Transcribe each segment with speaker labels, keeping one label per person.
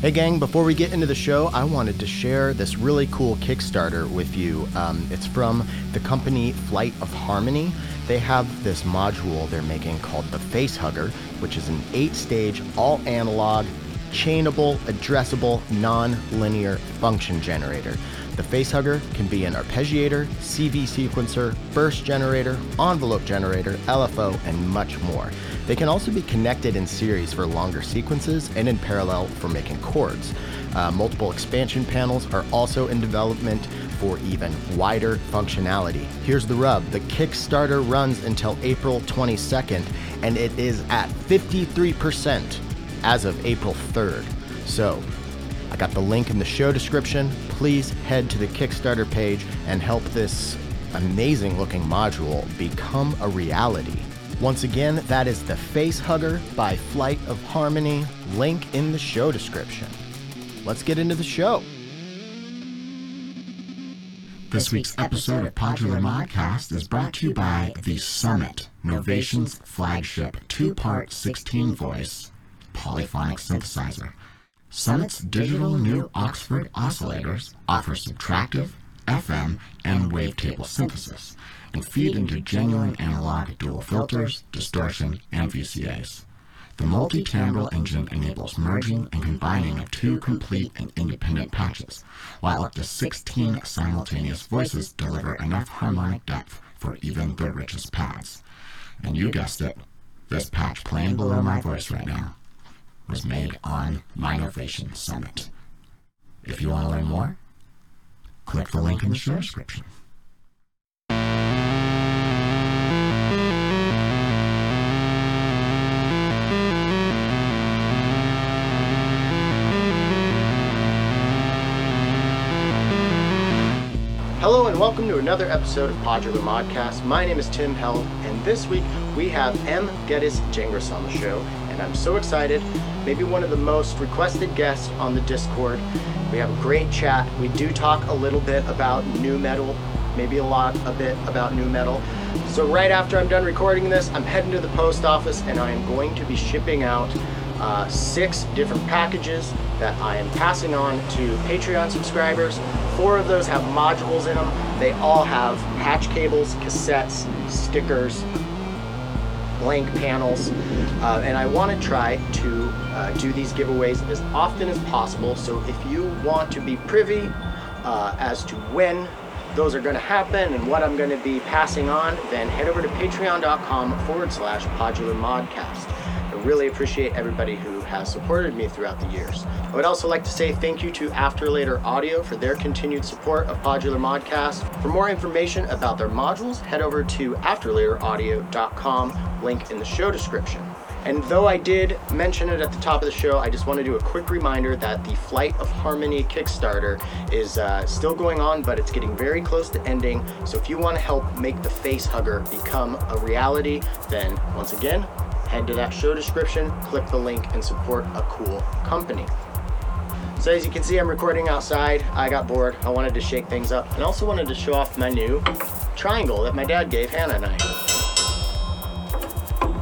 Speaker 1: Hey, gang, before we get into the show, I wanted to share this really cool Kickstarter with you. Um, it's from the company Flight of Harmony. They have this module they're making called the Face Hugger, which is an eight stage, all analog, chainable, addressable, non linear function generator. The facehugger can be an arpeggiator, CV sequencer, burst generator, envelope generator, LFO, and much more. They can also be connected in series for longer sequences and in parallel for making chords. Uh, multiple expansion panels are also in development for even wider functionality. Here's the rub the Kickstarter runs until April 22nd, and it is at 53% as of April 3rd. So, I got the link in the show description. Please head to the Kickstarter page and help this amazing looking module become a reality. Once again, that is the Face Hugger by Flight of Harmony. Link in the show description. Let's get into the show.
Speaker 2: This week's episode of Podular Modcast is brought to you by The Summit, Novation's flagship two part 16 voice polyphonic synthesizer. Summit's digital new Oxford oscillators offer subtractive, FM, and wavetable synthesis and feed into genuine analog dual filters, distortion, and VCAs. The multi-timbral engine enables merging and combining of two complete and independent patches, while up to 16 simultaneous voices deliver enough harmonic depth for even the richest pads. And you guessed it, this patch playing below my voice right now was made on my Novation Summit. If you want to learn more, click the link in the show description.
Speaker 1: Hello and welcome to another episode of Podular Modcast. My name is Tim Held, and this week we have M. Geddes Gengras on the show, I'm so excited. Maybe one of the most requested guests on the Discord. We have a great chat. We do talk a little bit about nu metal, maybe a lot, a bit about nu metal. So right after I'm done recording this, I'm heading to the post office, and I am going to be shipping out uh, six different packages that I am passing on to Patreon subscribers. Four of those have modules in them. They all have patch cables, cassettes, stickers, blank panels, uh, and I want to try to uh, do these giveaways as often as possible. So if you want to be privy uh, as to when those are going to happen and what I'm going to be passing on, then head over to patreon.com forward slash podular modcast. I really appreciate everybody who has supported me throughout the years. I would also like to say thank you to After Later Audio for their continued support of Podular Modcast. For more information about their modules, head over to afterlateraudio.com, link in the show description. And though I did mention it at the top of the show, I just want to do a quick reminder that the Flight of Harmony Kickstarter is uh, still going on, but it's getting very close to ending. So if you want to help make the face hugger become a reality, then once again, head to that show description, click the link, and support a cool company. So as you can see, I'm recording outside. I got bored. I wanted to shake things up, and also wanted to show off my new triangle that my dad gave Hannah and I.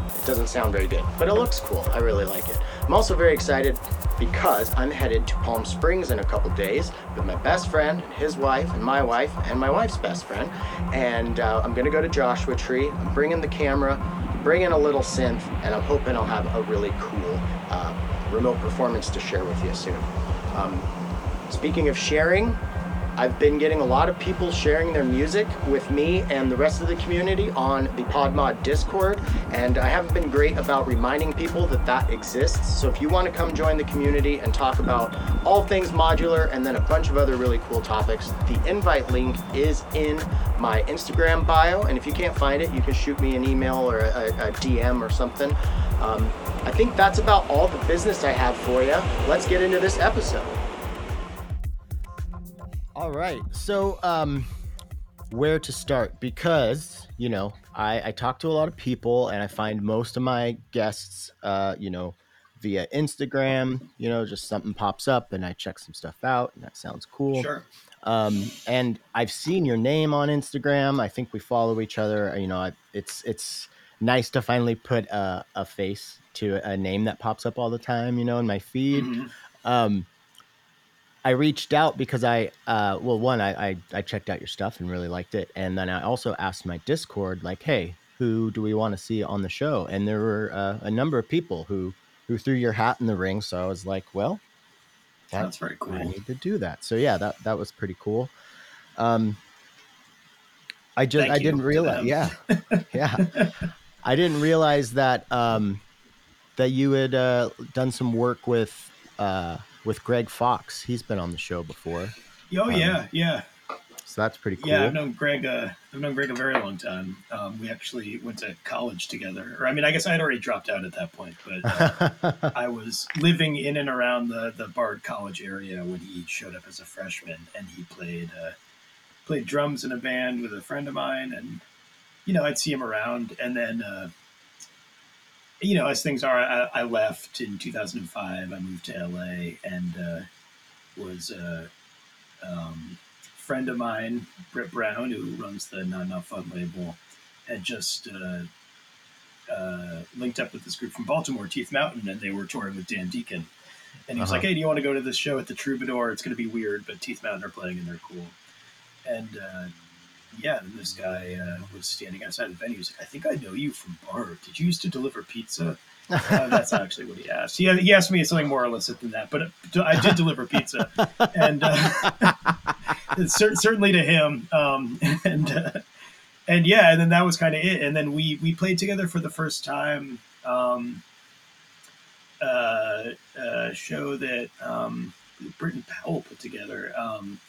Speaker 1: It doesn't sound very good, but it looks cool. I really like it. I'm also very excited because I'm headed to Palm Springs in a couple days with my best friend, and his wife, and my wife, and my wife's best friend. And uh, I'm gonna go to Joshua Tree. I'm bringing the camera, bringing a little synth, and I'm hoping I'll have a really cool uh, remote performance to share with you soon. Um, speaking of sharing, I've been getting a lot of people sharing their music with me and the rest of the community on the PodMod Discord, and I haven't been great about reminding people that that exists. So if you want to come join the community and talk about all things modular and then a bunch of other really cool topics, the invite link is in my Instagram bio, and if you can't find it, you can shoot me an email or a, a DM or something. Um, I think that's about all the business I have for you. Let's get into this episode. All right. So, um, where to start? Because, you know, I, I talk to a lot of people and I find most of my guests, uh, you know, via Instagram, you know, just something pops up and I check some stuff out and that sounds cool.
Speaker 3: Sure.
Speaker 1: Um, and I've seen your name on Instagram. I think we follow each other. You know, I, it's, it's nice to finally put a, a face to a name that pops up all the time, you know, in my feed.
Speaker 3: Mhm.
Speaker 1: Um, I reached out because I, uh, well, one, I, I, I checked out your stuff and really liked it, and then I also asked my Discord, like, hey, who do we want to see on the show? And there were uh, a number of people who who threw your hat in the ring. So I was like, well,
Speaker 3: that, that's very cool.
Speaker 1: I need to do that. So yeah, that that was pretty cool. Um, I just Thank I didn't realize. Yeah, yeah, I didn't realize that um, that you had uh, done some work with uh, with Greg Fox. He's been on the show before.
Speaker 3: Oh um, yeah, yeah.
Speaker 1: So that's pretty cool.
Speaker 3: Yeah, I've known Greg. Uh, I've known Greg a very long time. Um, we actually went to college together. Or I mean, I guess I had already dropped out at that point, but uh, I was living in and around the the Bard College area when he showed up as a freshman, and he played uh, played drums in a band with a friend of mine, and you know, I'd see him around, and then. You know, as things are, I, I, left in 2005. I moved to LA and uh, was a um, friend of mine, Britt Brown, who runs the Not Enough Fun label, had just uh, uh, linked up with this group from Baltimore, Teeth Mountain, and they were touring with Dan Deacon. And he was uh-huh. like, "Hey, do you want to go to this show at the Troubadour? It's going to be weird, but Teeth Mountain are playing and they're cool." And uh, yeah, and this guy uh, was standing outside the venue. He's like, "I think I know you from Bard. Did you used to deliver pizza?" uh, that's actually what he asked. He, he asked me something more illicit than that, but uh, I did deliver pizza, and uh, certainly to him. Um, and uh, and yeah, and then that was kind of it. And then we we played together for the first time. Um, uh, show that um, Britton Powell put together um,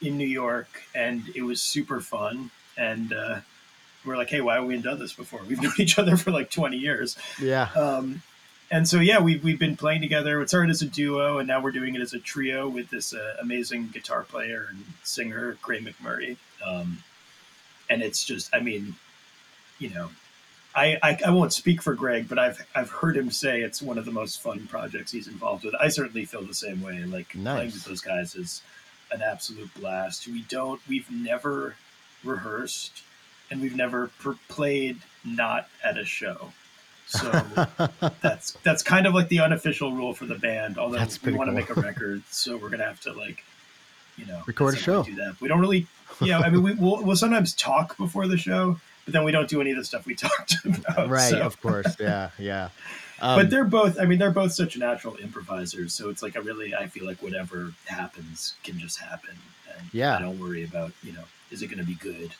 Speaker 3: in New York, and it was super fun. And uh, we're like, hey, why haven't we done this before? We've known each other for like 20 years.
Speaker 1: Yeah.
Speaker 3: Um, and so yeah, we've we've been playing together. It started as a duo, and now we're doing it as a trio with this uh, amazing guitar player and singer, Grey McMurray. Um, and it's just, I mean, you know, I, I, I won't speak for Greg, but I've I've heard him say it's one of the most fun projects he's involved with. I certainly feel the same way. Like nice. playing with those guys is an absolute blast. We don't, we've never rehearsed, and we've never per- played not at a show. So that's that's kind of like the unofficial rule for the band. Although we want cool. to make a record, so we're gonna have to like, you know,
Speaker 1: record a show.
Speaker 3: Do that. We don't really, yeah. I mean, we, will we'll sometimes talk before the show, but then we don't do any of the stuff we talked about.
Speaker 1: Right. So. Of course. Yeah. Yeah.
Speaker 3: Um, but they're both. I mean, they're both such natural improvisers. So it's like I really, I feel like whatever happens can just happen. And
Speaker 1: yeah.
Speaker 3: I don't worry about you know, is it going to be good?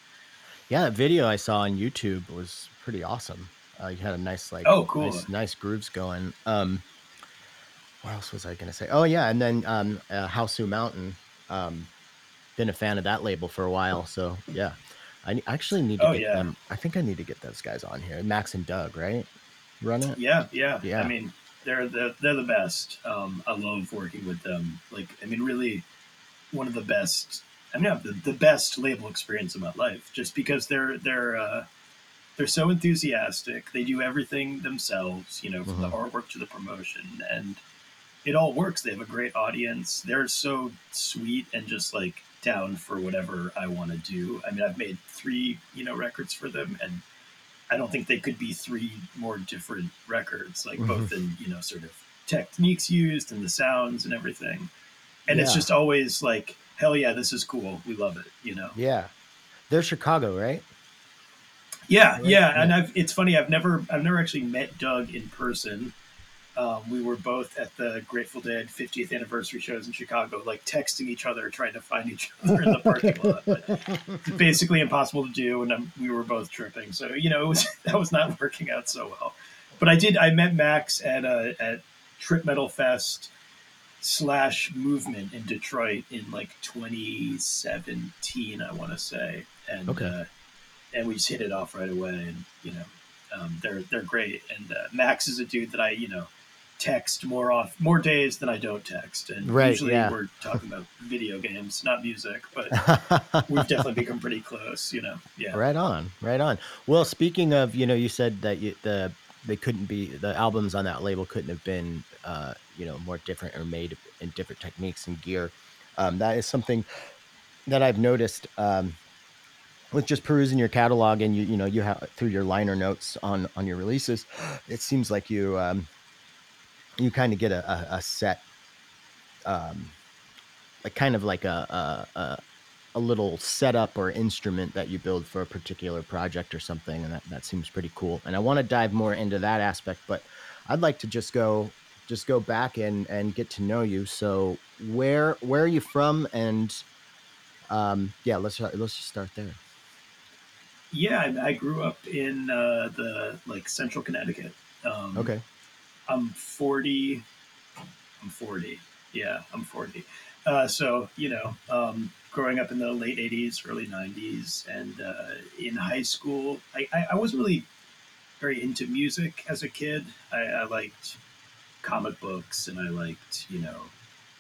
Speaker 1: Yeah, that video I saw on YouTube was pretty awesome. Uh, you had a nice like
Speaker 3: oh cool
Speaker 1: nice, nice grooves going. Um, what else was I gonna say? Oh yeah, and then um, uh, Hausu Mountain. Um, been a fan of that label for a while, so yeah. I actually need to oh, get yeah. them. I think I need to get those guys on here. Max and Doug, right? Run it.
Speaker 3: Yeah, yeah, yeah. I mean, they're the they're the best. Um, I love working with them. Like, I mean, really, one of the best. I mean, the, the best label experience of my life, just because they're they're uh, they're so enthusiastic. They do everything themselves, you know, from the mm-hmm. artwork to the promotion, and it all works. They have a great audience. They're so sweet and just like down for whatever I want to do. I mean, I've made three, you know, records for them, and I don't think they could be three more different records, like mm-hmm. both in you know sort of techniques used and the sounds and everything. And yeah. it's just always like, hell yeah, this is cool. We love it. You know.
Speaker 1: Yeah, they're Chicago, right?
Speaker 3: Yeah, right? yeah, and I've it's funny. I've never I've never actually met Doug in person. Um, we were both at the Grateful Dead 50th anniversary shows in Chicago, like texting each other, trying to find each other in the parking lot. it's basically impossible to do, and I'm, we were both tripping. So you know, it was that was not working out so well. But I did. I met Max at a at Trip Metal Fest slash Movement in Detroit in like 2017, I want to say, and.
Speaker 1: Okay. Uh,
Speaker 3: and we just hit it off right away. And you know, um, they're they're great. And uh, Max is a dude that I you know text more off more days than I don't text. And
Speaker 1: right,
Speaker 3: usually
Speaker 1: yeah.
Speaker 3: we're talking about video games, not music, but we've definitely become pretty close. You know, yeah.
Speaker 1: Right on, right on. Well, speaking of, you know, you said that you, the they couldn't be the albums on that label couldn't have been uh, you know more different or made in different techniques and gear. Um, that is something that I've noticed. Um, with just perusing your catalog and you you know you have through your liner notes on on your releases, it seems like you um, you kind of get a, a, a set um, like kind of like a, a, a a little setup or instrument that you build for a particular project or something, and that, that seems pretty cool. And I want to dive more into that aspect, but I'd like to just go just go back and and get to know you. So where where are you from? And um, yeah, let's let's just start there.
Speaker 3: Yeah, I, grew up in uh, the like central Connecticut. Um,
Speaker 1: Okay.
Speaker 3: I'm 40. I'm 40. Yeah, I'm 40. Uh, so, you know, um, growing up in the late 80s, early 90s, and uh, in high school, I, I, I wasn't really very into music as a kid. I, I liked comic books and I liked, you know,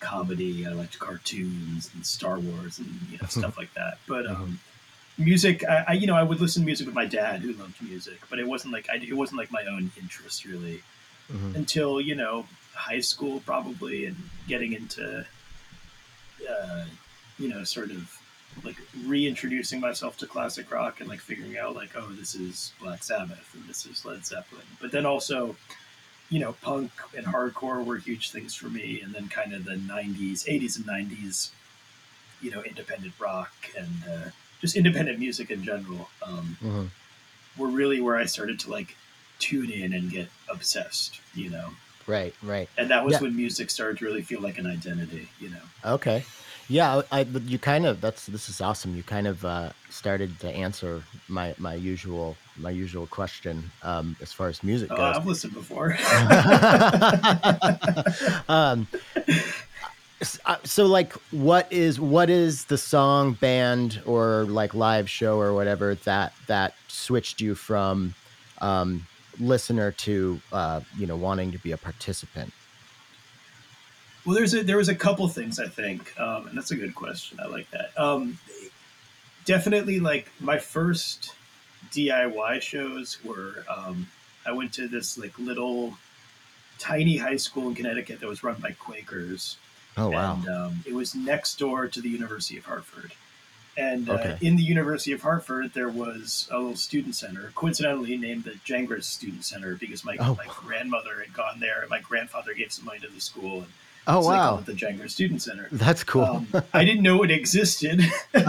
Speaker 3: comedy. I liked cartoons and Star Wars and, you know, stuff like that. But, um, music I, I you know i would listen to music with my dad who loved music but it wasn't like I, it wasn't like my own interest really
Speaker 1: Mhm.
Speaker 3: until you know high school probably and getting into uh, you know sort of like reintroducing myself to classic rock and like figuring out like oh this is black sabbath and this is led zeppelin but then also you know punk and hardcore were huge things for me and then kind of the 90s 80s and 90s you know independent rock and uh, just independent music in general um,
Speaker 1: Mhm.
Speaker 3: were really where i started to like tune in and get obsessed you know
Speaker 1: Right, right.
Speaker 3: and that was
Speaker 1: Yeah.
Speaker 3: when music started to really feel like an identity you know
Speaker 1: Okay. Yeah, I, you kind of that's this is awesome. You kind of uh, started to answer my my usual my usual question um, as far as music
Speaker 3: oh,
Speaker 1: goes.
Speaker 3: i've listened before
Speaker 1: um, uh, so like what is what is the song band or like live show or whatever that that switched you from um, listener to uh, you know wanting to be a participant
Speaker 3: Well, there's a there was a couple things I think, um, and that's a good question. I like that. Um, definitely, like my first DIY shows were. Um, I went to this like little tiny high school in Connecticut that was run by Quakers,
Speaker 1: oh wow
Speaker 3: and um, it was next door to the University of Hartford. And uh,
Speaker 1: Okay.
Speaker 3: in the University of Hartford, there was a little student center, coincidentally named the Gengras Student Center because my,
Speaker 1: Oh.
Speaker 3: my grandmother had gone there and my grandfather gave some money to the school. And
Speaker 1: oh
Speaker 3: so
Speaker 1: wow
Speaker 3: the Gengras Student Center.
Speaker 1: that's cool
Speaker 3: Um, I didn't know it existed.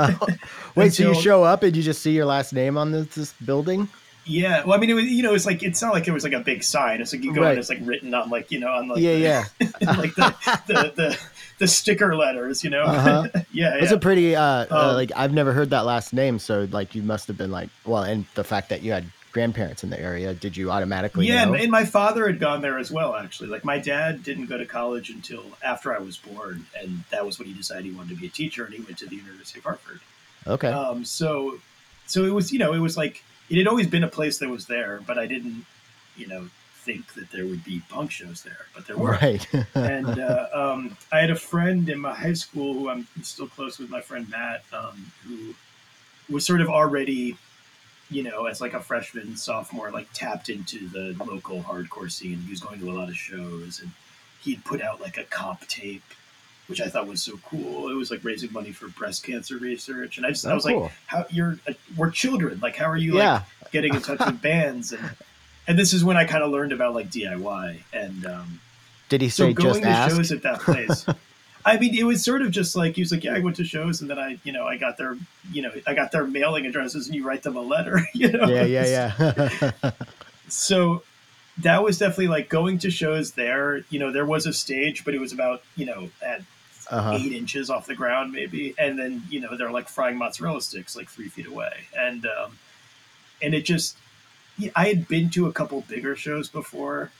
Speaker 1: wait so you show up and you just see your last name on this, this building
Speaker 3: yeah, well, I mean, it was you know, it's like it's not like it was like a big sign. It's like you go
Speaker 1: Right.
Speaker 3: and it's like written on like you know on like
Speaker 1: yeah
Speaker 3: the,
Speaker 1: yeah
Speaker 3: like the, the the the sticker letters, you know.
Speaker 1: Uh-huh.
Speaker 3: yeah,
Speaker 1: It's
Speaker 3: yeah.
Speaker 1: a pretty uh, uh
Speaker 3: Um,
Speaker 1: like I've never heard that last name, so like you must have been like well, and the fact that you had grandparents in the area, did you automatically
Speaker 3: yeah,
Speaker 1: know?
Speaker 3: and, and my father had gone there as well. Actually, like my dad didn't go to college until after I was born, and that was when he decided he wanted to be a teacher, and he went to the University of Hartford.
Speaker 1: okay,
Speaker 3: Um, so, so it was, you know, it was like it had always been a place that was there, but I didn't, you know, think that there would be punk shows there, but there were.
Speaker 1: right.
Speaker 3: and uh, um, I had a friend in my high school who I'm still close with, my friend Matt, um, who was sort of already, you know, as like a freshman, sophomore, like tapped into the local hardcore scene. He was going to a lot of shows, and he'd put out like a comp tape, which I thought was so cool. It was like raising money for breast cancer research, and I just I
Speaker 1: Oh,
Speaker 3: was
Speaker 1: cool.
Speaker 3: like, how you're uh, we're children, like how are you
Speaker 1: yeah,
Speaker 3: like getting in touch with bands and. And this is when I kind of learned about like DIY and um,
Speaker 1: did he say
Speaker 3: so
Speaker 1: going
Speaker 3: to
Speaker 1: ask?
Speaker 3: shows at that place i mean it was sort of just like he was like yeah i went to shows and then i you know i got their you know i got their mailing addresses and you write them a letter you know
Speaker 1: yeah, yeah, yeah.
Speaker 3: so that was definitely like going to shows there you know there was a stage but it was about you know at
Speaker 1: uh-huh.
Speaker 3: eight inches off the ground maybe and then you know they're like frying mozzarella sticks like three feet away and um and it just i had been to a couple bigger shows before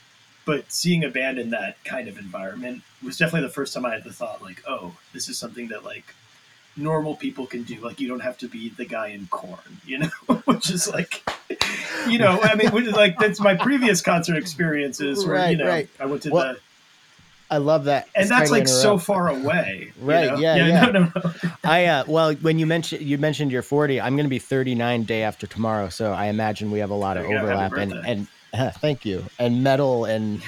Speaker 3: but seeing a band in that kind of environment was definitely the first time i had the thought like oh this is something that like normal people can do like you don't have to be the guy in Korn you know which is like you know i mean which is like that's my previous concert experiences where you know
Speaker 1: right.
Speaker 3: i went to
Speaker 1: Well,
Speaker 3: the
Speaker 1: I love that.
Speaker 3: and that's like so far away. you
Speaker 1: Right,
Speaker 3: know?
Speaker 1: yeah, yeah.
Speaker 3: No, no, no.
Speaker 1: I uh, well, when you mentioned you mentioned you're 40, I'm going to be 39 day after tomorrow, so I imagine we have a lot of
Speaker 3: you
Speaker 1: overlap and and uh, thank you. And metal and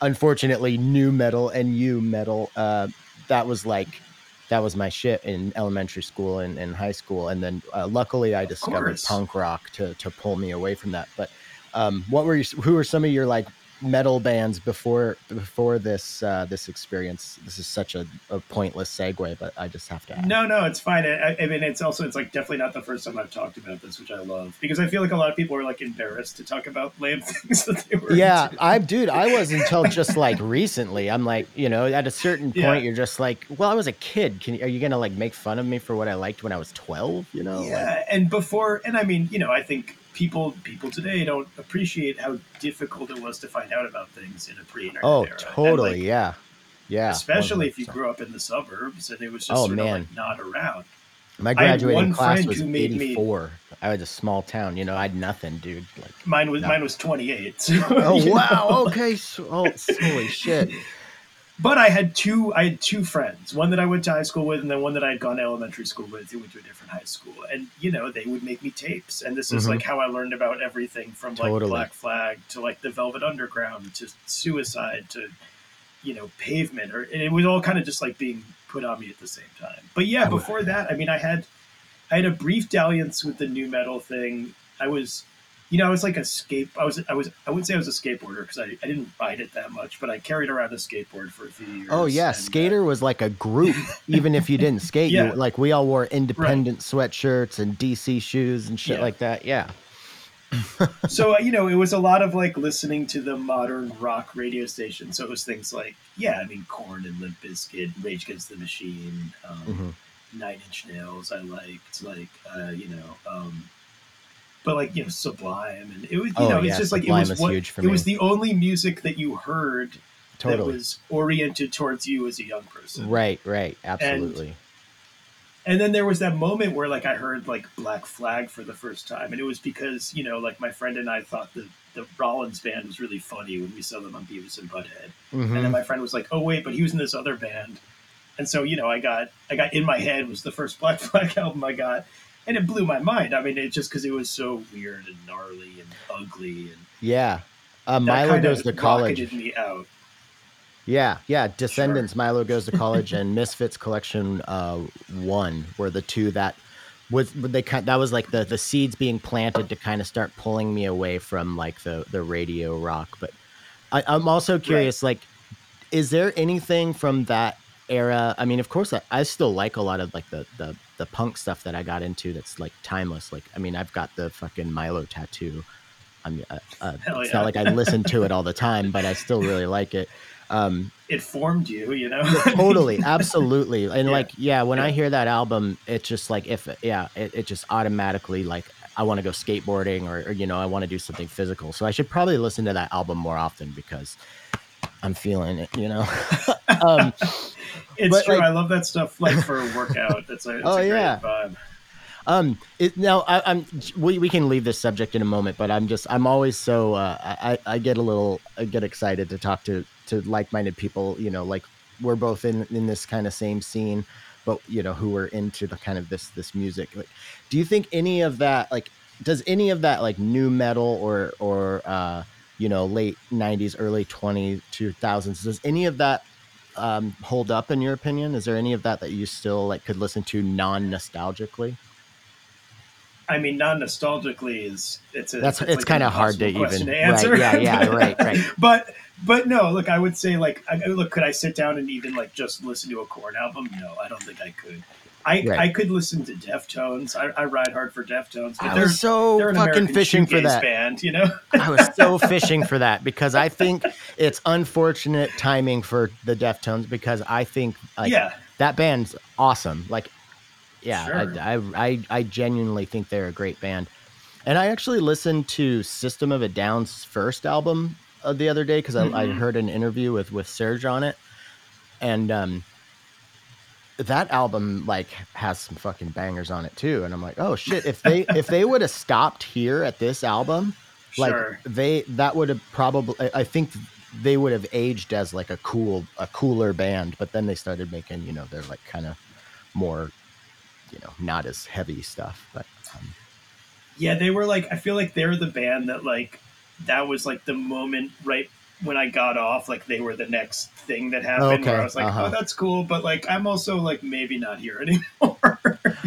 Speaker 1: unfortunately nu metal and you metal uh that was like that was my shit in elementary school and, and high school and then uh, luckily I discovered punk rock to to pull me away from that. But um what were you who were some of your like metal bands before before this uh, this experience? This is such a, a pointless segue, but I just have to. Ask.
Speaker 3: No, no, it's fine. I, I mean, it's also it's like definitely not the first time I've talked about this, which I love because I feel like a lot of people are like embarrassed to talk about lame things that they were.
Speaker 1: Yeah,
Speaker 3: into.
Speaker 1: I dude, I was until just like recently. I'm like, you know, at a certain point,
Speaker 3: Yeah.
Speaker 1: you're just like, well, I was a kid. Can you, are you gonna like make fun of me for what I liked when I was 12? You know? Like,
Speaker 3: yeah, and before, and I mean, you know, I think people people today don't appreciate how difficult it was to find out about things in a pre-internet
Speaker 1: oh,
Speaker 3: era.
Speaker 1: Totally.
Speaker 3: like,
Speaker 1: yeah, yeah.
Speaker 3: especially if you grew up in the suburbs and it was just
Speaker 1: Oh,
Speaker 3: sort
Speaker 1: man.
Speaker 3: of like not around.
Speaker 1: My graduating class was
Speaker 3: who made me-
Speaker 1: 84. I was a small town. You know, I had nothing, dude. Like,
Speaker 3: Mine was
Speaker 1: No.
Speaker 3: mine was 28. So,
Speaker 1: oh wow,
Speaker 3: know.
Speaker 1: okay. So, oh, holy shit.
Speaker 3: But I had two I had two friends, one that I went to high school with and then one that I had gone to elementary school with who went to a different high school. And you know, they would make me tapes. And this is
Speaker 1: Mhm.
Speaker 3: like how I learned about everything from like
Speaker 1: Totally.
Speaker 3: Black Flag to like the Velvet Underground to suicide to you know, pavement or it was all kind of just like being put on me at the same time. But yeah, before that, I mean I had I had a brief dalliance with the nu metal thing. I was you know, I was like a skate. I was, I was, I wouldn't say I was a skateboarder because I, I didn't ride it that much, but I carried around a skateboard for a few years.
Speaker 1: Oh yeah,
Speaker 3: and, uh,
Speaker 1: skater was like a group. Even if you didn't skate,
Speaker 3: Yeah.
Speaker 1: you, like we all wore independent sweatshirts and DC shoes and shit
Speaker 3: Yeah.
Speaker 1: like that. Yeah.
Speaker 3: so uh, you know, it was a lot of like listening to the modern rock radio station. So it was things like, yeah, I mean, Korn and Limp Bizkit, Rage Against the Machine, um,
Speaker 1: Mhm.
Speaker 3: Nine Inch Nails. I liked, like, uh, you know, um, but like you know, Sublime, and it was, you
Speaker 1: Oh,
Speaker 3: know,
Speaker 1: yeah,
Speaker 3: it's just like it was
Speaker 1: was
Speaker 3: what it was the only music that you heard that was oriented towards you as a young person.
Speaker 1: Right. Right. Absolutely.
Speaker 3: And then there was that moment where like I heard like Black Flag for the first time, and it was because you know like my friend and I thought the the Rollins band was really funny when we saw them on Beavis and Butthead,
Speaker 1: Mhm.
Speaker 3: and then my friend was like, "Oh wait, but he was in this other band," and so you know I got I got in my head was the first Black Flag album I got, and it blew my mind. I mean, it just because it was so weird and gnarly and ugly, and
Speaker 1: Yeah. Uh, Milo goes to college.
Speaker 3: me out.
Speaker 1: Yeah, yeah. Descendents, Milo goes to college, and Misfits Collection uh, one were the two that was they kind. That was like the the seeds being planted to kind of start pulling me away from like the the radio rock. But I, I'm also curious, like, is there anything from that era? I mean, of course, I, I still like a lot of like the the the punk stuff that I got into. That's like timeless. Like, I mean, I've got the fucking Milo tattoo. I'm. Uh, uh, it's
Speaker 3: yeah.
Speaker 1: not like I listen to it all the time, but I still really like it. Um,
Speaker 3: It formed you, you know.
Speaker 1: totally absolutely and
Speaker 3: Yeah.
Speaker 1: like yeah when i hear that album it's just like if yeah it, it just automatically like i want to go skateboarding or, or you know i want to do something physical so i should probably listen to that album more often because i'm feeling it you know um
Speaker 3: It's true.
Speaker 1: like-
Speaker 3: I love that stuff. Like for a workout, that's a, it's
Speaker 1: Oh,
Speaker 3: a great
Speaker 1: yeah.
Speaker 3: vibe.
Speaker 1: Um, it, now I, I'm we, we can leave this subject in a moment, but I'm just I'm always so uh, I I get a little I get excited to talk to to like-minded people. You know, like we're both in in this kind of same scene, but you know who are into the kind of this this music. Like, do you think any of that like does any of that like nu metal or or uh, you know late '90s, early 20 2000s does any of that um, hold up in your opinion? Is there any of that that you still like could listen to non-nostalgically?
Speaker 3: I mean, non nostalgically is it's a
Speaker 1: That's
Speaker 3: it's
Speaker 1: it's
Speaker 3: like
Speaker 1: kind of hard to even
Speaker 3: to answer.
Speaker 1: right. Yeah, yeah, right, right.
Speaker 3: but but no, look, I would say like I, look, could I sit down and even like just listen to a Korn album? No, I don't think I could. I
Speaker 1: Right.
Speaker 3: I could listen to Deftones. I, I ride hard for Deftones, but
Speaker 1: I
Speaker 3: they're
Speaker 1: was so
Speaker 3: they're
Speaker 1: fucking
Speaker 3: American
Speaker 1: fishing for that.
Speaker 3: band, you know.
Speaker 1: I was so fishing for that because I think it's unfortunate timing for the Deftones because I think like
Speaker 3: yeah,
Speaker 1: that band's awesome. Like, yeah,
Speaker 3: Sure.
Speaker 1: I, I I I genuinely think they're a great band. And I actually listened to System of a Down's first album uh, the other day because I, I
Speaker 3: Mhm.
Speaker 1: heard an interview with with Serj on it, and um, that album like has some fucking bangers on it too. And I'm like, oh shit! If they if they would have stopped here at this album, like
Speaker 3: sure.
Speaker 1: they that would have probably I- I think they would have aged as like a cool a cooler band. But then they started making you know they're like kind of more you know not as heavy stuff, but. Um,
Speaker 3: Yeah, they were like I feel like they're the band that like that was like the moment right when I got off, like they were the next thing that happened where I was like,
Speaker 1: uh-huh.
Speaker 3: Oh, that's cool, but like I'm also like maybe not here anymore.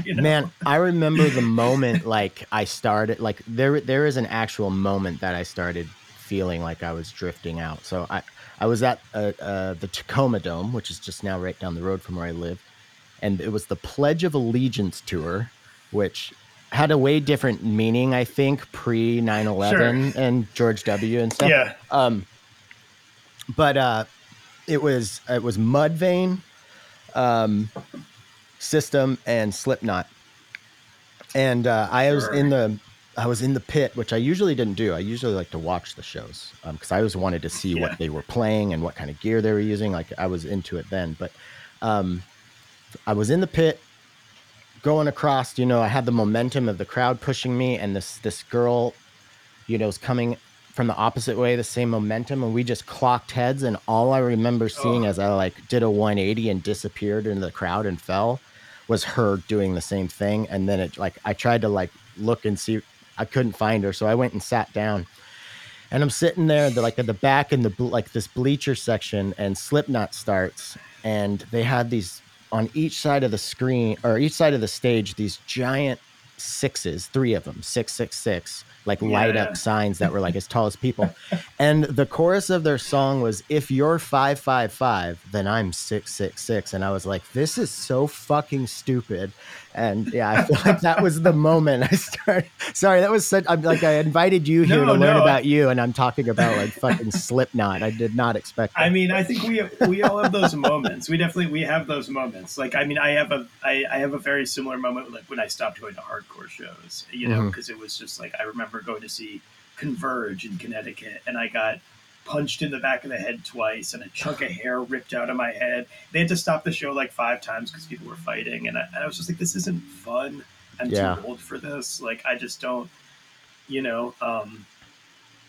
Speaker 3: you know?
Speaker 1: Man, I remember the moment like I started like there there is an actual moment that I started feeling like I was drifting out. So I, I was at uh, uh, the Tacoma Dome, which is just now right down the road from where I live, and it was the Pledge of Allegiance tour, which had a way different meaning, I think, pre 9 11 and George W. and stuff.
Speaker 3: Yeah.
Speaker 1: Um, but uh, it was it was Mudvayne, um, System, and Slipknot, and uh, I was in the I was in the pit, which I usually didn't do. I usually like to watch the shows because I always wanted to see
Speaker 3: Yeah.
Speaker 1: what they were playing and what kind of gear they were using. Like I was into it then, but um, I was in the pit going across. You know, I had the momentum of the crowd pushing me, and this this girl, you know, was coming from the opposite way, the same momentum, and we just clocked heads. And all I remember oh. seeing
Speaker 3: Oh.
Speaker 1: as I like did a 180 and disappeared into the crowd and fell was her doing the same thing. And then it like I tried to like look and see, I couldn't find her, so I went and sat down. And I'm sitting there, the, like at the back in the like this bleacher section, and Slipknot starts, and they had these on each side of the screen or each side of the stage these giant sixes, three of them, six six six, like light up signs that were like as tall as people. and the chorus of their song was "If you're five five five, then I'm six six six," and I was like, "This is so fucking stupid." And yeah, I feel like that was the moment I started. Sorry, that was such. I'm like I invited you here
Speaker 3: No,
Speaker 1: to learn
Speaker 3: no.
Speaker 1: about you, and I'm talking about like fucking Slipknot. I did not expect.
Speaker 3: I mean, I think we we all have those moments. We definitely we have those moments. Like, I mean, I have a I, I have a very similar moment like when I stopped going to hardcore shows. You know,
Speaker 1: mm-hmm.
Speaker 3: because it was just like I remember going to see Converge in Connecticut, and I got punched in the back of the head twice, and a chunk of hair ripped out of my head. They had to stop the show like five times because people were fighting, and I, and I was just like, this isn't fun. I'm
Speaker 1: Yeah.
Speaker 3: too old for this. Like, I just don't. You know. um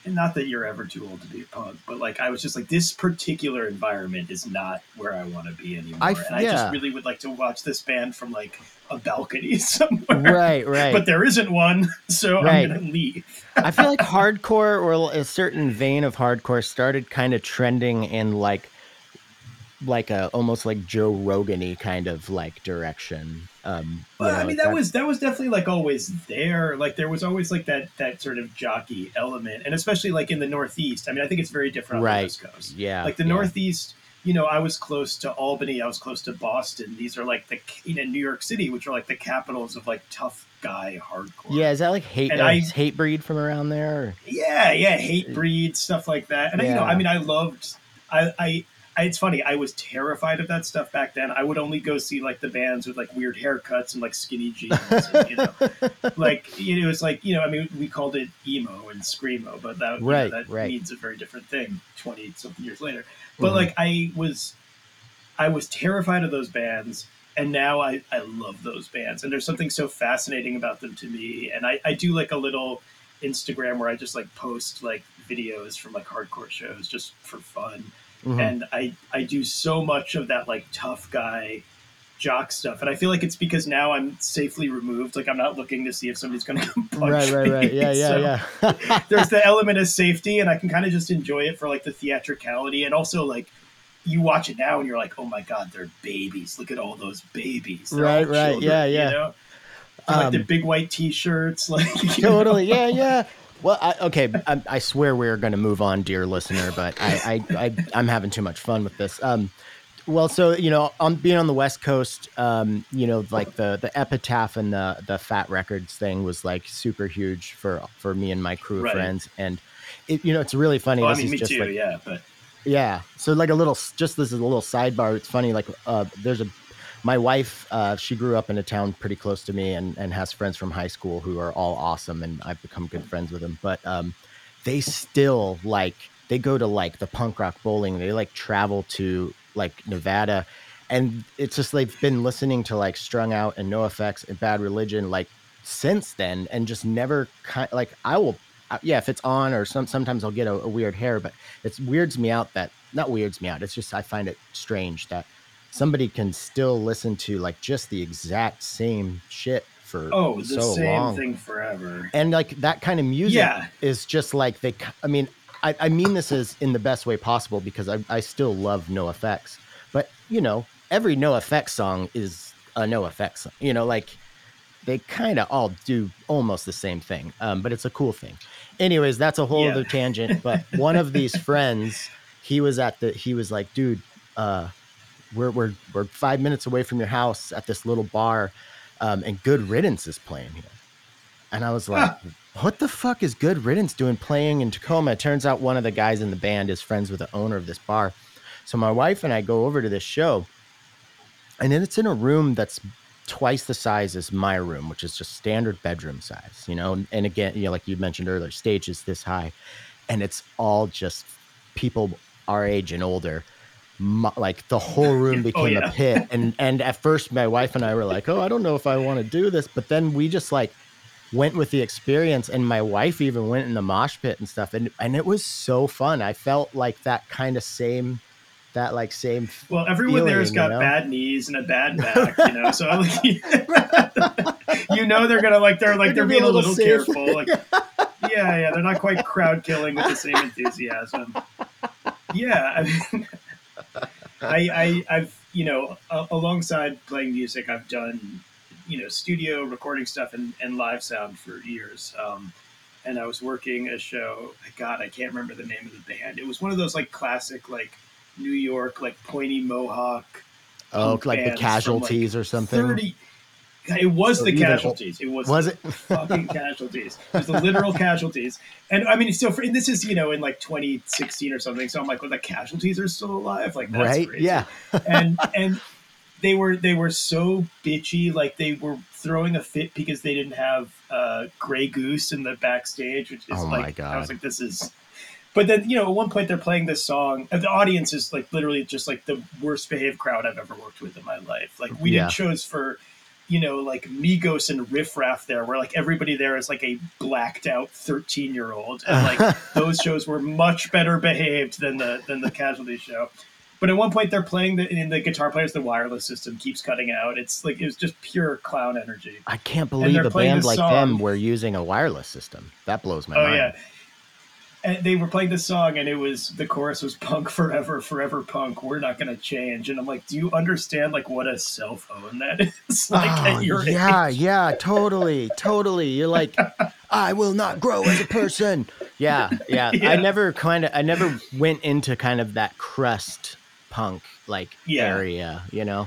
Speaker 3: and not that you're ever too old to be a punk, but like I was just like this particular environment is not where I want to be anymore.
Speaker 1: I
Speaker 3: and
Speaker 1: f-
Speaker 3: I
Speaker 1: yeah.
Speaker 3: just really would like to watch this band from like a balcony somewhere.
Speaker 1: right, right.
Speaker 3: But there isn't one, so
Speaker 1: Right.
Speaker 3: I'm gonna leave.
Speaker 1: I feel like hardcore or a certain vein of hardcore started kind of trending in like like a almost like Joe Rogan-y kind of like direction. Um
Speaker 3: Well,
Speaker 1: know,
Speaker 3: I mean that was that was definitely like always there. Like there was always like that that sort of jockey element, and especially like in the Northeast. I mean, I think it's very different on
Speaker 1: Right.
Speaker 3: the West Coast.
Speaker 1: yeah.
Speaker 3: like the
Speaker 1: yeah.
Speaker 3: Northeast. You know, I was close to Albany. I was close to Boston. These are like the you know New York City, which are like the capitals of like tough guy hardcore.
Speaker 1: Yeah, is that like hate
Speaker 3: And
Speaker 1: uh,
Speaker 3: I-
Speaker 1: Hatebreed from around there? Or?
Speaker 3: Yeah, yeah, hate breed stuff like that. And you know, I mean, I loved. I, I, I, it's funny. I was terrified of that stuff back then. I would only go see like the bands with like weird haircuts and like skinny jeans. And, you know, like you know, it was like you know. I mean, we called it emo and screamo, but that you know, that
Speaker 1: right.
Speaker 3: means a very different thing. Twenty something years later, but
Speaker 1: Mhm.
Speaker 3: like I was, I was terrified of those bands. And now I, I love those bands. And there's something so fascinating about them to me. And I, I do like a little Instagram where I just like post like videos from like hardcore shows just for fun.
Speaker 1: Mhm.
Speaker 3: And I I do so much of that like tough guy jock stuff. And I feel like it's because now I'm safely removed. Like I'm not looking to see if somebody's gonna come punch
Speaker 1: Right, right, right.
Speaker 3: me.
Speaker 1: Yeah,
Speaker 3: So
Speaker 1: yeah, yeah.
Speaker 3: there's the element of safety and I can kind of just enjoy it for like the theatricality and also like you watch it now and you're like, oh my god, they're babies. Look at all those babies. They're
Speaker 1: Right, right.
Speaker 3: children,
Speaker 1: Yeah, yeah.
Speaker 3: You know? And, like the
Speaker 1: Um,
Speaker 3: big white T-shirts, like you know?
Speaker 1: totally. Yeah, yeah. Well, I, okay. I, I swear we're going to move on, dear listener, but I, I, I, I'm having too much fun with this. Um, well, so you know, on being on the West Coast, um, you know, like the the Epitaph and the the Fat Records thing was like super huge for for me and my crew of
Speaker 3: Right.
Speaker 1: friends, and it, you know, it's really funny.
Speaker 3: Well, I
Speaker 1: this
Speaker 3: mean,
Speaker 1: is
Speaker 3: me
Speaker 1: just
Speaker 3: too.
Speaker 1: like
Speaker 3: yeah, but
Speaker 1: yeah. So like a little, just this is a little sidebar. It's funny. Like, uh, there's a, my wife, uh, she grew up in a town pretty close to me and, and has friends from high school who are all awesome. And I've become good friends with them, but, um, they still like, they go to like the punk rock bowling. They like travel to like Nevada and it's just, they've been listening to like strung out and NOFX and bad religion, like since then and just never kind like I will uh, yeah if it's on or some sometimes I'll get a, a weird hair but it weirds me out that not weirds me out it's just I find it strange that somebody can still listen to like just the exact same shit for
Speaker 3: oh, the
Speaker 1: so
Speaker 3: same
Speaker 1: long
Speaker 3: thing forever.
Speaker 1: and like that kind of music
Speaker 3: Yeah.
Speaker 1: is just like they i mean I, I mean this is in the best way possible because I, I still love NOFX but you know every NOFX song is a NOFX song you know like they kind of all do almost the same thing, um, but it's a cool thing. Anyways, that's a whole
Speaker 3: Yeah.
Speaker 1: other tangent. But one of these friends, he was at the, he was like, dude, uh, we're we're we're five minutes away from your house at this little bar, um, and Good Riddance is playing here. And I was like, what the fuck is Good Riddance doing playing in Tacoma? It turns out one of the guys in the band is friends with the owner of this bar. So my wife and I go over to this show, and then it's in a room that's twice the size as my room, which is just standard bedroom size, you know. And again, you know, like you mentioned earlier, stage is this high, and it's all just people our age and older. Like the whole room
Speaker 3: Oh,
Speaker 1: became
Speaker 3: yeah.
Speaker 1: a pit, and and at first my wife and I were like, "Oh, I don't know if I want to do this," but then we just like went with the experience, and my wife even went in the mosh pit and stuff, and and it was so fun. I felt like that kind of same, that like same
Speaker 3: Well, everyone there has got
Speaker 1: you know?
Speaker 3: bad knees and a bad back, you know. So like, you know they're gonna like they're like they're
Speaker 1: a
Speaker 3: being a
Speaker 1: little
Speaker 3: little careful. Like, yeah, yeah, they're not quite crowd killing with the same enthusiasm. Yeah, I mean, I, I I've you know a- alongside playing music, I've done you know studio recording stuff and, and live sound for years. Um, and I was working a show. God, I can't remember the name of the band. It was one of those like classic like New York like pointy mohawk
Speaker 1: oh, like the
Speaker 3: from, like,
Speaker 1: casualties or something.
Speaker 3: 30 it was the casualties it was,
Speaker 1: Was it?
Speaker 3: fucking casualties it was the literal casualties and i mean so for, and this is you know in like 2016 or something so i'm like well the casualties are still alive like that's
Speaker 1: right?
Speaker 3: crazy.
Speaker 1: Yeah.
Speaker 3: and and they were they were so bitchy like they were throwing a fit because they didn't have uh Grey Goose in the backstage which is
Speaker 1: Oh my
Speaker 3: like i was like this is but then you know at one point they're playing this song and the audience is like literally just like the worst behaved crowd i've ever worked with in my life like we
Speaker 1: Yeah.
Speaker 3: did shows for you know like migos and riff raff there where like everybody there is like a blacked out 13 year old and like those shows were much better behaved than the than the casualty show but at one point they're playing the in the guitar players the wireless system keeps cutting out it's like it was just pure clown energy
Speaker 1: I can't believe a band like
Speaker 3: song.
Speaker 1: them were using a wireless system. That blows my
Speaker 3: Oh
Speaker 1: mind.
Speaker 3: yeah. And they were playing this song, and it was the chorus was "Punk Forever, Forever Punk." We're not going to change. And I'm like, do you understand like what a cell phone that is? like
Speaker 1: Oh,
Speaker 3: at your
Speaker 1: yeah,
Speaker 3: age?
Speaker 1: yeah, totally, totally. You're like, I will not grow as a person. Yeah, yeah.
Speaker 3: Yeah.
Speaker 1: I never kind of, I never went into kind of that crust punk like
Speaker 3: Yeah.
Speaker 1: area, you know.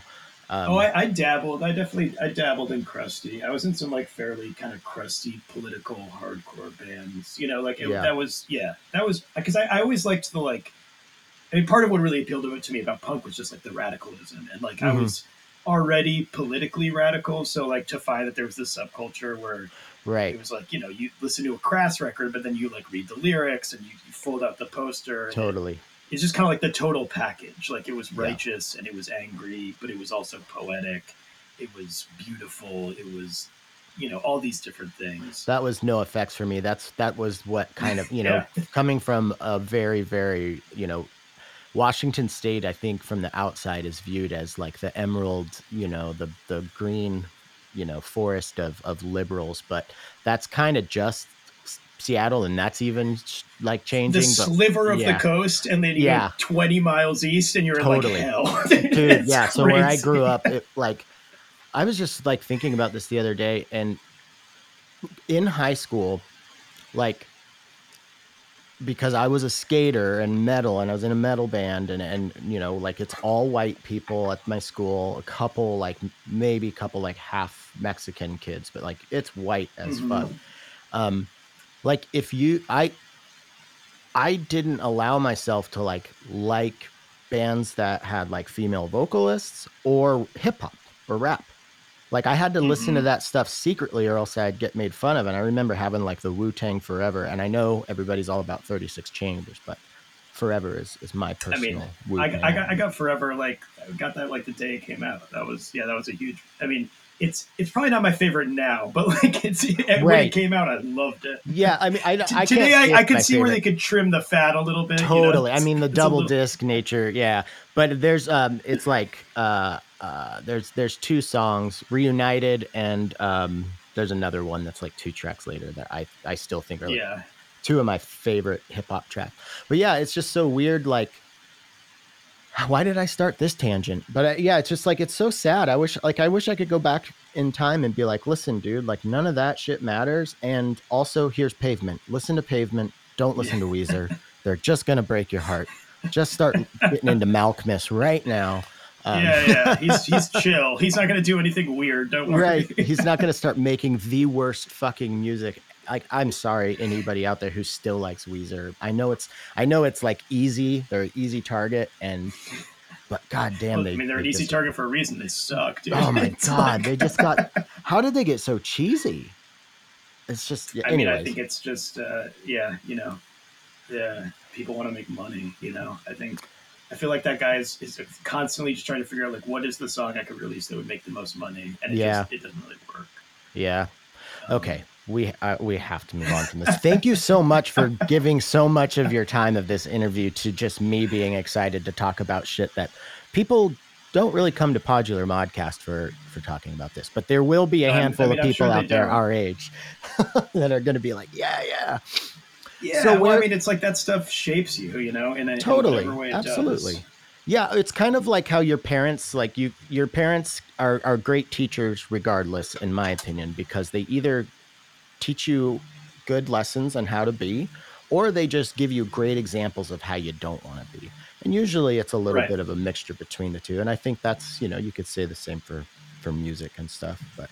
Speaker 1: Um,
Speaker 3: Oh, I, I dabbled. I definitely I dabbled in crusty. I was in some like fairly kind of crusty political hardcore bands. You know, like it,
Speaker 1: Yeah.
Speaker 3: that was yeah, that was because I, I always liked the like. I mean, part of what really appealed to me about punk was just like the radicalism, and like I
Speaker 1: Mhm.
Speaker 3: was already politically radical. So like to find that there was this subculture where
Speaker 1: right.
Speaker 3: it was like you know you listen to a crass record, but then you like read the lyrics and you, you fold out the poster. and
Speaker 1: Totally.
Speaker 3: It's just kind of like the total package. Like it was
Speaker 1: Yeah.
Speaker 3: righteous and it was angry, but it was also poetic. It was beautiful. It was, you know, all these different things.
Speaker 1: That was NOFX for me. That's that was what kind of you know coming from a very very you know Washington State. I think from the outside is viewed as like the emerald, you know, the the green, you know, forest of of liberals. But that's kind of just Seattle, and that's even like changing.
Speaker 3: the
Speaker 1: but
Speaker 3: sliver of
Speaker 1: yeah.
Speaker 3: the coast, and then
Speaker 1: Yeah.
Speaker 3: twenty miles east, and you're
Speaker 1: Totally.
Speaker 3: in like hell.
Speaker 1: dude yeah so where i grew up it, like i was just like thinking about this the other day and in high school like because i was a skater and metal and i was in a metal band and and you know like it's all white people at my school a couple like maybe a couple like half mexican kids but like it's white as
Speaker 3: Mhm.
Speaker 1: fuck um like if you i i didn't allow myself to like like bands that had like female vocalists or hip hop or rap. Like I had to listen to
Speaker 3: Mhm.
Speaker 1: that stuff secretly or else I'd get made fun of. And I remember having like the Wu Tang Forever. And I know everybody's all about 36 Chambers, but Forever is, is my
Speaker 3: I
Speaker 1: personal
Speaker 3: mean, I. I got I got forever like I got that like the day it came out. That was yeah, that was a huge. I mean, it's it's probably not my favorite now, but like it's when it came out, I loved it.
Speaker 1: Yeah, I mean, I, I
Speaker 3: Today, I, I could see where they could trim the fat a little bit. you know?
Speaker 1: totally. I mean, the double
Speaker 3: little-
Speaker 1: disc nature, yeah. But there's um, it's like uh, uh, there's there's two songs, reunited, and um, there's another one that's like two tracks later that I I still think are like,
Speaker 3: Yeah,
Speaker 1: two of my favorite hip hop tracks. But yeah, it's just so weird. Like why did I start this tangent? But uh, yeah, it's just like it's so sad. I wish like I wish I could go back in time and be like, listen, dude, like none of that shit matters. And also, here's Pavement. Listen to Pavement. Don't listen to Weezer. They're just gonna break your heart. Just start getting into Malkmus right now.
Speaker 3: Um, yeah, yeah, he's he's chill. He's not gonna do anything weird. Don't worry.
Speaker 1: Right, he's not gonna start making the worst fucking music like I'm sorry anybody out there who still likes Weezer. I know it's I know it's like easy. They're an easy target and but god damn they
Speaker 3: I mean they're
Speaker 1: they
Speaker 3: an easy
Speaker 1: just,
Speaker 3: target for a reason. They suck, dude.
Speaker 1: Oh my god, they just got how did they get so cheesy? It's just yeah,
Speaker 3: I
Speaker 1: anyways.
Speaker 3: mean I think it's just uh yeah, you know. Yeah, people want to make money, you know. I think I feel like that guy is, is constantly just trying to figure out like what is the song I could release that would make the most money, and it
Speaker 1: yeah.
Speaker 3: just it doesn't really work.
Speaker 1: Yeah. Um, okay we uh, we have to move on from this. Thank you so much for giving so much of your time of this interview to just me being excited to talk about shit that people don't really come to Podular Modcast for for talking about this, but there will be a handful I mean, of people sure out there do. our age that are going to be like, yeah, yeah.
Speaker 3: Yeah, so well, I mean, it's like that stuff shapes you, you know, in a
Speaker 1: totally,
Speaker 3: in way
Speaker 1: absolutely.
Speaker 3: Does.
Speaker 1: Yeah, it's kind of like how your parents, like you, your parents are are great teachers, regardless, in my opinion, because they either teach you good lessons on how to be, or they just give you great examples of how you don't want to be. And usually it's a little right. bit of a mixture between the two. And I think that's, you know, you could say the same for for music and stuff, but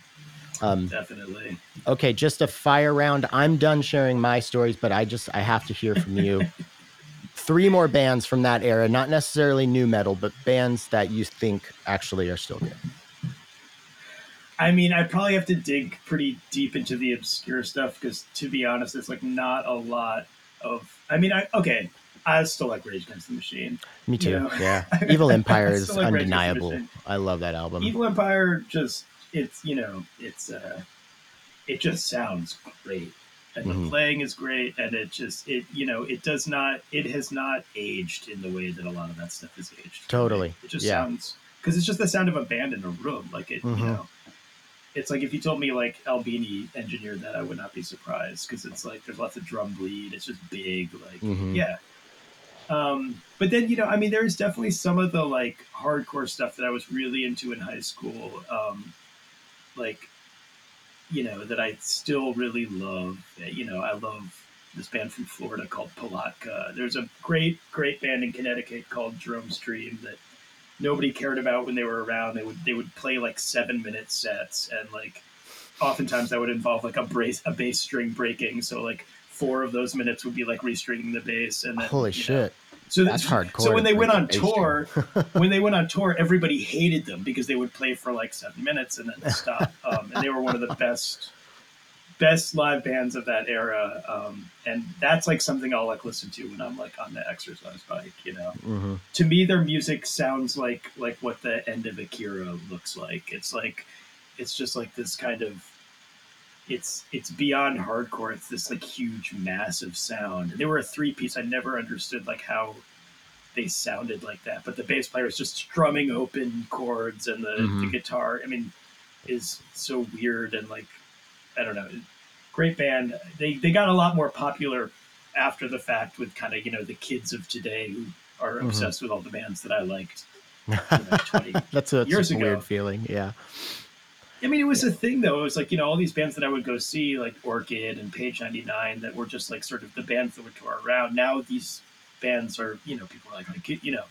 Speaker 3: um definitely.
Speaker 1: Okay, just a fire round. I'm done sharing my stories, but I just I have to hear from you. Three more bands from that era, not necessarily nu metal, but bands that you think actually are still good.
Speaker 3: I mean, I probably have to dig pretty deep into the obscure stuff because, to be honest, it's like not a lot of. I mean, I okay, I still like Rage Against the Machine.
Speaker 1: Me too. You know? Yeah, Evil Empire is like undeniable. I love that album.
Speaker 3: Evil Empire just it's you know it's uh it just sounds great and mm-hmm. the playing is great and it just it you know it does not it has not aged in the way that a lot of that stuff is aged.
Speaker 1: Totally.
Speaker 3: It just
Speaker 1: yeah.
Speaker 3: sounds because it's just the sound of a band in a room like it mm-hmm. you know it's like if you told me like Albini engineered that, I would not be surprised because it's like there's lots of drum bleed. It's just big, like mm-hmm. yeah. Um, but then you know, I mean, there's definitely some of the like hardcore stuff that I was really into in high school, um, like you know that I still really love. You know, I love this band from Florida called Palatka. There's a great, great band in Connecticut called Drum Stream that nobody cared about when they were around. They would they would play like seven minute sets, and like oftentimes that would involve like a brace a bass string breaking. So like four of those minutes would be like restringing the bass, and then,
Speaker 1: holy shit. Know,
Speaker 3: so
Speaker 1: that's hardcore.
Speaker 3: So when they went on tour, when they went on tour, everybody hated them because they would play for like seven minutes and then stop. Um, and they were one of the best best live bands of that era, um, and that's like something I'll like listen to when I'm like on the exercise bike. You know,
Speaker 1: mm-hmm.
Speaker 3: to me, their music sounds like like what the end of Akira looks like. It's like it's just like this kind of it's it's beyond hardcore. It's this like huge, massive sound. They were a three piece. I never understood like how they sounded like that, but the bass player is just strumming open chords, and the, mm-hmm. the guitar. I mean, is so weird and like I don't know, great band. They they got a lot more popular after the fact with kind of you know the kids of today who are mm-hmm. obsessed with all the bands that I liked. You know,
Speaker 1: that's a,
Speaker 3: years
Speaker 1: a weird feeling. Yeah.
Speaker 3: I mean, it was yeah. a thing though. It was like you know all these bands that I would go see, like Orchid and Page Ninety Nine, that were just like sort of the bands that would tour around. Now these bands are, you know, people are like, like you know,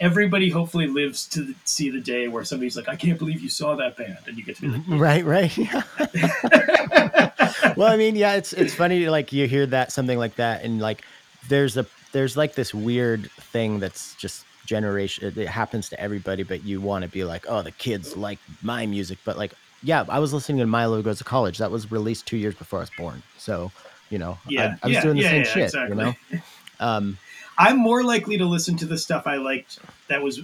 Speaker 3: everybody hopefully lives to see the day where somebody's like, I can't believe you saw that band, and you get to be like,
Speaker 1: right, right. well, I mean, yeah, it's it's funny like you hear that something like that, and like there's a there's like this weird thing that's just generation. It happens to everybody, but you want to be like, oh, the kids like my music, but like, yeah, I was listening to Milo Goes to College. That was released two years before I was born, so you know,
Speaker 3: yeah,
Speaker 1: I, I was
Speaker 3: yeah,
Speaker 1: doing the
Speaker 3: yeah,
Speaker 1: same shit,
Speaker 3: exactly.
Speaker 1: you know. Um,
Speaker 3: I'm more likely to listen to the stuff I liked that was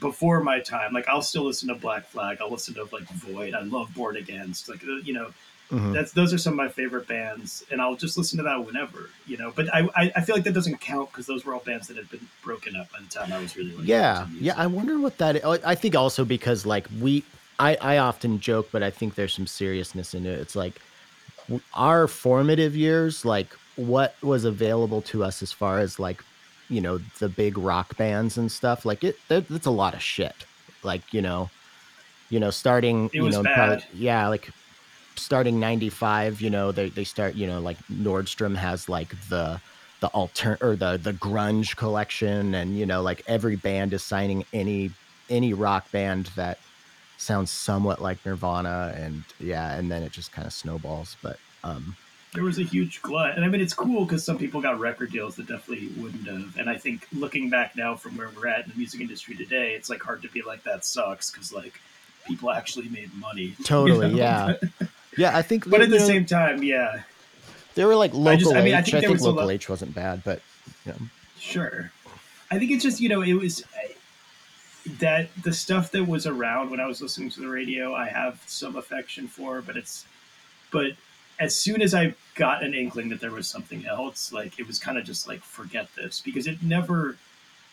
Speaker 3: before my time. Like I'll still listen to Black Flag. I'll listen to like Void. I love Born Against. Like uh, you know, mm-hmm. that's those are some of my favorite bands, and I'll just listen to that whenever you know. But I I, I feel like that doesn't count because those were all bands that had been broken up by the time I was really like,
Speaker 1: yeah yeah. I wonder what that. Is. I think also because like we I I often joke, but I think there's some seriousness in it. It's like our formative years, like what was available to us as far as like you know the big rock bands and stuff like it that, that's a lot of shit like you know you know starting you know
Speaker 3: bad.
Speaker 1: yeah like starting 95 you know they, they start you know like nordstrom has like the the alter or the the grunge collection and you know like every band is signing any any rock band that sounds somewhat like nirvana and yeah and then it just kind of snowballs but um
Speaker 3: there was a huge glut. And i mean it's cool because some people got record deals that definitely wouldn't have. And i think looking back now from where we're at in the music industry today it's like hard to be like that sucks because like people actually made money. You
Speaker 1: totally
Speaker 3: know?
Speaker 1: yeah. Yeah i think
Speaker 3: but at the
Speaker 1: know,
Speaker 3: same time yeah.
Speaker 1: They were like local
Speaker 3: just- I mean, I
Speaker 1: h
Speaker 3: think
Speaker 1: i think
Speaker 3: was
Speaker 1: local
Speaker 3: lot-
Speaker 1: h wasn't bad but you know,
Speaker 3: Sure. I think it's just, you know, it was I- that the stuff that was around when I was listening to the radio, I have some affection for, but it's, but as soon as I got an inkling that there was something else, like it was kind of just like, forget this because it never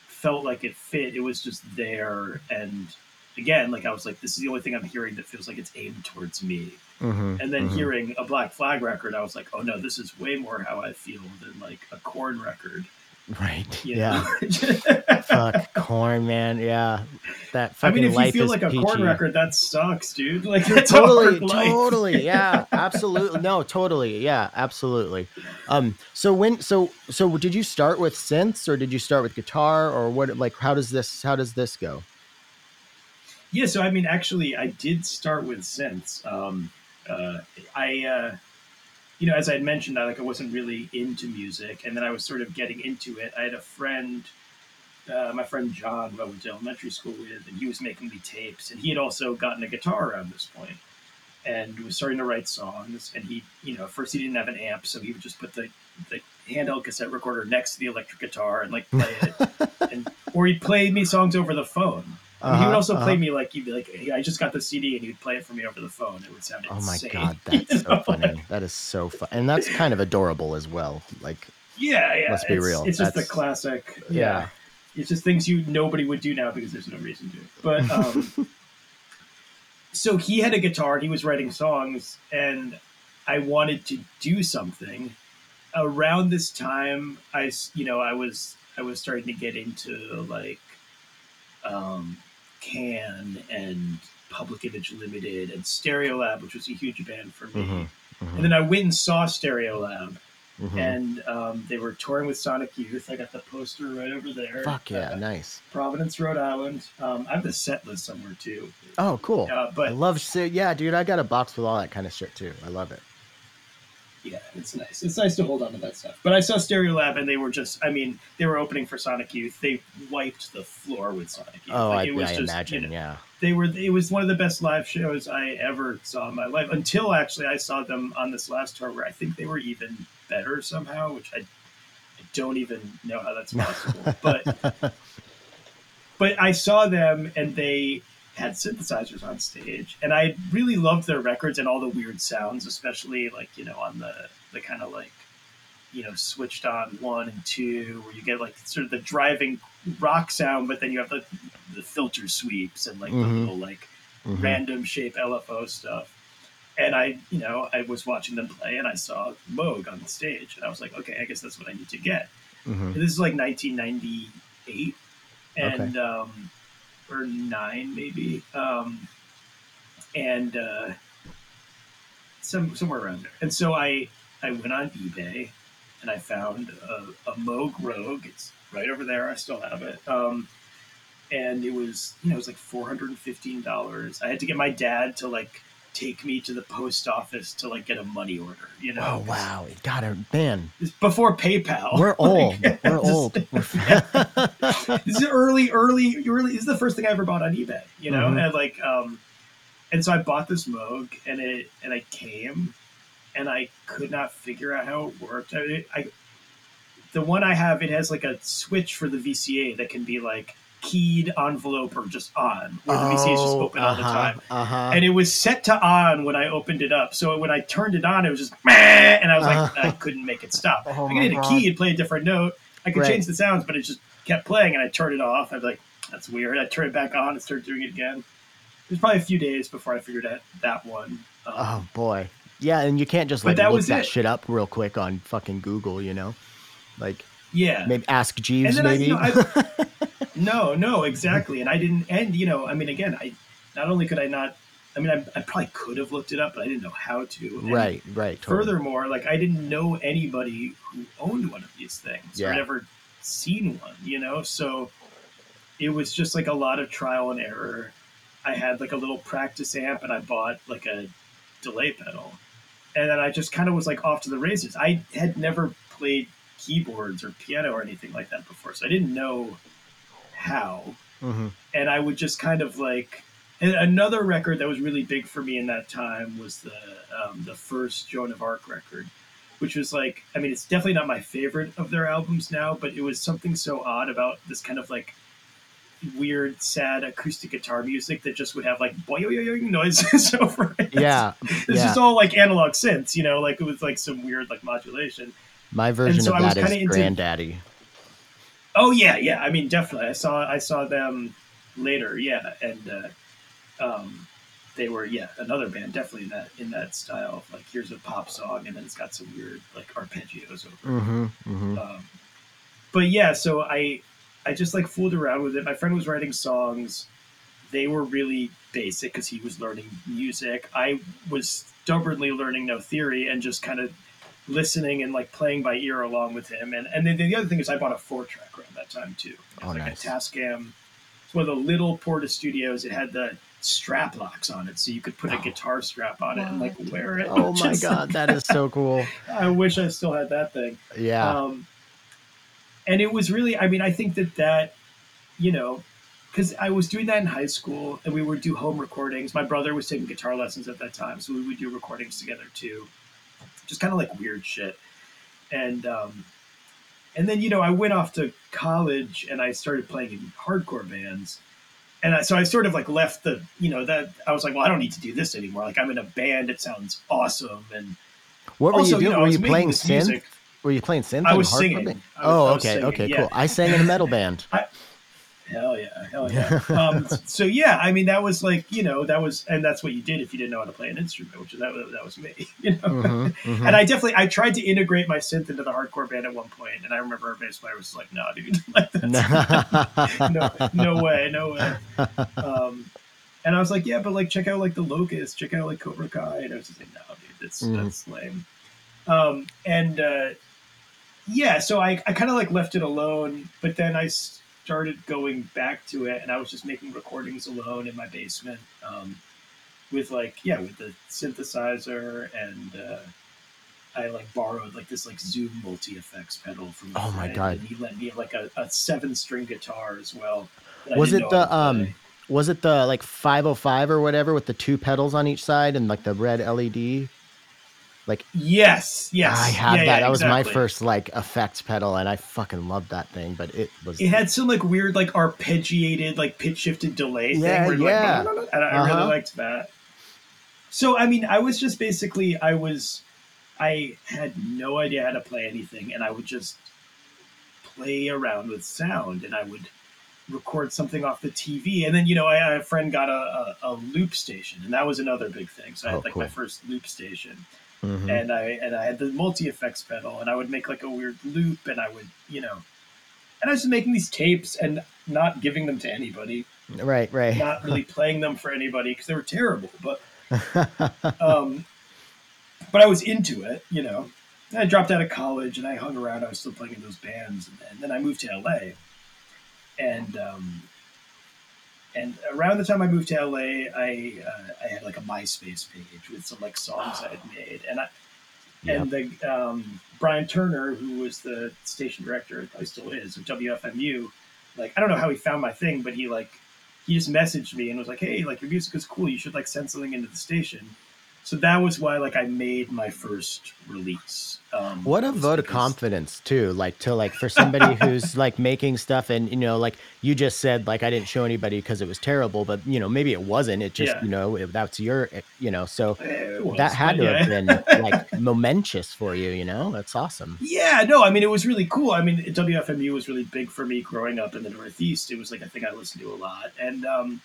Speaker 3: felt like it fit. It was just there. And again, like I was like, this is the only thing I'm hearing that feels like it's aimed towards me.
Speaker 1: mhm,
Speaker 3: And then
Speaker 1: mhm.
Speaker 3: hearing a Black Flag record, I was like, oh no, this is way more how I feel than like a Korn record.
Speaker 1: Right.
Speaker 3: You
Speaker 1: yeah. Fuck Korn man. Yeah. That
Speaker 3: I
Speaker 1: fucking
Speaker 3: mean, if you feel like a
Speaker 1: peachy.
Speaker 3: Korn record, that sucks, dude. Like
Speaker 1: totally
Speaker 3: a hard life.
Speaker 1: totally. Yeah absolutely. No totally. Yeah absolutely. Um so when so so did you start with synths or did you start with guitar or what like how does this how does this go?
Speaker 3: Yeah, so I mean, actually, I did start with synths. Um, uh, I, uh, you know, as I had mentioned, I like I wasn't really into music, and then I was sort of getting into it. I had a friend, uh, my friend John, who I went to elementary school with, and he was making me tapes, and he had also gotten a guitar around this point, and was starting to write songs. And he, you know, at first he didn't have an amp, so he would just put the the handheld cassette recorder next to the electric guitar and like play it, and or he'd play me songs over the phone. And he would
Speaker 1: Uh-huh,
Speaker 3: also play
Speaker 1: uh-huh.
Speaker 3: me like he'd be like, hey, I just got the CD, and he'd play it for me over the phone. It would sound
Speaker 1: oh my god that's so
Speaker 3: know?
Speaker 1: funny that is so fun and that's kind of adorable as well like
Speaker 3: Yeah, yeah.
Speaker 1: Let's be
Speaker 3: it's,
Speaker 1: real,
Speaker 3: It's just the
Speaker 1: that's-
Speaker 3: classic.
Speaker 1: yeah.
Speaker 3: Yeah. It's just things you nobody would do now because there's no reason to. But um, so he had a guitar. He was writing songs, and I wanted to do something. Around this time, I you know I was I was starting to get into like um, Can and Public Image Limited and Stereolab, which was a huge band for me.
Speaker 1: Mhm, mhm,
Speaker 3: And then I went and saw Stereolab
Speaker 1: mhm.
Speaker 3: and um, they were touring with Sonic Youth. I got the poster right over there.
Speaker 1: fuck yeah
Speaker 3: Uh,
Speaker 1: nice
Speaker 3: Providence, Rhode Island. Um, I have the set list somewhere too.
Speaker 1: oh cool
Speaker 3: Uh,
Speaker 1: i love yeah dude i got a box with all that kind of shit too i love it
Speaker 3: yeah, it's nice. It's nice to hold on to that stuff. But I saw Stereolab and they were just, I mean, they were opening for Sonic Youth. They wiped the floor with Sonic Youth.
Speaker 1: oh
Speaker 3: Like,
Speaker 1: i,
Speaker 3: it was
Speaker 1: I
Speaker 3: just, you
Speaker 1: imagine
Speaker 3: know,
Speaker 1: yeah
Speaker 3: They were, it was one of the best live shows I ever saw in my life until actually I saw them on this last tour where I think they were even better somehow, which I, I don't even know how that's possible. but but I saw them and they had synthesizers on stage, and I really loved their records and all the weird sounds, especially like you know on the the kind of like you know switched on one and two, where you get like sort of the driving rock sound, but then you have the the filter sweeps and like the
Speaker 1: Mhm.
Speaker 3: little like
Speaker 1: Mhm.
Speaker 3: random shape LFO stuff. And I, you know, I was watching them play, and I saw Moog on the stage, and I was like, okay, I guess that's what I need to get.
Speaker 1: Mhm.
Speaker 3: This is like 1998, and um, or nine maybe, um, and uh, some somewhere around there. And so I I went on eBay, and I found a, a Moog Rogue. It's right over there. I still have it. Um, and it was you know it was like four hundred and fifteen dollars. I had to get my dad to like take me to the post office to like get a money order. You know,
Speaker 1: oh wow it got it man
Speaker 3: It's before PayPal.
Speaker 1: we're old
Speaker 3: Like,
Speaker 1: we're old
Speaker 3: this is early, early, early. This is the first thing I ever bought on eBay, you know,
Speaker 1: Mhm.
Speaker 3: and like, um, and so I bought this Moog, and it, and I came, and I could not figure out how it worked. I, I, the one I have, it has like a switch for the VCA that can be like keyed envelope or just on, where the VCA is just open all the
Speaker 1: uh-huh,
Speaker 3: time.
Speaker 1: uh-huh
Speaker 3: And it was set to on when I opened it up. So when I turned it on, it was just meh, and I was like,
Speaker 1: Uh-huh.
Speaker 3: I couldn't make it stop.
Speaker 1: Oh
Speaker 3: I could hit a key and play a different note. I could
Speaker 1: Right.
Speaker 3: change the sounds, but it just kept playing, and I turned it off. I was like, that's weird. I turned it back on and started doing it again. It was probably a few days before I figured out that one. Um,
Speaker 1: Oh boy. Yeah, and you can't just
Speaker 3: But
Speaker 1: like
Speaker 3: that
Speaker 1: look that
Speaker 3: it.
Speaker 1: shit up real quick on fucking Google, you know? Like
Speaker 3: Yeah.
Speaker 2: Maybe Ask Jeeves.
Speaker 3: Then I-
Speaker 2: maybe.
Speaker 3: you know, I- No, no, exactly. And I didn't, and you know, I mean, again, I not only could I not, I mean, I, I probably could have looked it up, but I didn't know how to. And
Speaker 2: right. Right. Totally.
Speaker 3: Furthermore, like I didn't know anybody who owned one of these things or
Speaker 2: Yeah.
Speaker 3: had ever seen one, you know. So it was just like a lot of trial and error. I had like a little practice amp, and I bought like a delay pedal, and then I just kind of was like off to the races. I had never played keyboards or piano or anything like that before, so I didn't know how
Speaker 2: hmm
Speaker 3: and I would just kind of like. And another record that was really big for me in that time was the um, the first Joan of Arc record, which was like, I mean, it's definitely not my favorite of their albums now, but it was something so odd about this kind of like weird, sad acoustic guitar music that just would have like boing noises over it.
Speaker 2: Yeah.
Speaker 3: it's
Speaker 2: yeah.
Speaker 3: just all like analog synths, you know, like it was like some weird like modulation.
Speaker 2: My version
Speaker 3: so
Speaker 2: of that is
Speaker 3: into-
Speaker 2: Granddaddy.
Speaker 3: Oh yeah, yeah. I mean, definitely. I saw I saw them later. Yeah, and uh, um, they were yeah another band definitely in that in that style. Like here's a pop song, and then it's got some weird like arpeggios over. it.
Speaker 2: hmm hmm
Speaker 3: Um, but yeah, so I I just like fooled around with it. My friend was writing songs. They were really basic because he was learning music. I was stubbornly learning no theory and just kind of listening and like playing by ear along with him. And and then the other thing is I bought a four track around that time too.
Speaker 2: Oh,
Speaker 3: like
Speaker 2: nice.
Speaker 3: a Tascam. It's one of the little Porta Studios. It had the strap locks on it, so you could put a
Speaker 2: Oh.
Speaker 3: guitar strap on it and like wear it.
Speaker 2: Oh my
Speaker 3: Just-
Speaker 2: god, that is so cool.
Speaker 3: I wish I still had that thing.
Speaker 2: Yeah.
Speaker 3: Um, and it was really, I mean, I think that that, you know, because I was doing that in high school and we would do home recordings. My brother was taking guitar lessons at that time, so we would do recordings together too. Just kind of like weird shit. And, um, and then, you know, I went off to college and I started playing in hardcore bands. And I, so I sort of like left the, you know, that I was like, well, I don't need to do this anymore. Like I'm in a band. It sounds awesome. And
Speaker 2: what were
Speaker 3: also,
Speaker 2: you doing?
Speaker 3: know,
Speaker 2: were you playing synth?
Speaker 3: music.
Speaker 2: Were you playing synth?
Speaker 3: I was singing. I was-
Speaker 2: oh, okay,
Speaker 3: singing,
Speaker 2: okay,
Speaker 3: yeah.
Speaker 2: cool. I sang in a metal band.
Speaker 3: Hell yeah, hell yeah. um, so yeah, I mean that was like you know that was and that's what you did if you didn't know how to play an instrument, which is that that was me, you know.
Speaker 2: Mhm, mhm.
Speaker 3: And I definitely I tried to integrate my synth into the hardcore band at one point, and I remember our bass player was like, "No, dude, like that's, no, no way, no way." Um, and I was like, "Yeah, but like check out like the Locust, check out like Cobra Kai," and I was just like, "No, dude, that's
Speaker 2: Mhm.
Speaker 3: that's lame." Um, and uh, yeah, so I I kind of like left it alone, but then I started going back to it, and I was just making recordings alone in my basement. Um, with like yeah with the synthesizer and uh, I like borrowed like this like Zoom multi effects pedal from.
Speaker 2: Oh my God.
Speaker 3: And he lent me like a, a seven string guitar as well.
Speaker 2: Was it the um was it the like 505 or whatever with the two pedals on each side and like the red LED?
Speaker 3: Like yes, yes.
Speaker 2: I had
Speaker 3: Yeah,
Speaker 2: that.
Speaker 3: yeah,
Speaker 2: that was my first like effects pedal and I fucking loved that thing, but it was
Speaker 3: It had some like weird like arpeggiated like pitch shifted delay
Speaker 2: Yeah,
Speaker 3: thing. where,
Speaker 2: yeah.
Speaker 3: Like, and I
Speaker 2: Uh-huh.
Speaker 3: really liked that. So I mean, I was just basically I was I had no idea how to play anything, and I would just play around with sound, and I would record something off the TV, and then you know I, a friend got a, a, a loop station, and that was another big thing. So I
Speaker 2: Oh,
Speaker 3: had like my first loop station,
Speaker 2: Mhm.
Speaker 3: and I and I had the multi effects pedal, and I would make like a weird loop, and I would you know, and I was just making these tapes and not giving them to anybody,
Speaker 2: right, right.
Speaker 3: not really playing them for anybody because they were terrible, but um, but I was into it, you know. And I dropped out of college and I hung around. I was still playing in those bands, and, and then I moved to LA, and um, and around the time I moved to LA, I uh, I had like a MySpace page with some like songs I had made, and I and the um, Brian Turner, who was the station director, I still is of WFMU, like I don't know how he found my thing, but he like he just messaged me and was like, "Hey, like your music is cool. You should like send something into the station." So that was why like I made my first release. Um,
Speaker 2: What a vote of confidence too, like to like for somebody who's like making stuff and you know like you just said like I didn't show anybody because it was terrible, but you know maybe it wasn't. It just
Speaker 3: Yeah.
Speaker 2: you know it, that's your eh, you know so
Speaker 3: Eh, was,
Speaker 2: that had to
Speaker 3: yeah.
Speaker 2: have been like momentous for you. You know that's awesome.
Speaker 3: Yeah, no, I mean it was really cool. I mean WFMU was really big for me growing up in the Northeast. It was like a thing I listened to a lot, and um,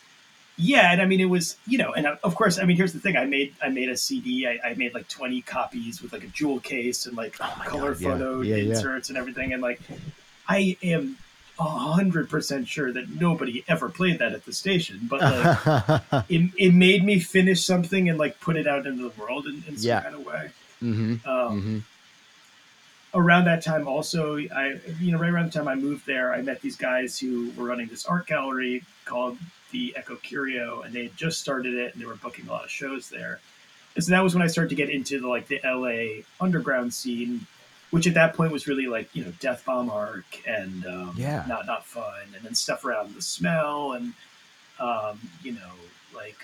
Speaker 3: yeah, and I mean it was you know, and uh, of course, I mean here's the thing: I made I made a CD, I, I made like 20 copies with like a jewel case and like
Speaker 1: Oh
Speaker 3: color
Speaker 1: God, yeah.
Speaker 3: photo
Speaker 1: Yeah, yeah.
Speaker 3: inserts and everything, and like I am a hundred percent sure that nobody ever played that at the station, but like it, it made me finish something and like put it out into the world in, in some
Speaker 1: Yeah.
Speaker 3: kind of way.
Speaker 1: mm-hmm.
Speaker 3: Um,
Speaker 1: Mm-hmm.
Speaker 3: around that time also i you know right around the time i moved there i met these guys who were running this art gallery called the echo curio and they had just started it and they were booking a lot of shows there and so that was when i started to get into the like the la underground scene which at that point was really like you know death bomb arc and um,
Speaker 1: Yeah.
Speaker 3: not not fun and then stuff around the smell and um, you know like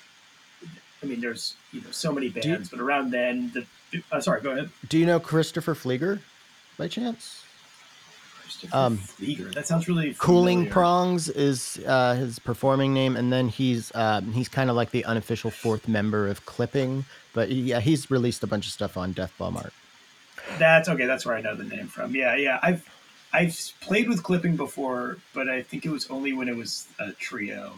Speaker 3: i mean there's you know so many
Speaker 1: you-
Speaker 3: bands but around then the uh, sorry go ahead
Speaker 1: Do you know Christopher Flieger by chance? Um.
Speaker 3: That sounds really
Speaker 1: Cooling
Speaker 3: familiar.
Speaker 1: Prongs is uh, his performing name, and then he's um, he's kind of like the unofficial fourth member of Clipping. But yeah, he's released a bunch of stuff on Death Bomb Arc.
Speaker 3: That's okay. That's where I know the name from. Yeah, yeah. I've I've played with clipping before, but I think it was only when it was a trio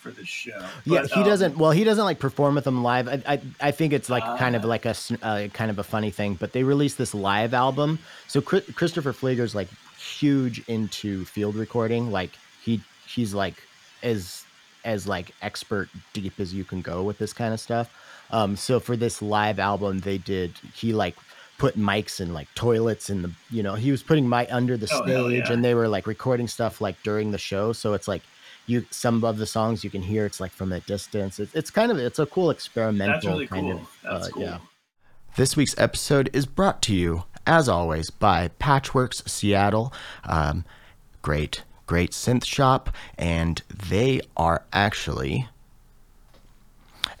Speaker 3: for the show.
Speaker 1: Yeah, he
Speaker 3: um,
Speaker 1: doesn't. Well, he doesn't like perform with them live. I, I, I think it's like kind of
Speaker 3: Ah.
Speaker 1: like a uh, kind of a funny thing. But they released this live album. So Chri- Christopher Flieger's like huge into field recording. Like he he's like as as like expert deep as you can go with this kind of stuff. Um, so for this live album, they did he like put mics in like toilets in the you know he was putting mic under the
Speaker 3: Oh,
Speaker 1: stage
Speaker 3: yeah.
Speaker 1: and they were like recording stuff like during the show. So it's like you some of the songs you can hear it's like from a distance. It's, it's kind of it's a cool experimental
Speaker 3: really
Speaker 1: kind
Speaker 3: cool.
Speaker 1: of uh,
Speaker 3: cool.
Speaker 1: yeah. This week's episode is brought to you, as always, by Patchwerks Seattle. Um, great, great synth shop, and they are actually.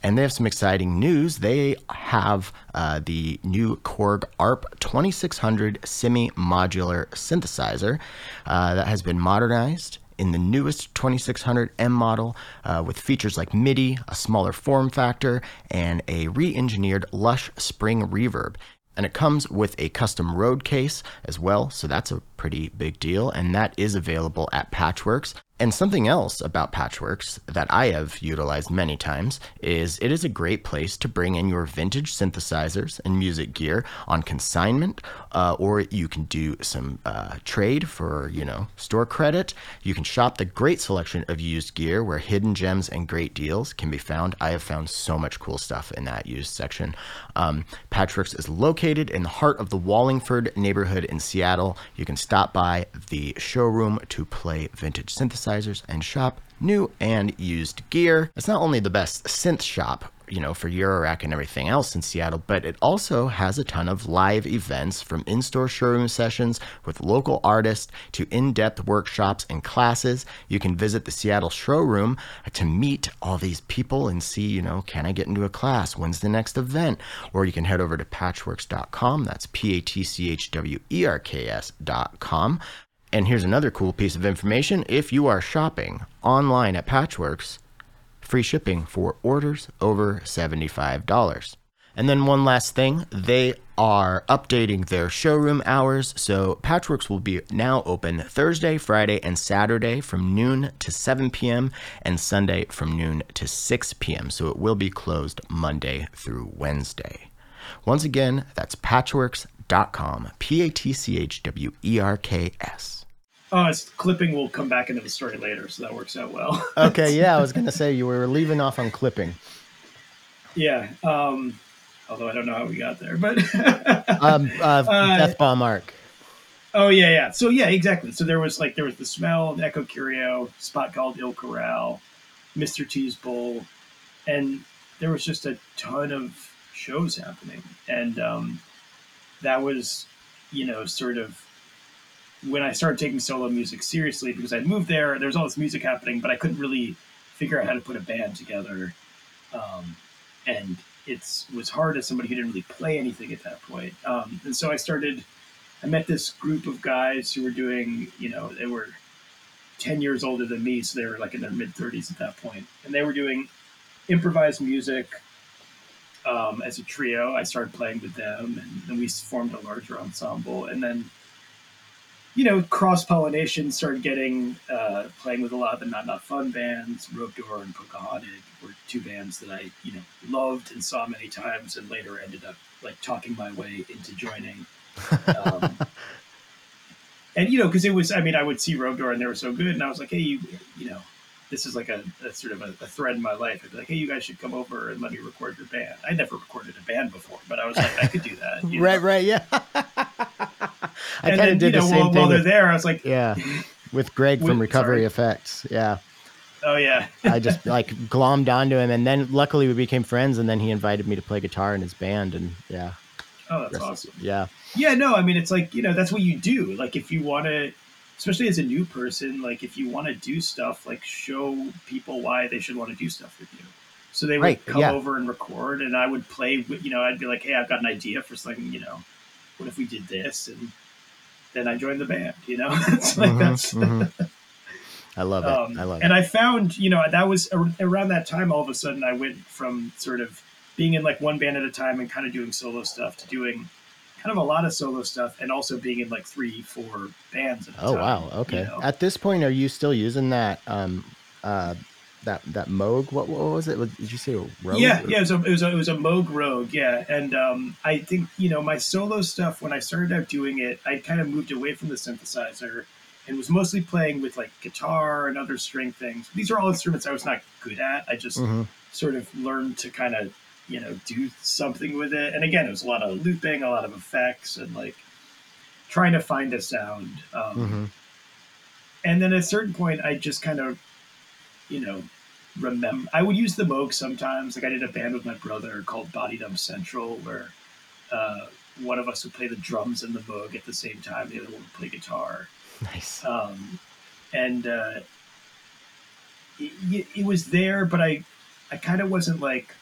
Speaker 1: And they have some exciting news. They have uh, the new Korg ARP 2600 semi modular synthesizer uh, that has been modernized in the newest 2600M model uh, with features like MIDI, a smaller form factor, and a re engineered lush spring reverb. And it comes with a custom road case as well, so that's a pretty big deal. And that is available at Patchwerks. And something else about Patchwerks that I have utilized many times is it is a great place to bring in your vintage synthesizers and music gear on consignment, uh, or you can do some uh, trade for, you know, store credit. You can shop the great selection of used gear where hidden gems and great deals can be found. I have found so much cool stuff in that used section. Um, Patchwerks is located in the heart of the Wallingford neighborhood in Seattle. You can stop by the showroom to play vintage synthesizers and shop new and used gear. It's not only the best synth shop, you know, for Eurorack and everything else in Seattle, but it also has a ton of live events from in store showroom sessions with local artists to in depth workshops and classes. You can visit the Seattle showroom to meet all these people and see, you know, can I get into a class? When's the next event? Or you can head over to patchwerks.com. That's P A T C H W E R K S.com. And here's another cool piece of information. If you are shopping online at Patchwerks, free shipping for orders over $75. And then one last thing, they are updating their showroom hours. So Patchwerks will be now open Thursday, Friday, and Saturday from noon to 7 p.m. and Sunday from noon to 6 p.m. So it will be closed Monday through Wednesday. Once again, that's patchwerks.com. P A T C H W E R K S.
Speaker 3: Oh, it's clipping will come back into the story later, so that works out well.
Speaker 1: Okay, yeah, I was going to say you were leaving off on clipping.
Speaker 3: yeah. Um, although I don't know how we got there, but
Speaker 1: Um, uh,
Speaker 3: Uh,
Speaker 1: Death Arc.
Speaker 3: oh yeah, yeah. So yeah, exactly. So there was like there was the smell, the Echo Curio, spot called Il Corral, Mr. T's Bowl, and there was just a ton of shows happening, and um, that was, you know, sort of when I started taking solo music seriously because I'd moved there. There was all this music happening, but I couldn't really figure out how to put a band together, um, and it was hard as somebody who didn't really play anything at that point. Um, and so I started. I met this group of guys who were doing, you know, they were 10 years older than me, so they were like in their mid 30s at that point. And they were doing improvised music um, as a trio. I started playing with them, and then we formed a larger ensemble. And then you know, cross pollination started getting uh, playing with a lot of the Not Not Fun bands. Robedoor and Pocahaunted were two bands that I you know loved and saw many times, and later ended up like talking my way into joining. Um, and you know, because it was, I mean, I would see Robedoor and they were so good, and I was like, hey, you, you know, this is like a, a sort of a, a, thread in my life. I'd be like, hey, you guys should come over and let me record your band. I never recorded a band before, but I was like, I could do that.
Speaker 1: right,
Speaker 3: know?
Speaker 1: right, yeah. I kind of did
Speaker 3: you
Speaker 1: the
Speaker 3: know,
Speaker 1: same
Speaker 3: while,
Speaker 1: thing.
Speaker 3: While they're there, I was like,
Speaker 1: yeah, with Greg from Recovery
Speaker 3: sorry.
Speaker 1: Effects. Yeah,
Speaker 3: oh yeah,
Speaker 1: I just like glommed onto him, and then luckily we became friends, and then he invited me to play guitar in his band, and yeah,
Speaker 3: oh that's awesome.
Speaker 1: yeah,
Speaker 3: Yeah, no, I mean, it's like you know, that's what you do. Like if you want to, especially as a new person, like if you want to do stuff, like show people why they should want to do stuff with you. So they would
Speaker 1: Right,
Speaker 3: come
Speaker 1: yeah.
Speaker 3: over and record, and I would play. You know, I'd be like, "Hey, I've got an idea for something. You know, what if we did this?" And then I joined the band. You know, it's like
Speaker 1: Mhm,
Speaker 3: that's.
Speaker 1: mhm. I love it.
Speaker 3: Um,
Speaker 1: I love it. and.
Speaker 3: I found, you know, that was ar- around that time. All of a sudden, I went from sort of being in like one band at a time and kind of doing solo stuff to doing kind of a lot of solo stuff, and also being in like three, four bands
Speaker 1: Oh
Speaker 3: time.
Speaker 1: wow,
Speaker 3: you
Speaker 1: okay.
Speaker 3: know?
Speaker 1: At this point, are you still using that um uh that that Moog? What what was it? Did you say Rogue?
Speaker 3: Yeah, yeah, it was, a, it was a it was a Moog Rogue, yeah, and um, I think you know my solo stuff when I started out doing it, I kind of moved away from the synthesizer and was mostly playing with like guitar and other string things. These are all instruments I was not good at. I just
Speaker 1: Mhm.
Speaker 3: sort of learned to kind of you know do something with it. And again, it was a lot of looping, a lot of effects, and like trying to find a sound. Um,
Speaker 1: Mhm.
Speaker 3: and then at a certain point i just kind of you know remember i would use the moog sometimes like i did a band with my brother called body dump central where uh, one of us would play the drums and the moog at the same time the other one would play guitar
Speaker 1: Nice.
Speaker 3: um, and uh, it, it was there but i i kind of wasn't like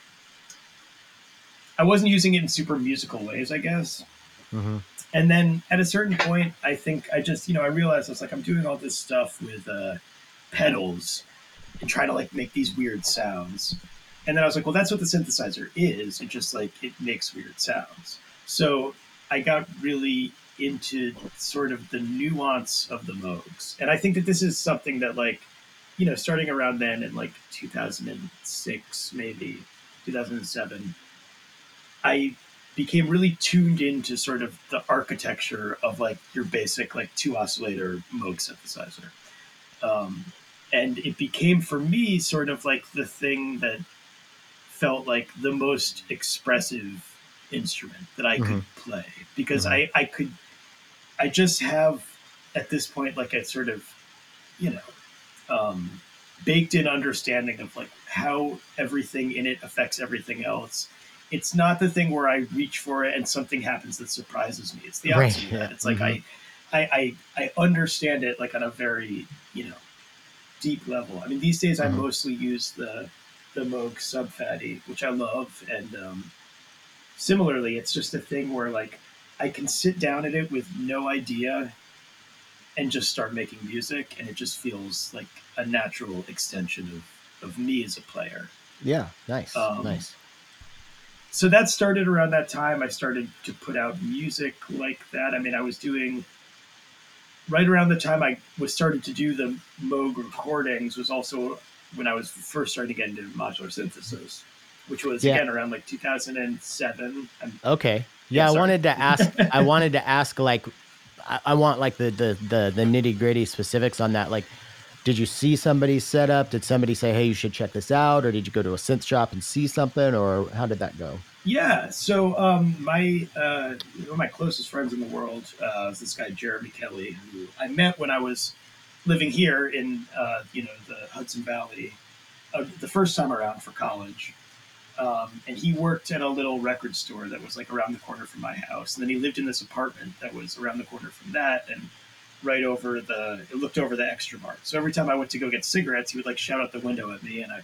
Speaker 3: i wasn't using it in super musical ways i guess.
Speaker 1: Mhm.
Speaker 3: and then at a certain point i think i just you know i realized i was like i'm doing all this stuff with uh, pedals and trying to like make these weird sounds. And then i was like well that's what the synthesizer is. It just like it makes weird sounds. So i got really into sort of the nuance of the moogs and i think that this is something that like you know starting around then in like 2006 maybe 2007 i became really tuned into sort of the architecture of like your basic like two oscillator Moog synthesizer. Um, and it became for me sort of like the thing that felt like the most expressive instrument that I could play. Because I, I could, I just have at this point like a sort of, you know, um, baked in understanding of like how everything in it affects everything else it's not the thing where I reach for it and something happens that surprises me. It's the
Speaker 1: Right,
Speaker 3: opposite of that.
Speaker 1: yeah,
Speaker 3: It's like
Speaker 1: mhm.
Speaker 3: I, I, I, I understand it like on a very, you know, deep level. I mean, these days I
Speaker 1: Mhm.
Speaker 3: mostly use the, the Moog Sub Phatty, which I love. And um, similarly, it's just a thing where like I can sit down at it with no idea and just start making music, and it just feels like a natural extension of, of me as a player.
Speaker 1: Yeah, nice,
Speaker 3: Um,
Speaker 1: nice.
Speaker 3: So that started around that time. I started to put out music like that. I mean, I was doing right around the time I was started to do the Moog recordings was also when I was first starting to get into modular synthesis, which was
Speaker 1: Yeah.
Speaker 3: again around like 2007. I'm,
Speaker 1: Okay.
Speaker 3: Yeah,
Speaker 1: Yeah, I wanted to ask. I wanted to ask like, I, I want like the the the, the nitty gritty specifics on that. Like, did you see somebody set up? Did somebody say, "Hey, you should check this out," or did you go to a synth shop and see something, or how did that go?
Speaker 3: yeah. So um, my uh, one of my closest friends in the world uh, is this guy Jeremy Kelly, who I met when I was living here in uh, you know the Hudson Valley uh, the first time around for college. Um, and he worked at a little record store that was like around the corner from my house. And then he lived in this apartment that was around the corner from that, and right over the it looked over the extra mart. So every time I went to go get cigarettes, he would like shout out the window at me, and I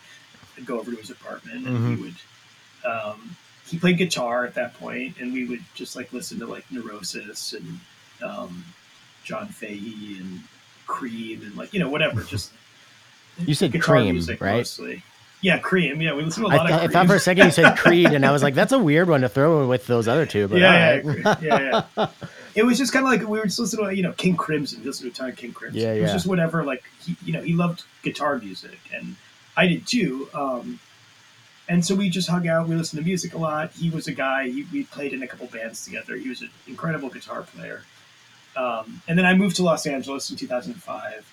Speaker 3: would go over to his apartment, and he would. Um, he played guitar at that point, and we would just like listen to like Neurosis and um, John Fahey and Cream and like you know whatever, just
Speaker 1: You said Cream,
Speaker 3: music
Speaker 1: right?
Speaker 3: mostly. Yeah, Cream. Yeah, we listen to a
Speaker 1: I,
Speaker 3: lot
Speaker 1: thought, I
Speaker 3: of
Speaker 1: thought for a second you said Creed, and I was like, "That's a weird one to throw in with those other two. But
Speaker 3: yeah,
Speaker 1: all
Speaker 3: yeah, yeah, yeah. it was just kind of like we were just listening to you know King Crimson, to a ton of King Crimson.
Speaker 4: Yeah,
Speaker 3: It was just whatever. Like he, you know, he loved guitar music, and I did too. Um, and so we just hung out. We listened to music a lot. He was a guy. He, we played in a couple bands together. He was an incredible guitar player. Um, and then I moved to Los Angeles in 2005,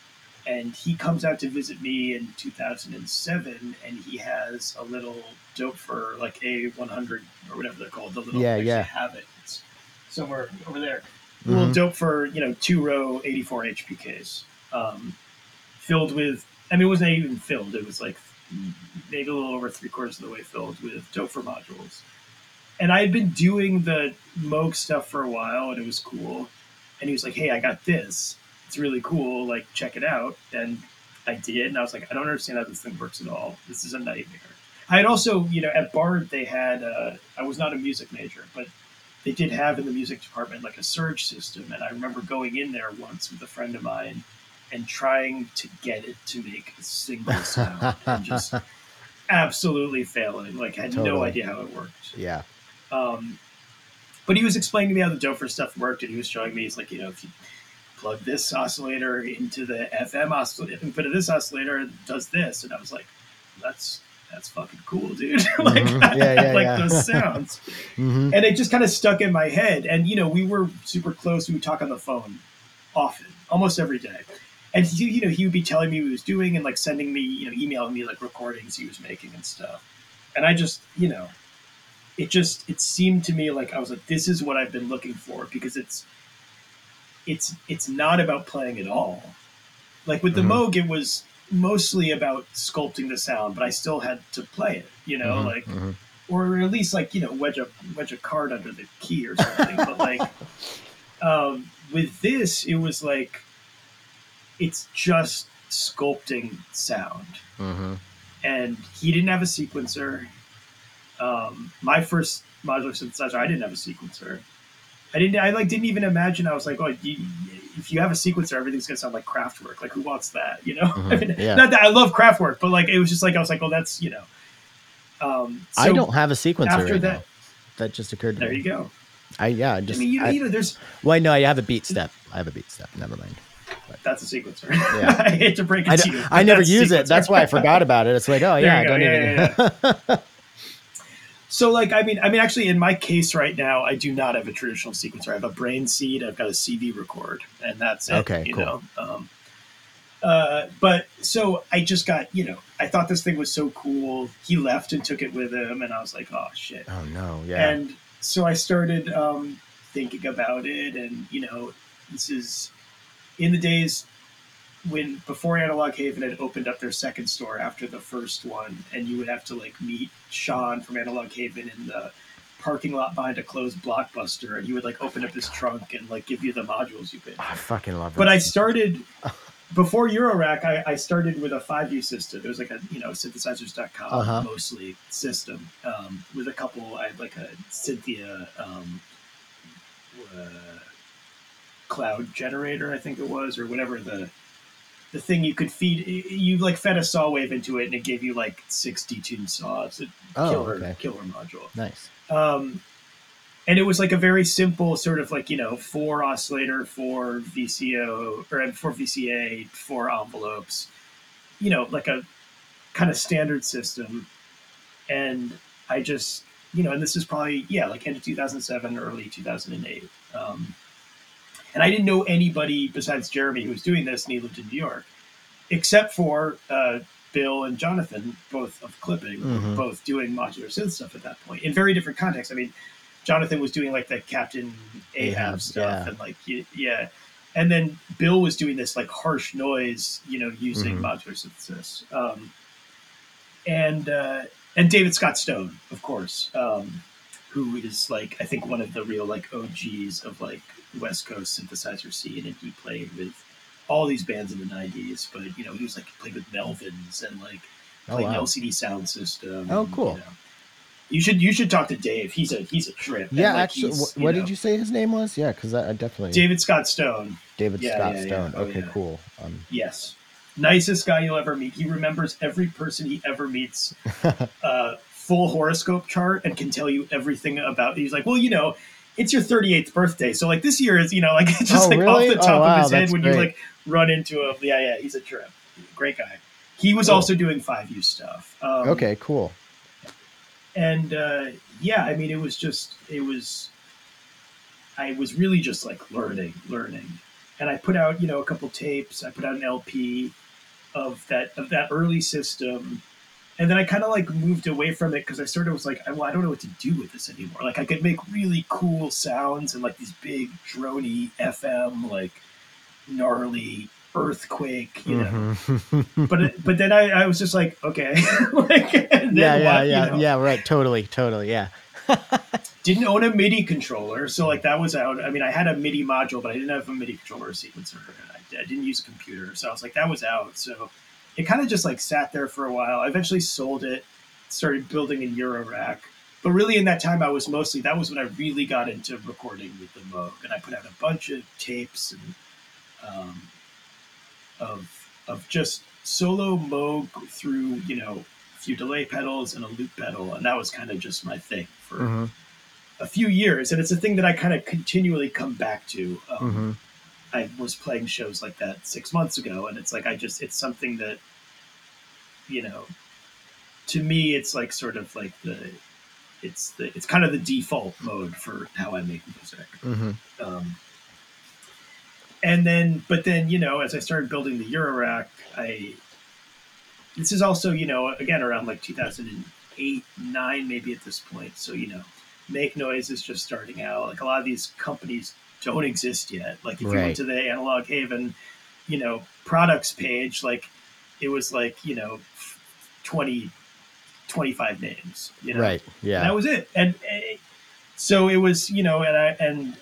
Speaker 3: and he comes out to visit me in 2007, and he has a little Doepfer like A100 or whatever they're called. The little
Speaker 4: Yeah, yeah.
Speaker 3: have it. Somewhere over there. A little
Speaker 4: Mhm.
Speaker 3: Doepfer you know two row 84 HPKs, um, filled with. I mean, it wasn't even filled. It was like maybe a little over three quarters of the way filled with Doepfer modules. And I had been doing the Moog stuff for a while, and it was cool. And he was like, "Hey, I got this. It's really cool. Like, check it out." And I did, and I was like, "I don't understand how this thing works at all. This is a nightmare." I had also, you know, at Bard they had. Uh, I was not a music major, but they did have in the music department like a Serge system, and I remember going in there once with a friend of mine and trying to get it to make a single sound and just absolutely failing. Like I had no idea how it worked.
Speaker 4: Yeah.
Speaker 3: Um, but he was explaining to me how the Doepfer stuff worked, and he was showing me, he's like, you know, if you plug this oscillator into the FM oscillator, input of this oscillator, it does this, and I was like, that's that's fucking cool, dude. like,
Speaker 4: Mhm.
Speaker 3: I
Speaker 4: Yeah, yeah,
Speaker 3: like
Speaker 4: yeah.
Speaker 3: those sounds
Speaker 4: hmm
Speaker 3: and it just kind of stuck in my head. And you know, we were super close. We would talk on the phone often, almost every day. And he, you know, he would be telling me what he was doing and like sending me, you know, emailing me like recordings he was making and stuff. And I just, you know, it just it seemed to me like I was like, this is what I've been looking for because it's it's it's not about playing at all. Like with the
Speaker 4: Mhm.
Speaker 3: Moog, it was mostly about sculpting the sound, but I still had to play it, you know,
Speaker 4: Mhm,
Speaker 3: like
Speaker 4: mhm.
Speaker 3: or at least like you know wedge a wedge a card under the key or something. but like um, with this, it was like it's just sculpting sound,
Speaker 4: Mhm.
Speaker 3: and he didn't have a sequencer. Um, my first modular synthesizer, I didn't have a sequencer. I didn't. I like didn't even imagine. I was like, oh, you, if you have a sequencer, everything's gonna sound like Kraftwerk. Like, who wants that? You know. I
Speaker 4: Mhm,
Speaker 3: mean,
Speaker 4: yeah.
Speaker 3: not that I love Kraftwerk, but like it was just like I was like, oh, that's you know. Um,
Speaker 4: I don't have a sequencer
Speaker 3: after
Speaker 4: right
Speaker 3: that-
Speaker 4: now. That just occurred to
Speaker 3: There
Speaker 4: me.
Speaker 3: There you go.
Speaker 4: I yeah, I
Speaker 3: I
Speaker 4: just
Speaker 3: mean, you,
Speaker 4: I-
Speaker 3: you know, there's
Speaker 4: well, no, I have a BeatStep. I have a BeatStep. Never mind.
Speaker 3: that's a sequencer.
Speaker 4: Yeah.
Speaker 3: I hate to break it
Speaker 4: I,
Speaker 3: to you.
Speaker 4: I never use it. That's why I forgot about it. It's like, oh yeah, I don't
Speaker 3: Yeah,
Speaker 4: even.
Speaker 3: So, like, I mean, I mean, actually, in my case right now, I do not have a traditional sequencer. I have a brain seed. I've got a CV record, and that's it.
Speaker 4: Okay,
Speaker 3: you
Speaker 4: cool.
Speaker 3: know. Um, uh, but so I just got, you know, I thought this thing was so cool. He left and took it with him, and I was like, oh shit.
Speaker 4: oh no, yeah.
Speaker 3: And so I started um, thinking about it, and you know, this is in the days when before Analog Haven had opened up their second store after the first one, and you would have to like meet Sean from Analog Haven in the parking lot behind a closed blockbuster, and he would like open up his trunk and like give you the modules you could.
Speaker 4: I fucking love it.
Speaker 3: But I started before Eurorack. I, I started with a 5U system. It was like a you know synthesizers.com
Speaker 4: Uh-huh.
Speaker 3: mostly system um, with a couple. I had like a Cynthia um, uh, cloud generator, I think it was, or whatever the the thing you could feed. You like fed a saw wave into it, and it gave you like 62 saws. A
Speaker 4: Oh,
Speaker 3: killer
Speaker 4: okay.
Speaker 3: killer module
Speaker 4: nice.
Speaker 3: um, and it was like a very simple sort of like you know four oscillator four vco or uh, four vca four envelopes you know like a kind of standard system and i just you know and this is probably yeah like end of 2007 early 2008 um, and i didn't know anybody besides jeremy who was doing this and he lived in new york except for uh, bill and jonathan both of clipping
Speaker 4: Mhm.
Speaker 3: both doing modular synth stuff at that point in very different contexts i mean jonathan was doing like the captain ahab, stuff
Speaker 4: yeah.
Speaker 3: and like yeah and then bill was doing this like harsh noise you know using
Speaker 4: Mhm.
Speaker 3: modular synthesis um, and uh, and David Scott Stone, of course, um, who is like I think one of the real like OGs of like West Coast synthesizer scene, and he played with all these bands in the '90s. But you know, he was like played with Melvins and like
Speaker 4: Oh
Speaker 3: played
Speaker 4: wow.
Speaker 3: LCD Soundsystem.
Speaker 4: Oh,
Speaker 3: and,
Speaker 4: cool.
Speaker 3: You, know. You should you should talk to Dave. He's a he's a trip. And,
Speaker 4: Yeah,
Speaker 3: like,
Speaker 4: actually, what
Speaker 3: know,
Speaker 4: did you say his name was? Yeah, because I, I definitely
Speaker 3: David Scott Stone.
Speaker 4: David
Speaker 3: Yeah,
Speaker 4: Scott
Speaker 3: yeah, yeah.
Speaker 4: Stone.
Speaker 3: Oh,
Speaker 4: okay,
Speaker 3: yeah.
Speaker 4: cool. Um,
Speaker 3: Yes. Nicest guy you'll ever meet. He remembers every person he ever meets. uh, full horoscope chart and can tell you everything about. He's like, well, you know, it's your 38th birthday. So like this year is, you know, like it's just
Speaker 1: Oh,
Speaker 3: like
Speaker 1: really?
Speaker 3: off the
Speaker 1: Oh,
Speaker 3: top
Speaker 1: wow,
Speaker 3: of his head when you like run into him. Yeah, yeah, he's a trip. Great guy. He was
Speaker 1: Cool.
Speaker 3: also doing five U stuff. Um,
Speaker 1: Okay, cool.
Speaker 3: and uh, yeah, I mean, it was just it was. I was really just like learning, learning, and I put out you know a couple tapes. I put out an LP of that of that early system, and then I kind of like moved away from it because I sort of was like, well, I don't know what to do with this anymore. Like I could make really cool sounds and like these big drony FM like gnarly earthquake, you know.
Speaker 1: Mhm.
Speaker 3: But it, but then I, I was just like, okay, like
Speaker 1: yeah, yeah,
Speaker 3: what, you
Speaker 1: yeah,
Speaker 3: know?
Speaker 1: yeah. Right. Totally, totally. Yeah.
Speaker 3: didn't own a MIDI controller, so like that was out. I mean, I had a MIDI module, but I didn't have a MIDI controller or sequencer. And I, I didn't use a computer, so I was like, that was out. So it kind of just like sat there for a while. I eventually sold it, started building a Euro rack. But really, in that time, I was mostly that was when I really got into recording with the Moog, and I put out a bunch of tapes and um, of of just solo Moog through you know a few delay pedals and a loop pedal, and that was kind of just my thing for
Speaker 1: Mhm,
Speaker 3: a few years, and it's a thing that I kind of continually come back to. Um,
Speaker 1: mhm.
Speaker 3: I was playing shows like that six months ago, and it's like I just it's something that you know to me it's like sort of like the it's the it's kind of the default mode for how I make music.
Speaker 1: Mhm.
Speaker 3: Um, and then, but then, you know, as I started building the Eurorack, I this is also, you know, again around like 2008, nine, maybe at this point. So, you know, Make Noise is just starting out. Like a lot of these companies don't exist yet. Like if you
Speaker 1: Right.
Speaker 3: went to the Analog Haven, you know, products page, like it was like, you know, 20, 25 names, you know,
Speaker 1: Right.
Speaker 3: and
Speaker 1: Yeah.
Speaker 3: that was it. And uh, so it was, you know, and I and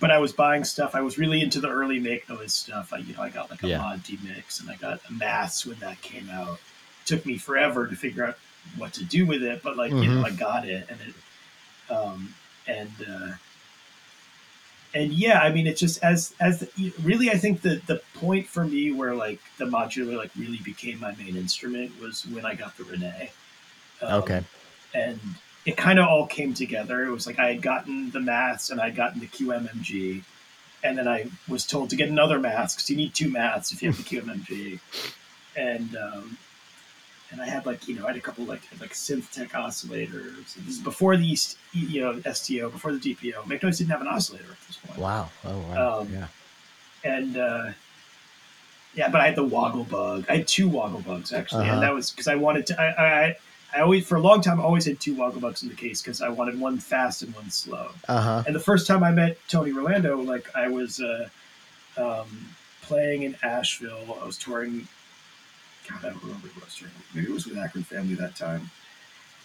Speaker 3: but I was buying stuff. I was really into the early make noise stuff. I you know I got like a
Speaker 1: Yeah.
Speaker 3: mod mix and I got a Maths when that came out. took me forever to figure out what to do with it, but like you know
Speaker 1: Mhm.
Speaker 3: I got it and it um and uh and yeah, I mean, it's just as as really, I think the the point for me where like the modular like really became my main instrument was when I got the René. Um,
Speaker 1: Okay.
Speaker 3: and it kind of all came together. It was like I had gotten the maths and I'd gotten the QMMG, and then I was told to get another math because you need two maths if you have the QMMG, and um, and I had like you know I had a couple like like synth tech oscillators. This is before the East, you know STO, before the DPO. Make Noise didn't have an oscillator at this point
Speaker 1: Wow. Oh wow.
Speaker 3: Um,
Speaker 1: yeah.
Speaker 3: and uh, yeah, but I had the woggle bug. I had two woggle bugs actually,
Speaker 1: Uh-huh.
Speaker 3: and that was because I wanted to. I, I I always for a long time I always had two woggle bugs in the case because I wanted one fast and one slow.
Speaker 1: Uh huh.
Speaker 3: And the first time I met Tony Rolando, like I was uh, um, playing in Asheville. I was touring. God, I don't remember who I was touring. with. Maybe it was with Akron Family that time.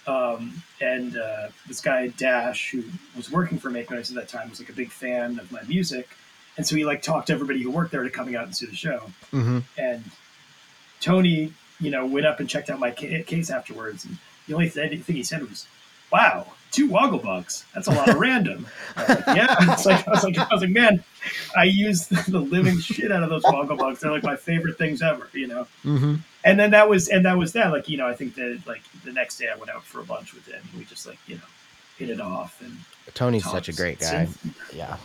Speaker 3: Um, and uh, this guy Dash, who was working for Make Noise at that time, was like a big fan of my music, and so he like talked to everybody who worked there to coming out and see the show.
Speaker 1: Mm-hmm.
Speaker 3: And Tony, you know, went up and checked out my ca- case afterwards, and the only th- thing he said was, "Wow, two woggle bugs. That's a lot of random." Like, yeah, it's like I was like I was like, man, I use the living shit out of those woggle bugs. They're like my favorite things ever, you know.
Speaker 1: Mm-hmm.
Speaker 3: And then that was and that was that. Like you know, I think that like the next day I went out for a lunch with him. and We just like you know hit it off and
Speaker 1: Tony's
Speaker 3: talked
Speaker 1: such a great guy. Yeah.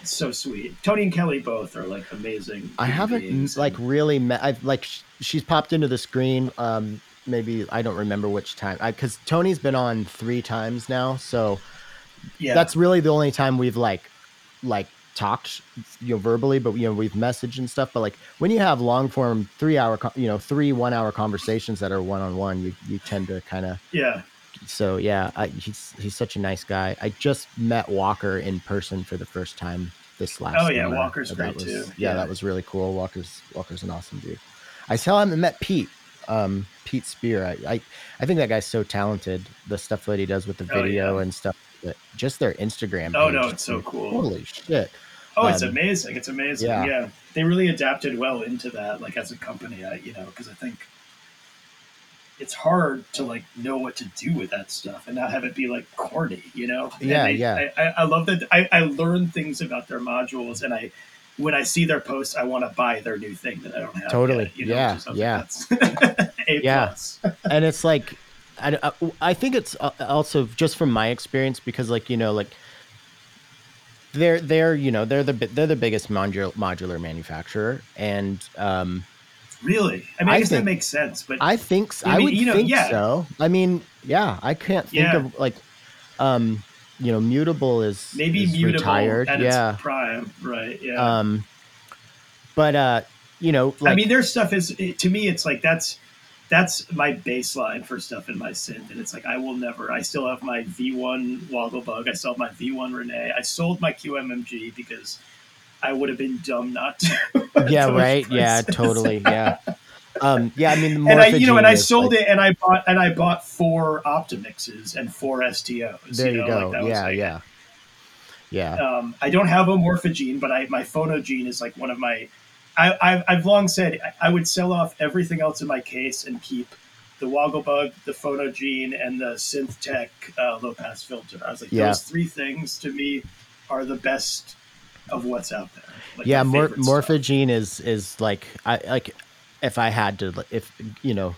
Speaker 3: It's so sweet. Tony and Kelly both are like amazing.
Speaker 1: I haven't like really met. I've like she's popped into the screen. Um, maybe I don't remember which time. Because Tony's been on three times now, so
Speaker 3: yeah,
Speaker 1: that's really the only time we've like like talked you know verbally but you know we've messaged and stuff but like when you have long form three hour you know three one hour conversations that are one on one you you tend to kind of
Speaker 3: yeah.
Speaker 1: so yeah I, he's he's such a nice guy i just met walker in person for the first time this last
Speaker 3: Oh, yeah,
Speaker 1: summer.
Speaker 3: Walker's great
Speaker 1: was-
Speaker 3: too.
Speaker 1: yeah,
Speaker 3: Yeah.
Speaker 1: that was really cool walker's walker's an awesome dude i still haven't met pete um Pete Speer I, I i think that guy's so talented the stuff that he does with the
Speaker 3: Oh,
Speaker 1: video
Speaker 3: yeah.
Speaker 1: and stuff but just their instagram
Speaker 3: Oh no, it's so
Speaker 1: dude,
Speaker 3: cool.
Speaker 1: holy shit
Speaker 3: Oh, it's
Speaker 1: Um,
Speaker 3: amazing! It's amazing.
Speaker 1: yeah.
Speaker 3: Yeah. they really adapted well into that. Like as a company, I, you know, because I think it's hard to like know what to do with that stuff and not have it be like corny. You know? And
Speaker 1: Yeah,
Speaker 3: they-
Speaker 1: yeah.
Speaker 3: I, I, I love that. I, I learn things about their modules, and I when I see their posts, I want to buy their new thing that I don't have.
Speaker 1: Totally.
Speaker 3: yet, you know,
Speaker 1: Yeah,
Speaker 3: which is- I was
Speaker 1: yeah.
Speaker 3: A
Speaker 1: Yeah.
Speaker 3: plus.
Speaker 1: and it's like I, I, I think it's uh, also just from my experience because like you know like they're they're you know they're the they're the biggest modular modular manufacturer, and um,
Speaker 3: Really? I mean, I,
Speaker 1: I
Speaker 3: guess
Speaker 1: think-
Speaker 3: that makes sense, but
Speaker 1: I think
Speaker 3: I
Speaker 1: I
Speaker 3: mean,
Speaker 1: would
Speaker 3: you know,
Speaker 1: think
Speaker 3: yeah.
Speaker 1: so. I mean, yeah, I can't think
Speaker 3: Yeah.
Speaker 1: of like, um, you know, mutable is
Speaker 3: maybe
Speaker 1: is
Speaker 3: mutable
Speaker 1: retired,
Speaker 3: at
Speaker 1: yeah.
Speaker 3: its prime, right? Yeah.
Speaker 1: Um, but uh, you know, like
Speaker 3: I mean, their stuff is it- to me. It's like that's that's my baseline for stuff in my synth, and it's like I will never. I still have my V1 Wogglebug. I still have my V1 René. I sold my QMMG because I would have been dumb not to.
Speaker 1: yeah, right, yeah, totally, yeah. Um, yeah, I mean, the
Speaker 3: And I, you know, and I sold
Speaker 1: like-
Speaker 3: it, and I bought, and I bought four Optomixes and four STOs.
Speaker 1: There you,
Speaker 3: know,
Speaker 1: go.
Speaker 3: like
Speaker 1: yeah,
Speaker 3: like-
Speaker 1: yeah, yeah.
Speaker 3: um, I don't have a morphogene, but I my phonogene is like one of my. I, I've, I've long said I- would sell off everything else in my case and keep the Wogglebug, the phonogene, and the SynthTech uh, low pass filter. I was like,
Speaker 1: Yeah.
Speaker 3: those three things to me are the best of what's out there. Like
Speaker 1: yeah, mor-
Speaker 3: stuff.
Speaker 1: morphogene is is like I like if I had to if you know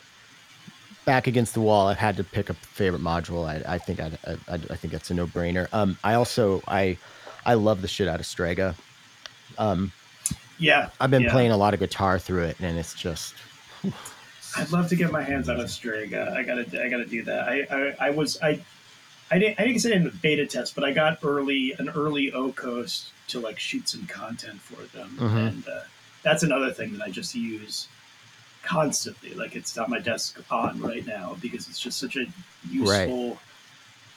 Speaker 1: back against the wall, I had to pick a favorite module. I, I think I'd, I I I think that's a no brainer. Um, I also I I love the shit out of Strega. Um,
Speaker 3: Yeah,
Speaker 1: I've been
Speaker 3: yeah.
Speaker 1: playing a lot of guitar through it, and it's just
Speaker 3: I'd love to get my hands on a Strega. I gotta, I gotta do that. I, I, I was, I, I didn't, I didn't get in the beta test, but I got early, an early O Coast to like shoot some content for them,
Speaker 1: Mhm.
Speaker 3: and uh, that's another thing that I just use constantly. Like it's on my desk on right now because it's just such a useful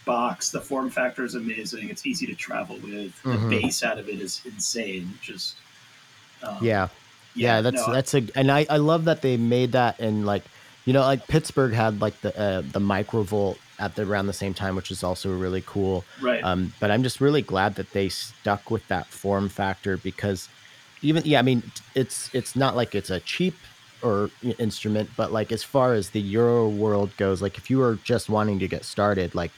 Speaker 3: box. The form factor is amazing. It's easy to travel with. The
Speaker 1: Mhm.
Speaker 3: bass out of it is insane. Just um,
Speaker 1: yeah. Yeah, that's
Speaker 3: no,
Speaker 1: that's a and I I love that they made that and like you know like Pittsburgh had like the uh, the microvolt at the around the same time, which is also really cool.
Speaker 3: right.
Speaker 1: Um, but I'm just really glad that they stuck with that form factor because even yeah, I mean it's it's not like it's a cheap or instrument, but like as far as the Euro world goes, like if you were just wanting to get started, like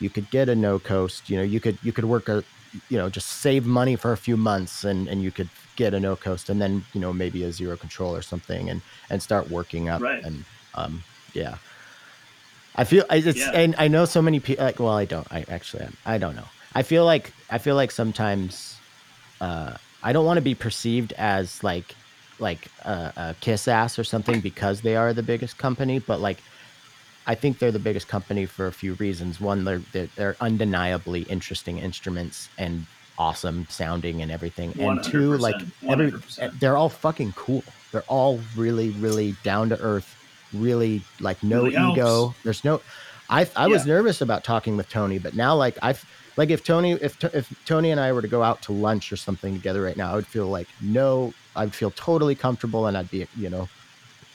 Speaker 1: you could get a no coast, you know, you could you could work a you know just save money for a few months and and you could get a no coast and then you know maybe a zero control or something and and start working up
Speaker 3: Right.
Speaker 1: and um yeah i feel I- it's
Speaker 3: Yeah.
Speaker 1: and i know so many people like well i don't i actually i don't know i feel like i feel like sometimes uh i don't want to be perceived as like like a, a kiss ass or something because they are the biggest company but like I think they're the biggest company for a few reasons. One, they're they're, they're undeniably interesting instruments and awesome sounding and everything. And two, like every
Speaker 3: 100%.
Speaker 1: Eh, they're all fucking cool. They're all really really down to earth, really like no
Speaker 3: Really helps.
Speaker 1: ego. There's no. I I was nervous about talking with Tony, but now like I've like if Tony if if Tony and I were to go out to lunch or something together right now, I would feel like no, I'd feel totally comfortable and I'd be you know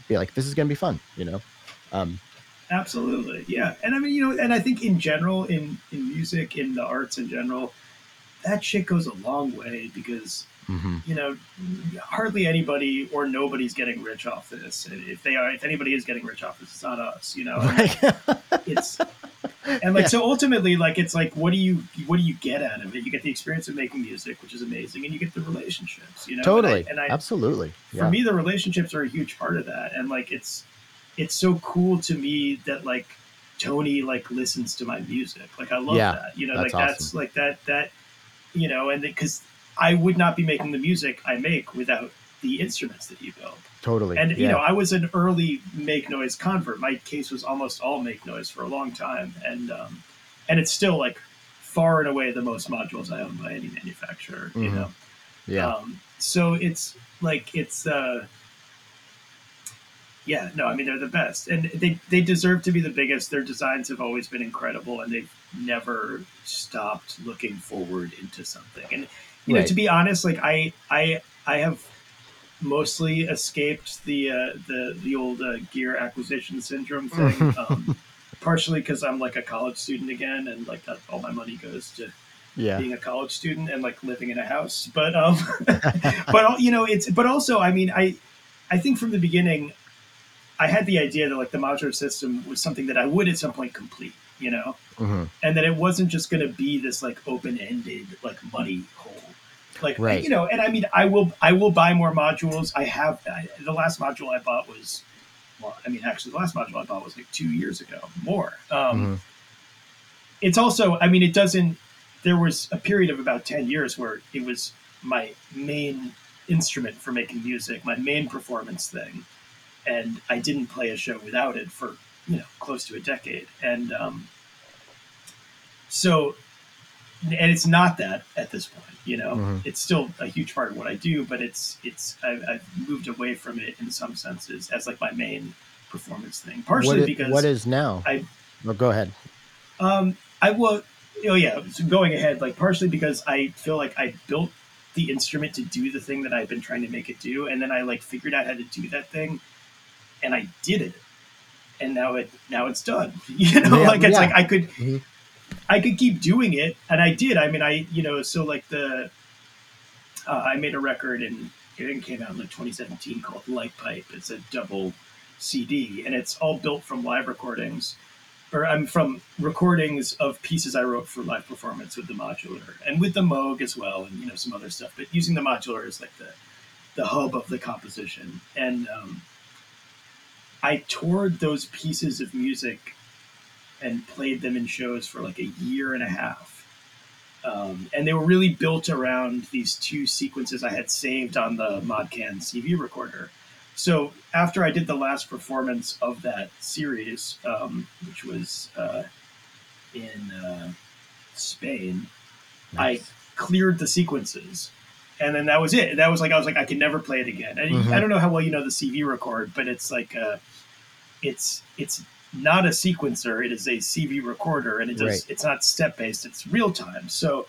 Speaker 1: be like this is gonna be fun, you know. Um,
Speaker 3: Absolutely, yeah. And I mean, you know, and I think in general, in in music, in the arts in general, that shit goes a long way because
Speaker 1: mhm.
Speaker 3: you know hardly anybody or nobody's getting rich off this. If they are, if anybody is getting rich off this, it's not us. You know, And it's and like
Speaker 1: Yeah.
Speaker 3: so ultimately, like it's like what do you what do you get out of it? You get the experience of making music, which is amazing, and you get the relationships. You know, And I-
Speaker 1: totally
Speaker 3: and I,
Speaker 1: absolutely
Speaker 3: for me the relationships are a huge part of that and like it's it's so cool to me that like tony like listens to my music like i love
Speaker 1: Yeah,
Speaker 3: that you know
Speaker 1: that's
Speaker 3: like that's like that that you know and because i would not be making the music i make without the instruments that you build
Speaker 1: totally
Speaker 3: and you know i was an early make noise convert my case was almost all make noise for a long time and um and it's still like far and away the most modules i own by any manufacturer you
Speaker 1: Mhm.
Speaker 3: know
Speaker 1: yeah
Speaker 3: um, so it's like it's uh yeah, no, I mean they're the best. And they they deserve to be the biggest. Their designs have always been incredible and they've never stopped looking forward into something. And you know, to be honest, like I I I have mostly escaped the uh, the the old uh, gear acquisition syndrome thing. um, partially because I'm like a college student again, and like that, all my money goes to
Speaker 1: yeah.
Speaker 3: being a college student and like living in a house. But um but you know it's but also i mean i i think from the beginning i had the idea that like the modular system was something that i would at some point complete you know?
Speaker 1: Hmm
Speaker 3: and that it wasn't just going to be this like open-ended like money hole like
Speaker 1: Right.
Speaker 3: you know and i mean i will i will buy more modules i have I, the last module i bought was well i mean actually the last module i bought was like two years ago more um
Speaker 1: Mhm.
Speaker 3: it's also i mean it doesn't there was a period of about 10 years where it was my main instrument for making music, my main performance thing. And I didn't play a show without it for, you know, close to a decade. And um, so, and it's not that at this point, you know,
Speaker 4: Mhm.
Speaker 3: it's still a huge part of what I do, but it's, it's, I've, I've moved away from it in some senses as like my main performance thing, partially
Speaker 4: what, i-
Speaker 3: because
Speaker 4: what is now?
Speaker 3: I-
Speaker 4: oh, go ahead.
Speaker 3: um, I will. Oh yeah. So going ahead, like partially because I feel like I built the instrument to do the thing that I've been trying to make it do, and then I like figured out how to do that thing, and I did it, and now it now it's done. You know,
Speaker 4: Yeah,
Speaker 3: like it's
Speaker 4: yeah.
Speaker 3: like I could
Speaker 4: Mhm.
Speaker 3: I could keep doing it, and I did. I mean, I you know, so like the uh, I made a record and it came out in like 2017 called Light Pipe. It's a double CD, and it's all built from live recordings or I'm from recordings of pieces I wrote for live performance with the modular and with the Moog as well, and you know some other stuff. But using the modular is like the the hub of the composition, and um, I toured those pieces of music and played them in shows for like a year and a half. Um, and they were really built around these two sequences I had saved on the Modcan CV recorder. So after I did the last performance of that series, um, which was uh, in uh, Spain, I cleared the sequences, and then that was it. That was like I was like I can never play it again. And
Speaker 4: Mhm.
Speaker 3: I don't know how well you know the CV record, but it's like uh it's it's not a sequencer. It is a CV recorder, and it does
Speaker 4: Right.
Speaker 3: it's not step based. It's real time. So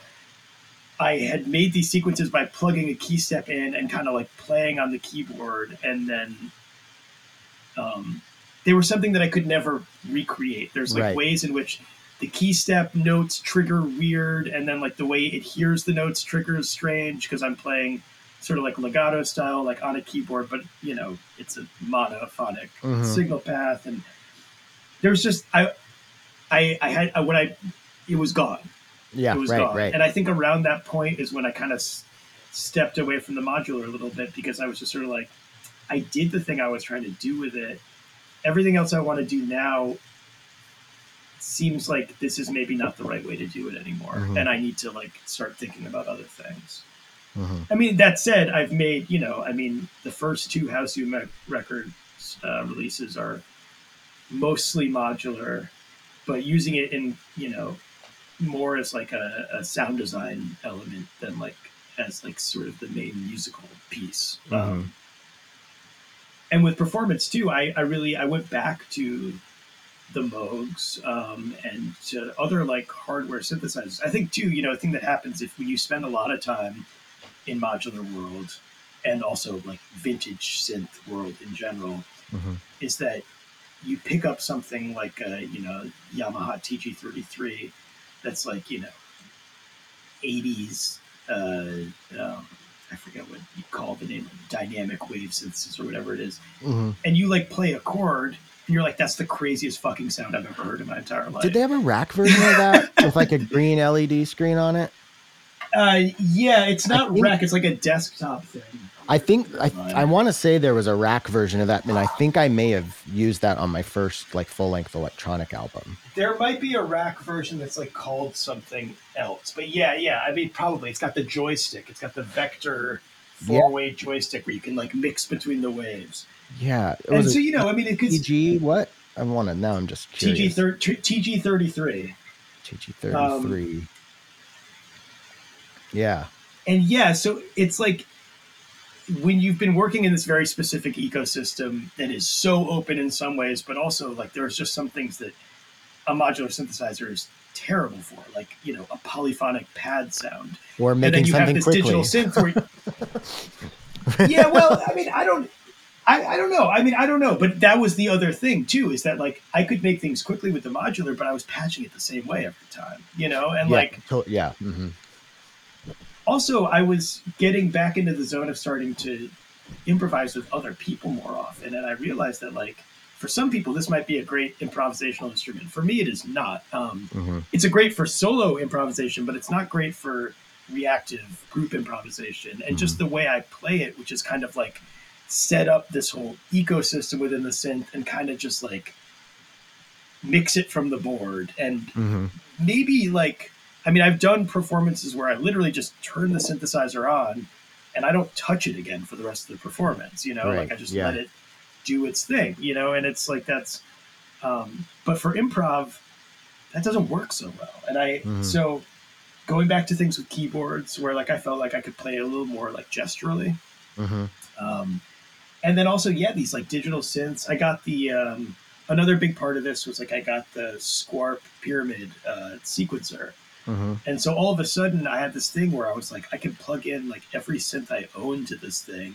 Speaker 3: I had made these sequences by plugging a key step in and kind of like playing on the keyboard, and then um, they were something that I could never recreate. There's like
Speaker 4: Right.
Speaker 3: ways in which the key step notes trigger weird, and then like the way it hears the notes triggers strange because I'm playing sort of like legato style, like on a keyboard, but you know it's a monophonic
Speaker 4: Mhm.
Speaker 3: signal path, and there was just I, I, I had when I, it was gone
Speaker 4: Yeah,
Speaker 3: it was
Speaker 4: right,
Speaker 3: gone.
Speaker 4: right.
Speaker 3: And I think around that point is when I kind of s- stepped away from the modular a little bit because I was just sort of like, I did the thing I was trying to do with it. Everything else I want to do now seems like this is maybe not the right way to do it anymore,
Speaker 4: Mhm.
Speaker 3: and I need to like start thinking about other things.
Speaker 4: Mhm.
Speaker 3: I mean, that said, I've made you know, I mean, the first two Hausu Records uh, releases are mostly modular, but using it in you know more as like a, a sound design element than like as like sort of the main musical piece. Um, and with performance too, I, I really I went back to the Moogs um, and to other like hardware synthesizers. I think too, you know, a thing that happens if you spend a lot of time in modular world and also like vintage synth world in general,
Speaker 4: Mhm.
Speaker 3: is that you pick up something like a you know Yamaha TG33 that's like you know 80s uh, um, I forget what you call the name dynamic wave synthesis or whatever it is
Speaker 4: Mhm.
Speaker 3: and you like play a chord and you're like that's the craziest fucking sound I've ever heard in my entire life
Speaker 4: Did they have a rack version of that with like a green LED screen on it?
Speaker 3: uh, yeah it's not rack it's like a desktop thing
Speaker 4: I think I,
Speaker 3: Right.
Speaker 4: I want to say there was a rack version of that, and I think I may have used that on my first like full length electronic album.
Speaker 3: There might be a rack version that's like called something else, but yeah, yeah. I mean, probably it's got the joystick. It's got the vector four-way joystick where you can like mix between the waves.
Speaker 4: Yeah, it
Speaker 3: And so you know, I mean, it could
Speaker 4: TG. What I want to now. I'm just
Speaker 3: TG
Speaker 4: curious.
Speaker 3: thir- TG thirty-three,
Speaker 4: TG thirty three. Um, yeah.
Speaker 3: and yeah, so it's like when you've been working in this very specific ecosystem that is so open in some ways, but also like there's just some things that a modular synthesizer is terrible for, like you know, a polyphonic pad sound.
Speaker 4: Or
Speaker 3: and then
Speaker 4: making
Speaker 3: you have
Speaker 4: something
Speaker 3: this
Speaker 4: quickly.
Speaker 3: digital synth where yeah well i mean i don't I, I don't know i mean i don't know but that was the other thing too is that like i could make things quickly with the modular but i was patching it the same way every time you know and
Speaker 4: yeah,
Speaker 3: like
Speaker 4: yeah. hmm
Speaker 3: also i was getting back into the zone of starting to improvise with other people more often and i realized that like for some people this might be a great improvisational instrument. For me it is not. Um,
Speaker 4: hmm
Speaker 3: it's a great for solo improvisation, but it's not great for reactive group improvisation. And just the way I play it, which is kind of like set up this whole ecosystem within the synth and kind of just like mix it from the board and
Speaker 4: hmm
Speaker 3: maybe like I mean, I've done performances where I literally just turn the synthesizer on and I don't touch it again for the rest of the performance, you know,
Speaker 1: Right,
Speaker 3: like I just
Speaker 1: yeah.
Speaker 3: let it do its thing, you know, and it's like that's, um, but for improv, that doesn't work so well. And I,
Speaker 1: Mhm.
Speaker 3: so going back to things with keyboards where like I felt like I could play a little more like gesturally.
Speaker 1: hmm
Speaker 3: Um, and then also, yeah, these like digital synths. I got the um, another big part of this was like I got the Squarp Pyramid uh, sequencer,
Speaker 1: hmm
Speaker 3: and so all of a sudden I had this thing where I was like, I could plug in like every synth I own to this thing,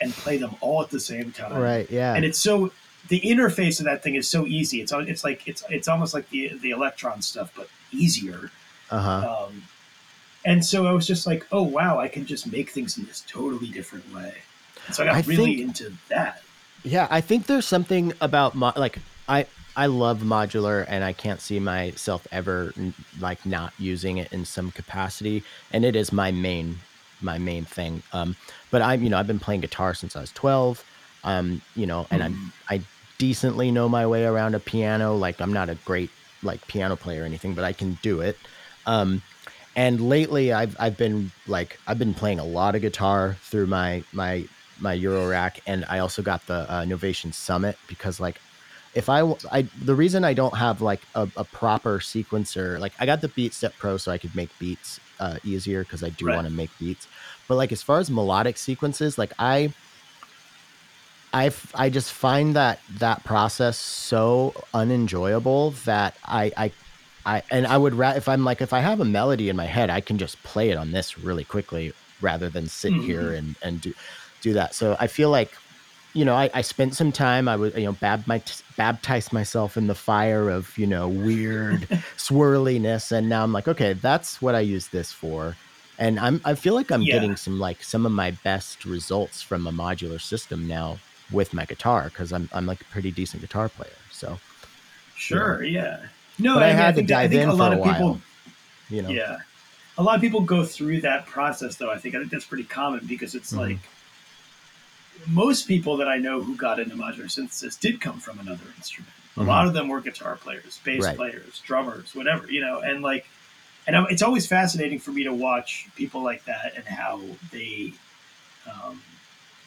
Speaker 3: and play them all at the same time.
Speaker 1: Right. Yeah.
Speaker 3: And it's so the interface of that thing is so easy. It's it's like it's it's almost like the the Elektron stuff, but easier.
Speaker 1: uh huh.
Speaker 3: Um, and so I was just like, oh wow, I can just make things in this totally different way. And so I got
Speaker 1: I
Speaker 3: really
Speaker 1: think-
Speaker 3: into that.
Speaker 1: Yeah, I think there's something about mo- like I I love modular and I can't see myself ever like not using it in some capacity and it is my main my main thing. Um but I'm you know I've been playing guitar since I was 12. Um you know and I'm I decently know my way around a piano like I'm not a great like piano player or anything but I can do it. Um and lately I've I've been like I've been playing a lot of guitar through my my my Euro rack, and I also got the uh, Novation Summit because like if I, I the reason I don't have like a, a proper sequencer like I got the Beat Step Pro so I could make beats uh, easier because I do
Speaker 3: Right.
Speaker 1: want to make beats, but like as far as melodic sequences, like I, I, I just find that that process so unenjoyable that I, I I and I would ra- if I'm like if I have a melody in my head, I can just play it on this really quickly rather than sit
Speaker 3: Mhm.
Speaker 1: here and and do do that. So I feel like you know I, I spent some time I was, you know bab my baptize myself in the fire of you know weird swirliness, and now I'm like okay that's what I use this for, and I'm I feel like I'm
Speaker 3: Yeah.
Speaker 1: getting some like some of my best results from a modular system now with my guitar because I'm I'm like a pretty decent guitar player. So
Speaker 3: Sure, yeah. No,
Speaker 1: But I
Speaker 3: I, mean,
Speaker 1: had
Speaker 3: I
Speaker 1: to
Speaker 3: think, that,
Speaker 1: dive in
Speaker 3: a lot
Speaker 1: for a
Speaker 3: of people,
Speaker 1: while. you know
Speaker 3: yeah, a lot of people go through that process. Though I think I think that's pretty common because it's
Speaker 1: Mhm.
Speaker 3: like most people that I know who got into modular synthesis did come from another instrument. A
Speaker 1: Mhm.
Speaker 3: lot of them were guitar players, bass
Speaker 1: Right.
Speaker 3: players, drummers, whatever, you know, and like, and I'm, it's always fascinating for me to watch people like that and how they, um,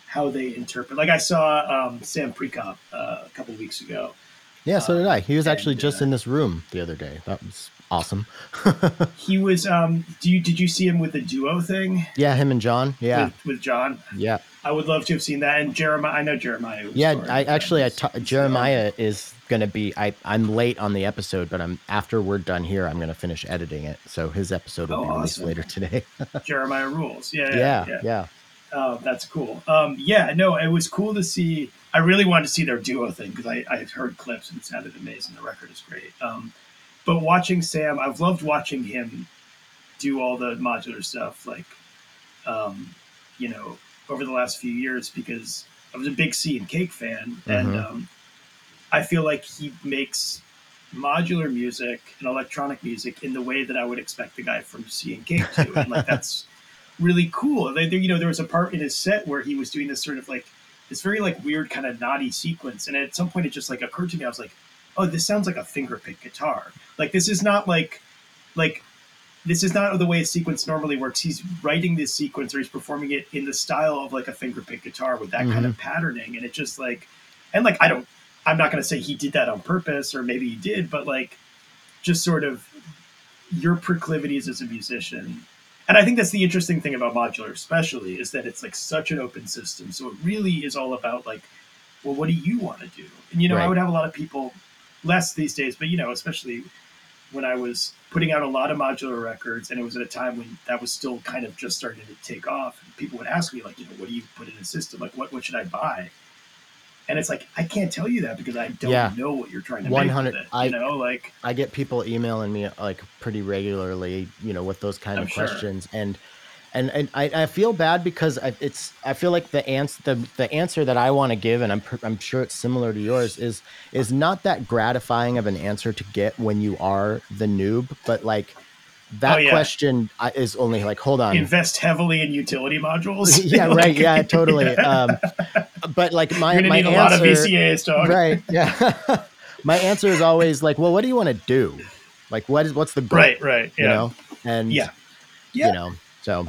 Speaker 3: how they interpret. Like I saw um, Sam Prekop uh, a couple weeks ago.
Speaker 1: Yeah, so did I. He was
Speaker 3: and,
Speaker 1: actually just
Speaker 3: uh,
Speaker 1: in this room the other day. That was awesome.
Speaker 3: He was. Um, do you did you see him with the duo thing?
Speaker 1: yeah, him and John. Yeah,
Speaker 3: With, with John,
Speaker 1: yeah,
Speaker 3: I would love to have seen that. And Jeremiah, I know Jeremiah. was
Speaker 1: yeah. I actually, I ta-
Speaker 3: he's-
Speaker 1: Jeremiah is gonna be. I I'm late on the episode, but I'm after we're done here. I'm gonna finish editing it, so his episode will
Speaker 3: Oh,
Speaker 1: be released
Speaker 3: awesome.
Speaker 1: later today.
Speaker 3: Jeremiah rules. Yeah,
Speaker 1: yeah,
Speaker 3: yeah,
Speaker 1: yeah.
Speaker 3: Oh, that's cool. Um, yeah, no, it was cool to see. I really wanted to see their duo thing because I, I heard clips and it sounded amazing. The record is great. Um, but watching Sam, I've loved watching him do all the modular stuff, like, um, you know, over the last few years because I was a big Sea and Cake fan, and
Speaker 1: Mhm.
Speaker 3: um, I feel like he makes modular music and electronic music in the way that I would expect the guy from Sea and Cake to, and like that's really cool. They, they- you know, there was a part in his set where he was doing this sort of like this very like weird kind of naughty sequence, and at some point it just like occurred to me. I was like, oh, this sounds like a fingerpick guitar. Like this is not like like this is not the way a sequence normally works. He's writing this sequence or he's performing it in the style of like a fingerpick guitar with that kind of mm-hmm. patterning, and it just like and like I don't. I'm not going to say he did that on purpose, or maybe he did, but like just sort of your proclivities as a musician and I think that's the interesting thing about modular, especially, is that it's like such an open system. So it really is all about like, well, what do you want to do? And you know, I would have a lot of people, less these days, but you know, especially when I was putting out a lot of modular records, and it was at a time when that was still kind of just starting to take off. People would ask me like, you know, what do you put in a system? Like, what what should I buy? And it's like I can't tell you that because I don't
Speaker 1: Yeah.
Speaker 3: know what you're trying to
Speaker 1: 100
Speaker 3: make it.
Speaker 1: I-
Speaker 3: you know, like
Speaker 1: I get people emailing me like pretty regularly, you know, with those kind
Speaker 3: I'm
Speaker 1: of
Speaker 3: sure.
Speaker 1: questions, and and and I, I feel bad because I, it's I feel like the answer the, the answer that I want to give, and I'm pr- I'm sure it's similar to yours, is is not that gratifying of an answer to get when you are the noob, but like that
Speaker 3: Oh, yeah.
Speaker 1: question is only like hold on,
Speaker 3: invest heavily in utility modules.
Speaker 1: yeah,
Speaker 3: Like,
Speaker 1: right, yeah, totally. Um, but like my
Speaker 3: You're
Speaker 1: my
Speaker 3: need a lot of
Speaker 1: answer-
Speaker 3: VCAs, dog.
Speaker 1: right yeah my answer is always like well what do you want to do Like, what is what's the goal?
Speaker 3: Right, right.
Speaker 1: You
Speaker 3: Yeah.
Speaker 1: know, and
Speaker 3: Yeah. Yeah.
Speaker 1: you know, so.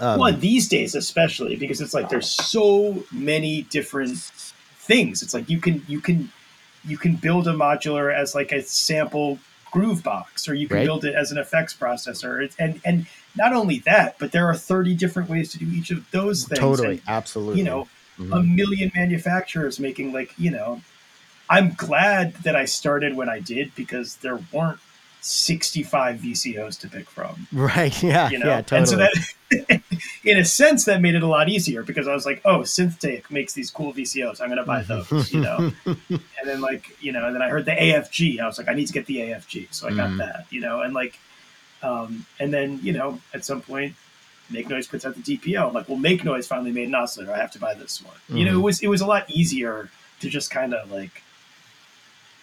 Speaker 1: Um,
Speaker 3: well, these days especially because it's like there's so many different things. It's like you can you can you can build a modular as like a sample groove box, or you can
Speaker 1: Right.
Speaker 3: build it as an effects processor. It's, and and not only that, but there are 30 different ways to do each of those things.
Speaker 1: totally,
Speaker 3: And,
Speaker 1: absolutely.
Speaker 3: you know,
Speaker 1: Mhm.
Speaker 3: a million manufacturers making like you know i'm glad that i started when i did because there weren't 65 vcos to pick from.
Speaker 1: Right? Yeah,
Speaker 3: you know?
Speaker 1: yeah, totally.
Speaker 3: and so that in a sense that made it a lot easier because i was like oh SynthTech makes these cool vcos i'm going to buy those you know? And then like you know and then i heard the afg i was like i need to get the afg so i got
Speaker 1: Mhm.
Speaker 3: that you know? And like um and then you know at some point make noise puts out the dpo i'm like well make noise finally made an oscillator. I have to buy this one. You know it was it was a lot easier to just kind of like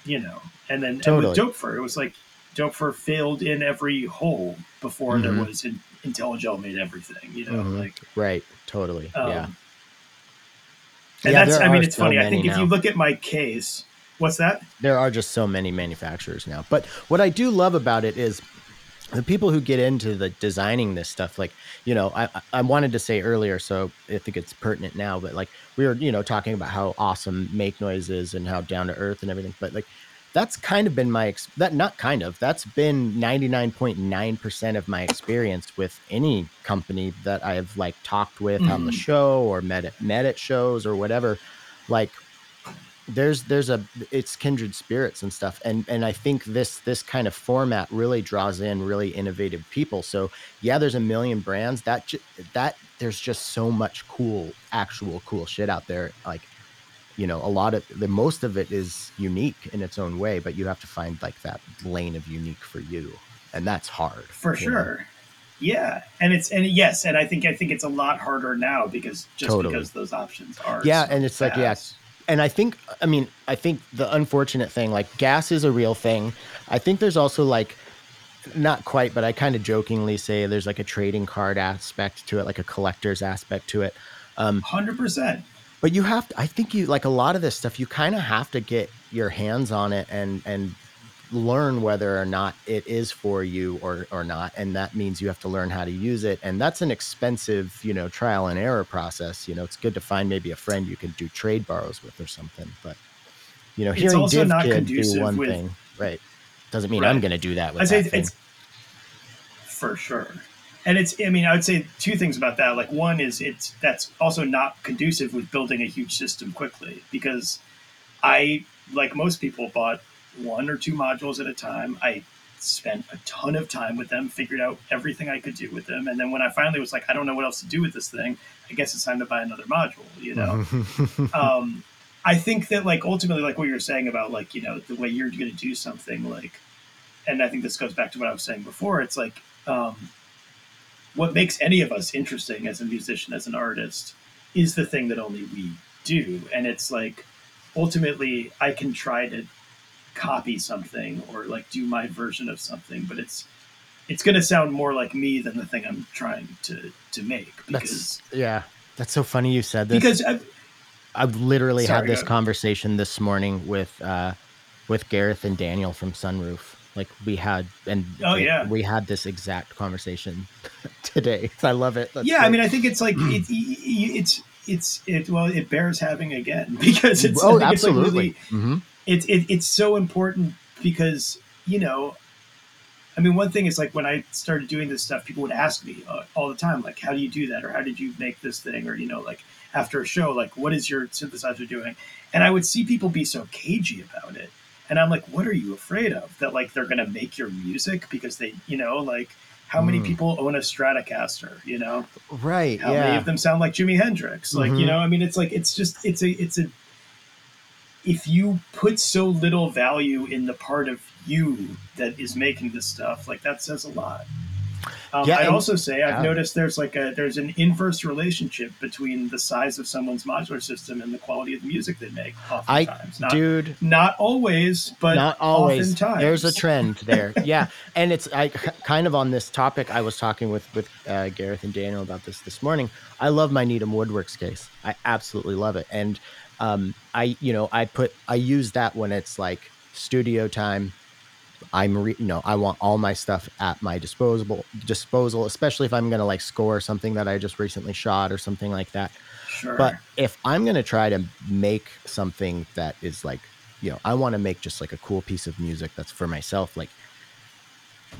Speaker 3: you know? And then and
Speaker 1: Totally.
Speaker 3: with Doepfer it was like Doepfer filled in every hole before there
Speaker 1: Mhm.
Speaker 3: was in, Intellijel made everything you know
Speaker 1: Mhm.
Speaker 3: like
Speaker 1: right, totally.
Speaker 3: um,
Speaker 1: yeah,
Speaker 3: and
Speaker 1: Yeah,
Speaker 3: that's i mean it's
Speaker 1: so
Speaker 3: funny i think if you look at my case what's that
Speaker 1: there are just so many manufacturers now. But what I do love about it is the people who get into the designing this stuff like you know I, I- I wanted to say earlier so i think it's pertinent now but like we were you know talking about how awesome make noise is and how down to earth and everything but like that's kind of been my ex- that not kind of that's been 99.9% of my experience with any company that i've like talked with on the
Speaker 3: Mhm.
Speaker 1: show or met at, met at shows or whatever. Like there's there's a it's kindred spirits and stuff. And and i think this this kind of format really draws in really innovative people. So yeah there's a million brands. That that there's just so much cool actual cool shit out there. Like you know a lot of the most of it is unique in its own way but you have to find like that lane of unique for you and that's hard
Speaker 3: for
Speaker 1: you know?
Speaker 3: sure yeah and it's and yes and i think i think it's a lot harder now because just
Speaker 1: Totally.
Speaker 3: because those options are
Speaker 1: Yeah,
Speaker 3: so
Speaker 1: and it's like, yeah,
Speaker 3: fast.
Speaker 1: and I think I mean I think the unfortunate thing like gas is a real thing. I think there's also like not quite, but I kind of jokingly say there's like a trading card aspect to it, like a collector's aspect to it. Um,
Speaker 3: 100%
Speaker 1: but you have to, I think you like a lot of this stuff you kind of have to get your hands on it and and learn whether or not it is for you or or not. And that means you have to learn how to use it. And that's an expensive you know trial and error process. You know it's good to find maybe a friend you can do trade borrows with or something. But you know
Speaker 3: It's
Speaker 1: hearing
Speaker 3: also not
Speaker 1: DivKid do
Speaker 3: conducive
Speaker 1: one
Speaker 3: with-
Speaker 1: thing right doesn't mean i'm going to do that with
Speaker 3: say
Speaker 1: that thing.
Speaker 3: it's for sure. And it's I mean, I would say two things about that. Like one is it's that's also not conducive with building a huge system quickly because I like most people bought one or two modules at a time. I spent a ton of time with them, figured out everything I could do with them, and then when I finally was like, I don't know what else to do with this thing, I guess it's time to buy another module, you know. um, I think that like ultimately, like what you're saying about like you know the way you're going to do something, like, and I think this goes back to what I was saying before. It's like um, what makes any of us interesting as a musician, as an artist, is the thing that only we do, and it's like ultimately I can try to copy something or like do my version of something, but it's it's going to sound more like me than the thing I'm trying to to make because
Speaker 1: that's yeah. That's so funny you said this.
Speaker 3: Because I,
Speaker 1: I've literally
Speaker 3: Sorry,
Speaker 1: had this conversation this morning with uh with Gareth and Daniel from Sunroof. Like we had and
Speaker 3: Oh,
Speaker 1: we,
Speaker 3: yeah.
Speaker 1: we had this exact conversation today. I love it. That's
Speaker 3: yeah, I mean, I think it's like it, it's it's it. Well, it bears having again because it's.
Speaker 1: oh,
Speaker 3: think it's like
Speaker 1: absolutely.
Speaker 3: really,
Speaker 1: hmm
Speaker 3: it's it, it's so important because you know, I mean, one thing is like when I started doing this stuff, people would ask me uh, all the time, like, "How do you do that?" or "How did you make this thing?" or you know, like after a show, like, "What is your synthesizer doing?" And I would see people be so cagey about it, and I'm like, "What are you afraid of? That like they're gonna make your music because they, you know, like." How many
Speaker 1: Mm.
Speaker 3: people own a Stratocaster? You know,
Speaker 1: Right.
Speaker 3: how many of them sound like Jimi Hendrix? Like,
Speaker 1: Mhm.
Speaker 3: you know, I mean, it's like it's just it's a it's a if you put so little value in the part of you that is making this stuff, like that says a lot. Um,
Speaker 1: Yeah,
Speaker 3: I'd
Speaker 1: and-
Speaker 3: also say I've
Speaker 1: yeah.
Speaker 3: noticed there's like a there's an inverse relationship between the size of someone's modular system and the quality of the music they make.
Speaker 1: I
Speaker 3: not,
Speaker 1: dude,
Speaker 3: not always, but
Speaker 1: not always.
Speaker 3: Oftentimes.
Speaker 1: There's a trend there. yeah, and it's I kind of on this topic. I was talking with with uh, Gareth and Daniel about this this morning. I love my Needham Woodworks case. I absolutely love it, and um, I you know I put I use that when it's like studio time, I'm re- you know I want all my stuff at my disposable disposal, especially if I'm gonna like score something that I just recently shot or something like that.
Speaker 3: Sure.
Speaker 1: But if I'm gonna try to make something that is like, you know, I want to make just like a cool piece of music that's for myself. Like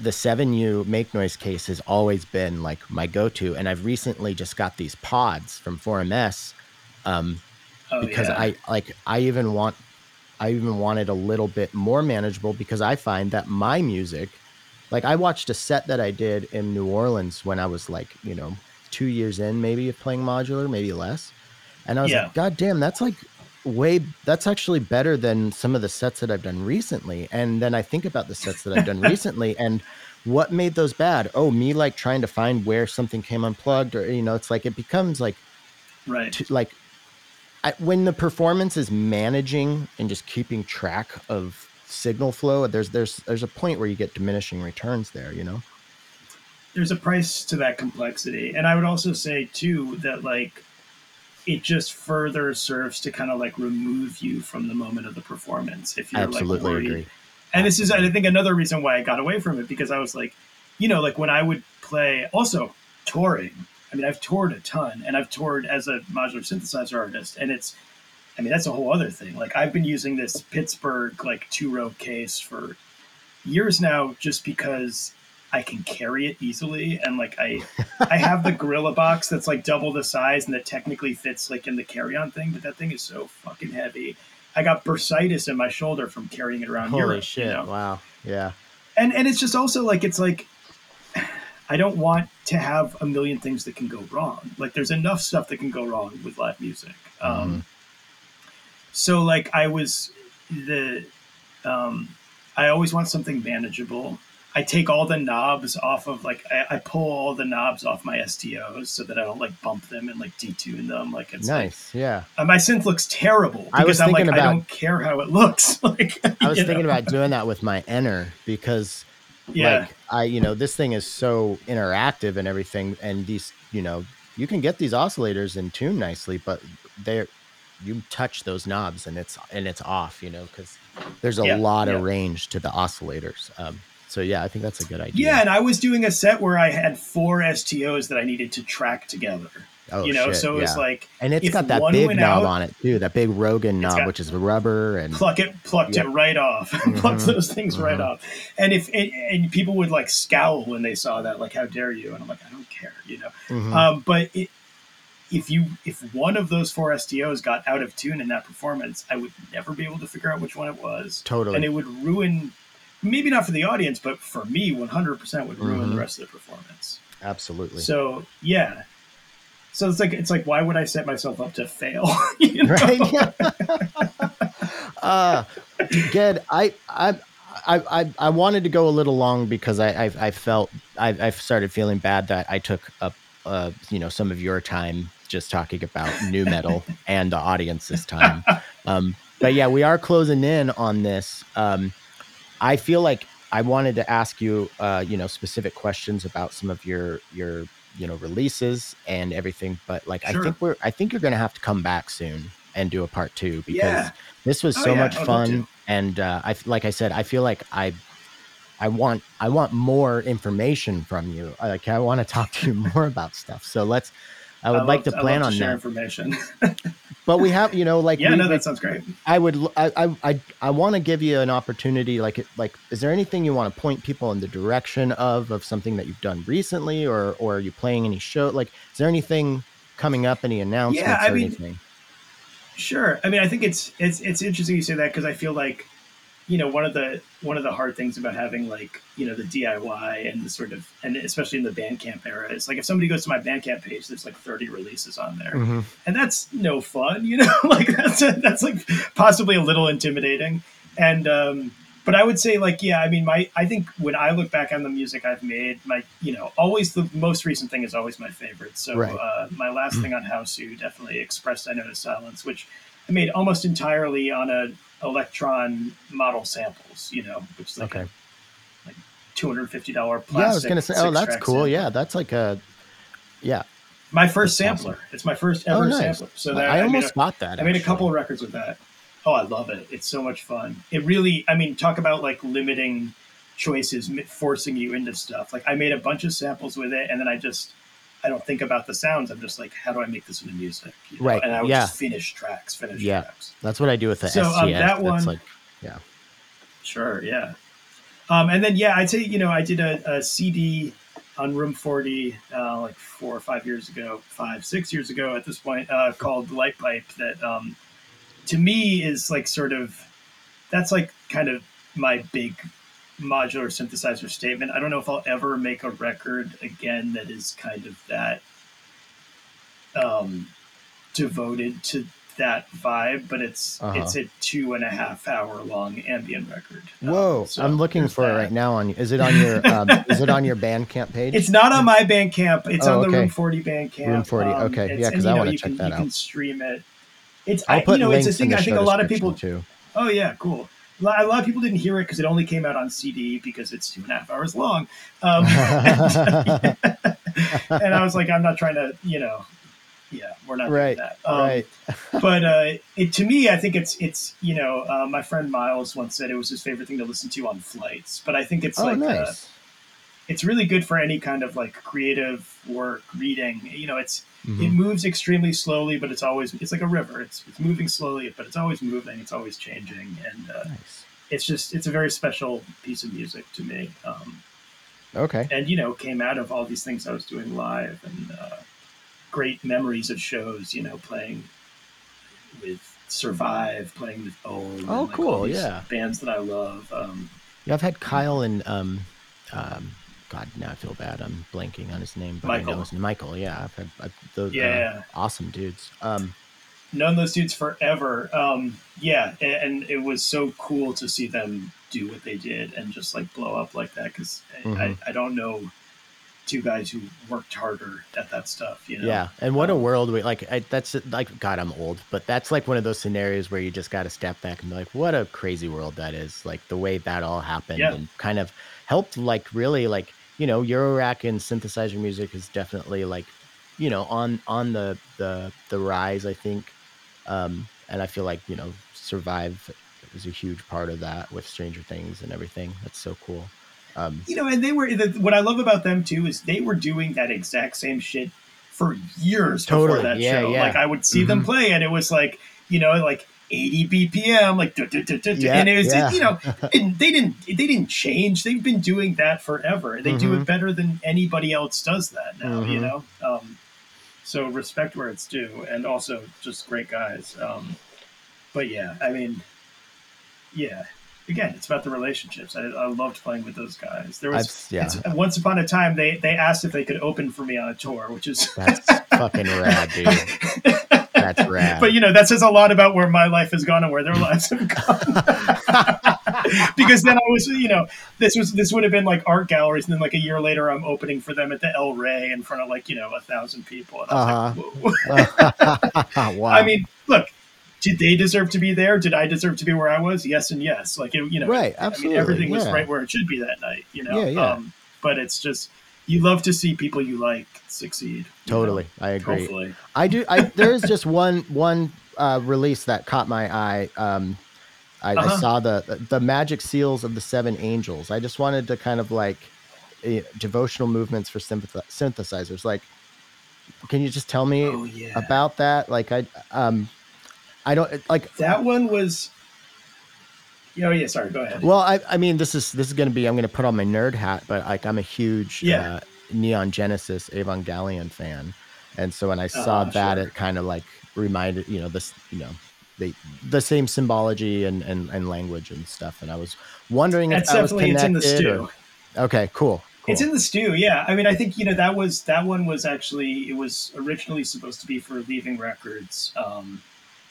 Speaker 1: the 7U make noise case has always been like my go-to, and I've recently just got these pods from 4MS um,
Speaker 3: oh,
Speaker 1: because
Speaker 3: yeah.
Speaker 1: I like I even want I even wanted a little bit more manageable because I find that my music, like I watched a set that I did in New Orleans when I was like, you know, two years in maybe of playing modular, maybe less. And I was
Speaker 3: Yeah.
Speaker 1: like, God damn, that's like way that's actually better than some of the sets that I've done recently. And then I think about the sets that I've done recently and what made those bad? Oh, me like trying to find where something came unplugged or you know, it's like it becomes like
Speaker 3: right.
Speaker 1: to like I, when the performance is managing and just keeping track of signal flow there's there's there's a point where you get diminishing returns there you know?
Speaker 3: There's a price to that complexity. And i would also say too that like it just further serves to kind of like remove you from the moment of the performance if you're
Speaker 1: absolutely
Speaker 3: like worried.
Speaker 1: agree.
Speaker 3: And this is i think another reason why i got away from it because i was like you know like when i would play also touring i mean i've toured a ton and i've toured as a modular synthesizer artist and it's i mean that's a whole other thing. Like i've been using this pittsburgh like two row case for years now just because i can carry it easily and like i i have the gorilla box that's like double the size and that technically fits like in the carry-on thing but that thing is so fucking heavy. I got bursitis in my shoulder from carrying it around
Speaker 1: holy
Speaker 3: Europe,
Speaker 1: shit
Speaker 3: you know?
Speaker 1: wow yeah.
Speaker 3: And and it's just also like it's like I don't want to have a million things that can go wrong. Like there's enough stuff that can go wrong with live music. Um, so like I was the um, I always want something manageable. I take all the knobs off of like I, I pull all the knobs off my STOs so that I don't like bump them and like detune them. Like it's like
Speaker 1: nice yeah
Speaker 3: uh, my synth looks terrible
Speaker 1: I was
Speaker 3: because I'm like
Speaker 1: thinking
Speaker 3: I don't care how it looks. like
Speaker 1: i was thinking
Speaker 3: know?
Speaker 1: about doing that with my enter because
Speaker 3: yeah.
Speaker 1: like i you know this thing is so interactive and everything and these you know you can get these oscillators in tune nicely but they're you touch those knobs and it's and it's off you know because there's a
Speaker 3: Yeah,
Speaker 1: lot
Speaker 3: yeah.
Speaker 1: of range to the oscillators um so yeah i think that's a good idea
Speaker 3: Yeah, and I was doing a set where I had four STOs that I needed to track together.
Speaker 1: Oh,
Speaker 3: you know,
Speaker 1: shit,
Speaker 3: so it was
Speaker 1: yeah.
Speaker 3: like
Speaker 1: and it's got that big knob
Speaker 3: out-
Speaker 1: on it too that big rogan knob
Speaker 3: got-
Speaker 1: which is rubber and
Speaker 3: pluck it, plucked
Speaker 1: Yep.
Speaker 3: it right off, plucked
Speaker 1: Mhm,
Speaker 3: those things right
Speaker 1: mhm.
Speaker 3: off. And if and, and people would like scowl when they saw that, like, "How dare you?" And I'm like, I don't care, you know.
Speaker 1: Mhm.
Speaker 3: Um, but it, if you if one of those four STOs got out of tune in that performance, I would never be able to figure out which one it was.
Speaker 1: totally
Speaker 3: and it would ruin maybe not for the audience but for me 100% would ruin the rest of the performance
Speaker 1: absolutely
Speaker 3: so yeah so it's like it's like why would i set myself up to fail you know?
Speaker 1: right uh good I, I I, I, I wanted to go a little long because I, I, I felt I, I started feeling bad that I took up uh, you know some of your time just talking about nu metal and the audience this time. Um, but yeah, we are closing in on this. Um, I feel like I wanted to ask you uh, you know specific questions about some of your your you know releases and everything. But like I think we're I think you're gonna have to come back soon and do a part two because
Speaker 3: Yeah.
Speaker 1: this was
Speaker 3: Oh,
Speaker 1: so
Speaker 3: yeah,
Speaker 1: much fun and uh, I like I said I feel like I I want I want more information from you like I want to talk to you more about stuff so let's I would
Speaker 3: I
Speaker 1: like
Speaker 3: love-
Speaker 1: to plan on that.
Speaker 3: information.
Speaker 1: But we have you know like
Speaker 3: yeah
Speaker 1: we,
Speaker 3: no that sounds great.
Speaker 1: I would I I I, I want to give you an opportunity like it- like is there anything you want to point people in the direction of of something that you've done recently or or are you playing any show like is there anything coming up any announcements yeah,
Speaker 3: I
Speaker 1: or
Speaker 3: mean,
Speaker 1: anything?
Speaker 3: Sure. I mean, I think it's it's it's interesting you say that because I feel like, you know, one of the one of the hard things about having like you know the DIY and the sort of and especially in the Bandcamp era is like if somebody goes to my Bandcamp page, there's like 30 releases on there,
Speaker 1: Mhm.
Speaker 3: and that's no fun, you know. like that's that's like possibly a little intimidating, and um, but I would say like yeah, I mean my I think when I look back on the music I've made, my you know always the most recent thing is always my favorite. So
Speaker 1: Right.
Speaker 3: uh, my last thing on Hausu definitely expressed I Notice Silence, which I made almost entirely on a Elektron model samples, you know, which is like
Speaker 1: okay
Speaker 3: a two hundred fifty dollar plastic.
Speaker 1: yeah I was gonna say oh that's cool
Speaker 3: sampler.
Speaker 1: yeah that's like a yeah
Speaker 3: my first
Speaker 1: That's
Speaker 3: sampler. It's my first oh, ever
Speaker 1: oh nice
Speaker 3: sampler. So that
Speaker 1: I,
Speaker 3: I,
Speaker 1: almost
Speaker 3: a,
Speaker 1: got that
Speaker 3: I made a couple of records with that. Oh, I love it. It's so much fun. It really, I mean, talk about like limiting choices forcing you into stuff. Like I made a bunch of samples with it, and then I just I don't think about the sounds. I'm just like, how do I make this into music? You know?
Speaker 1: Right,
Speaker 3: And I would
Speaker 1: yeah.
Speaker 3: just finish tracks, finish
Speaker 1: Yeah.
Speaker 3: tracks.
Speaker 1: That's what I do with the
Speaker 3: So, um, that
Speaker 1: That's
Speaker 3: one-
Speaker 1: like
Speaker 3: Sure, yeah. Um, and then yeah, I'd say you know I did a, a CD on Room Forty uh, like four or five years ago, five six years ago at this point, uh, called Light Pipe. That um, to me is like sort of that's like kind of my big modular synthesizer statement. I don't know if I'll ever make a record again that is kind of that um, devoted to that vibe, but it's
Speaker 1: Uh-huh.
Speaker 3: it's a two and a half hour long ambient record. Um,
Speaker 1: whoa.
Speaker 3: so
Speaker 1: I'm looking for it right now. On is it on your um, is it on your Bandcamp page?
Speaker 3: It's not on my Bandcamp. It's
Speaker 1: Oh,
Speaker 3: on the
Speaker 1: okay.
Speaker 3: Room Forty Bandcamp.
Speaker 1: Room 40,
Speaker 3: Um,
Speaker 1: okay. yeah,
Speaker 3: because
Speaker 1: I wanna check
Speaker 3: can,
Speaker 1: that
Speaker 3: You
Speaker 1: out.
Speaker 3: You can stream it. It's
Speaker 1: I'll
Speaker 3: I,
Speaker 1: put
Speaker 3: you know it's a
Speaker 1: links in
Speaker 3: thing. I think a lot of people.
Speaker 1: too.
Speaker 3: Oh yeah, cool. A lot of people didn't hear it because it only came out on CD because it's two and a half hours long. Um, and, and I was like, I'm not trying to, you know, yeah, we're not
Speaker 1: Right,
Speaker 3: doing that. Um,
Speaker 1: right.
Speaker 3: but uh, it, to me, I think it's it's you know, uh, my friend Miles once said it was his favorite thing to listen to on flights. But I think it's
Speaker 1: Oh,
Speaker 3: like uh,
Speaker 1: nice.
Speaker 3: It's really good for any kind of like creative work, reading. You know, it's it
Speaker 1: Mhm.
Speaker 3: moves extremely slowly, but it's always it's like a river. It's it's moving slowly, but it's always moving. It's always changing, and uh,
Speaker 1: Nice.
Speaker 3: it's just it's a very special piece of music to me. Um,
Speaker 1: Okay.
Speaker 3: and you know, came out of all these things I was doing live and uh, great memories of shows. You know, playing with Survive, playing with and,
Speaker 1: Oh,
Speaker 3: like,
Speaker 1: cool, yeah.
Speaker 3: bands that I love. Um,
Speaker 1: Yeah, I've had Kyle and um, um, God, now I feel bad. I'm blanking on his name, but I
Speaker 3: Michael.
Speaker 1: know his name. Michael. Yeah, I've had I've, those.
Speaker 3: Yeah.
Speaker 1: Uh, awesome dudes. Um,
Speaker 3: known those dudes forever. Um, yeah, a- and it was so cool to see them do what they did and just like blow up like that because I,
Speaker 1: Mhm.
Speaker 3: I don't know two guys who worked harder at that stuff. You know?
Speaker 1: Yeah, and what a
Speaker 3: Um,
Speaker 1: world we like. I, that's like God, I'm old, but that's like one of those scenarios where you just got to step back and be like, what a crazy world that is. Like the way that all happened
Speaker 3: Yeah.
Speaker 1: and kind of helped, like really, like you know, Eurorack and synthesizer music is definitely like, you know, on on the the the rise. I think, um, and I feel like you know, Survive is a huge part of that with Stranger Things and everything. That's so cool. Um,
Speaker 3: You know, and they were the, what I love about them too is they were doing that exact same shit for years
Speaker 1: Totally.
Speaker 3: before that
Speaker 1: Yeah,
Speaker 3: show.
Speaker 1: yeah.
Speaker 3: Like I would see them
Speaker 1: Mhm.
Speaker 3: play, and it was like you know, like 80 BPM, like duh, duh, duh.
Speaker 1: Yeah,
Speaker 3: and it was
Speaker 1: yeah.
Speaker 3: you know, and they didn't they didn't change. They've been doing that forever. They do
Speaker 1: Mhm.
Speaker 3: it better than anybody else does that now. You
Speaker 1: Mhm.
Speaker 3: know, um, so respect where it's due, and also just great guys. Um, but yeah, I mean, yeah. Again, it's about the relationships. I, I loved playing with those guys. There was
Speaker 1: yeah.
Speaker 3: once upon a time they they asked if they could open for me on a tour, which is
Speaker 1: that's fucking rad, dude. That's rad.
Speaker 3: but you know that says a lot about where my life has gone and where their lives have gone. because then I was, you know, this was this would have been like art galleries, and then like a year later, I'm opening for them at the El Rey in front of like you know a thousand people. And I was like,
Speaker 1: wow.
Speaker 3: I mean, look, did they deserve to be there? Did I deserve to be where I was? Yes and yes. Like it, you know,
Speaker 1: Right,
Speaker 3: I
Speaker 1: absolutely,
Speaker 3: mean, everything was right where it should be that night. You know,
Speaker 1: Yeah, yeah.
Speaker 3: Um, but it's just you love to see people you like succeed. you know?
Speaker 1: totally, I agree.
Speaker 3: Hopefully.
Speaker 1: I do. I there is just one one uh, release that caught my eye. Um, I, I
Speaker 3: Uh-huh.
Speaker 1: saw the the magic seals of the seven angels. I just wanted to kind of like eh, devotional movements for synth- synthesizers. Like, can you just tell me
Speaker 3: Oh yeah.
Speaker 1: about that? Like, I um, I don't like.
Speaker 3: That one was. Oh yeah, sorry. Go ahead.
Speaker 1: Well, I, I mean, this is this is going to be. I'm going to put on my nerd hat, but like, I'm a huge
Speaker 3: Yeah.
Speaker 1: uh, Neon Genesis Evangelion fan, and so when I saw
Speaker 3: Ah,
Speaker 1: that,
Speaker 3: sure.
Speaker 1: it kind of like reminded you know this you know they the same symbology and, and and language and stuff, and I was wondering if
Speaker 3: That's
Speaker 1: that was
Speaker 3: definitely it's in the
Speaker 1: connected.
Speaker 3: stew.
Speaker 1: or- okay, cool. cool.
Speaker 3: It's in the stew, yeah. I mean, I think you know that was that one was actually it was originally supposed to be for Leaving Records, um,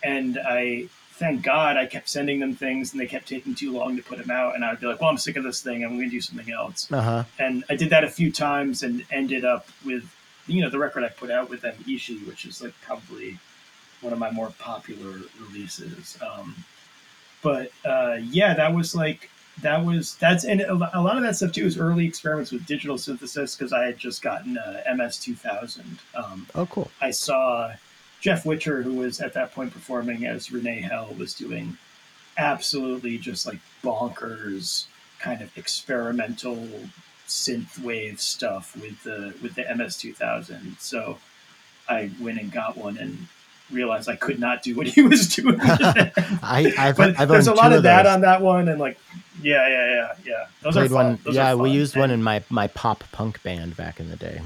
Speaker 3: and I thank God I kept sending them things and they kept taking too long to put them out, and I'd be like, well, I'm sick of this thing, I'm going to do something else,
Speaker 1: uh huh.
Speaker 3: and I did that a few times and ended up with you know the record I put out with them, Ishi, which is like probably one of my more popular releases. Um, but uh, yeah, that was like that was that's and a lot of that stuff too is early experiments with digital synthesis because I had just gotten uh, MS two thousand. Um,
Speaker 1: Oh, cool.
Speaker 3: I saw Jeff Witcher, who was at that point performing as Rene Hell, was doing absolutely just like bonkers kind of experimental synth wave stuff with the with the MS2000. So I went and got one and realized I could not do what he was doing.
Speaker 1: I, I've,
Speaker 3: but
Speaker 1: I've
Speaker 3: there's a lot
Speaker 1: two
Speaker 3: of that on that one, and like, yeah, yeah, yeah, yeah. Those
Speaker 1: Played
Speaker 3: are fun.
Speaker 1: one.
Speaker 3: Those
Speaker 1: yeah,
Speaker 3: are
Speaker 1: we
Speaker 3: fun.
Speaker 1: used one in my my pop punk band back in the day.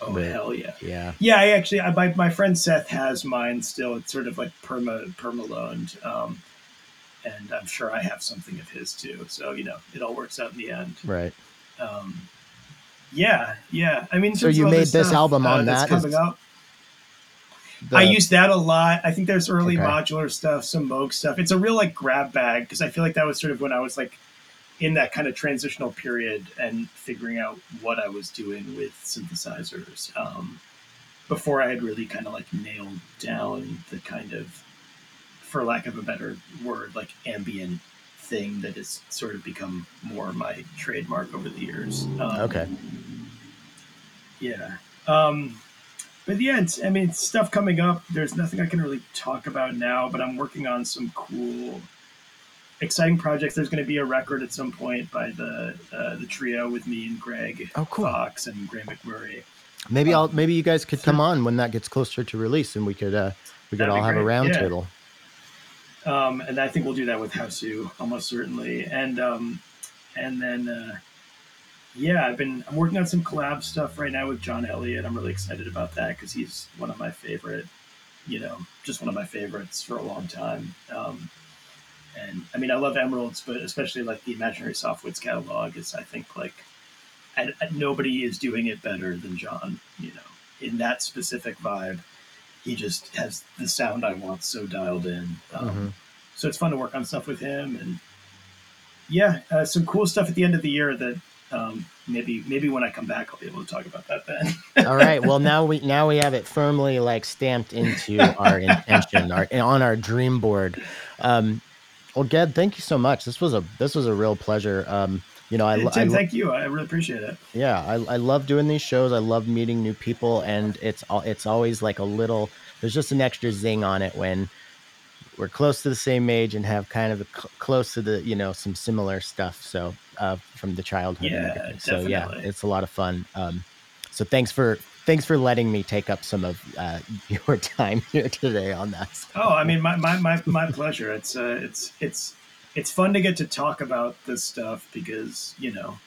Speaker 3: Oh
Speaker 1: but-
Speaker 3: hell yeah!
Speaker 1: Yeah.
Speaker 3: Yeah, I actually, I, my my friend Seth has mine still. It's sort of like perma perma loaned, um, and I'm sure I have something of his too. So you know, it all works out in the end.
Speaker 1: Right.
Speaker 3: Um, yeah, yeah. I mean,
Speaker 1: So you made this
Speaker 3: stuff,
Speaker 1: album
Speaker 3: uh,
Speaker 1: on
Speaker 3: that's
Speaker 1: that?
Speaker 3: Coming up.
Speaker 1: The-
Speaker 3: I used that a lot. I think there's early
Speaker 1: Okay.
Speaker 3: modular stuff, some Moog stuff. It's a real like grab bag because I feel like that was sort of when I was like in that kind of transitional period and figuring out what I was doing with synthesizers um, before I had really kind of like nailed down the kind of, for lack of a better word, like ambient thing that has sort of become more my trademark over the years. Um,
Speaker 1: okay.
Speaker 3: yeah. Um, but yeah, it's, I mean, stuff coming up. There's nothing I can really talk about now, but I'm working on some cool, exciting projects. There's going to be a record at some point by the uh, the trio with me and Greg
Speaker 1: Oh, cool.
Speaker 3: Fox and Grey McMurray.
Speaker 1: Maybe
Speaker 3: um,
Speaker 1: I'll maybe you guys could come on when that gets closer to release, and we could uh we could all have a
Speaker 3: great,
Speaker 1: round
Speaker 3: yeah.
Speaker 1: table.
Speaker 3: Um, and I think we'll do that with Hausu almost certainly. And um, and then uh, yeah, I've been I'm working on some collab stuff right now with John Elliott. I'm really excited about that because he's one of my favorite, you know, just one of my favorites for a long time. Um, and I mean, I love Emeralds, but especially like the Imaginary Softwoods catalog is, I think, like, and, and nobody is doing it better than John. You know, in that specific vibe, he just has the sound I want so dialed in. Um,
Speaker 1: Mhm.
Speaker 3: So it's fun to work on stuff with him, and yeah, uh, some cool stuff at the end of the year that um, maybe maybe when I come back I'll be able to talk about that then.
Speaker 1: All right. Well, now we now we have it firmly like stamped into our intention, our on our dream board. Um, well, Ged, thank you so much. This was a this was a real pleasure. Um, you know, I, lo- I
Speaker 3: thank you. I really appreciate it.
Speaker 1: yeah, I, I love doing these shows. I love meeting new people, and it's it's always like a little. There's just an extra zing on it when we're close to the same age and have kind of a cl- close to the you know some similar stuff. So uh, from the childhood.
Speaker 3: Yeah.
Speaker 1: So yeah, it's a lot of fun. Um, so thanks for thanks for letting me take up some of uh, your time here today on that.
Speaker 3: Oh, I mean, my my, my, my pleasure. It's uh, it's it's it's fun to get to talk about this stuff because you know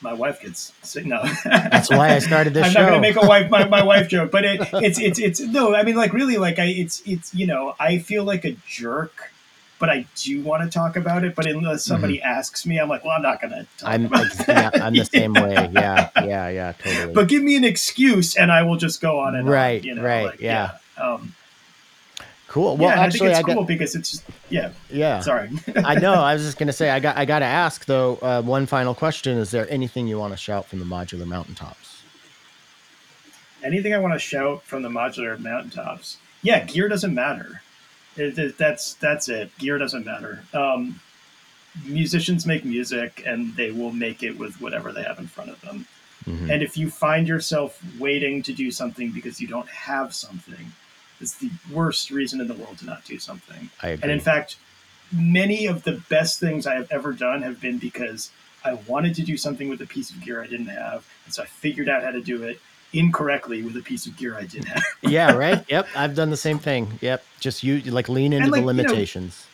Speaker 3: my wife gets sick. No,
Speaker 1: That's why I started this show.
Speaker 3: I'm
Speaker 1: show.
Speaker 3: not gonna make a wife my, my wife joke, but it, it's it's it's no. I mean, like really, like I it's it's you know I feel like a jerk. But I do want to talk about it. But unless somebody asks me, I'm like, well, I'm not going to talk
Speaker 1: Mm-hmm. I'm
Speaker 3: about
Speaker 1: ex-
Speaker 3: it.
Speaker 1: yeah, I'm the same way. Yeah, yeah, yeah, totally.
Speaker 3: but give me an excuse, and I will just go on and
Speaker 1: Right,
Speaker 3: on, you know,
Speaker 1: right,
Speaker 3: like,
Speaker 1: yeah.
Speaker 3: Um,
Speaker 1: cool. Well,
Speaker 3: yeah,
Speaker 1: actually,
Speaker 3: I
Speaker 1: I,
Speaker 3: think it's
Speaker 1: got
Speaker 3: cool because it's just yeah.
Speaker 1: yeah.
Speaker 3: Sorry.
Speaker 1: I know. I was just gonna say I got I got to ask though. Uh, one final question: Is there anything you want to shout from the modular mountaintops?
Speaker 3: anything I want to shout from the modular mountaintops. Yeah, gear doesn't matter. It, it- that's that's it. Gear doesn't matter. Um, musicians make music, and they will make it with whatever they have in front of them.
Speaker 1: Mhm.
Speaker 3: And if you find yourself waiting to do something because you don't have something, it's the worst reason in the world to not do something.
Speaker 1: I agree.
Speaker 3: And in fact, many of the best things I have ever done have been because I wanted to do something with a piece of gear I didn't have, and so I figured out how to do it incorrectly with a piece of gear I did have.
Speaker 1: yeah, right. Yep, I've done the same thing. Yep, just you like lean into
Speaker 3: like,
Speaker 1: the
Speaker 3: you know,
Speaker 1: limitations.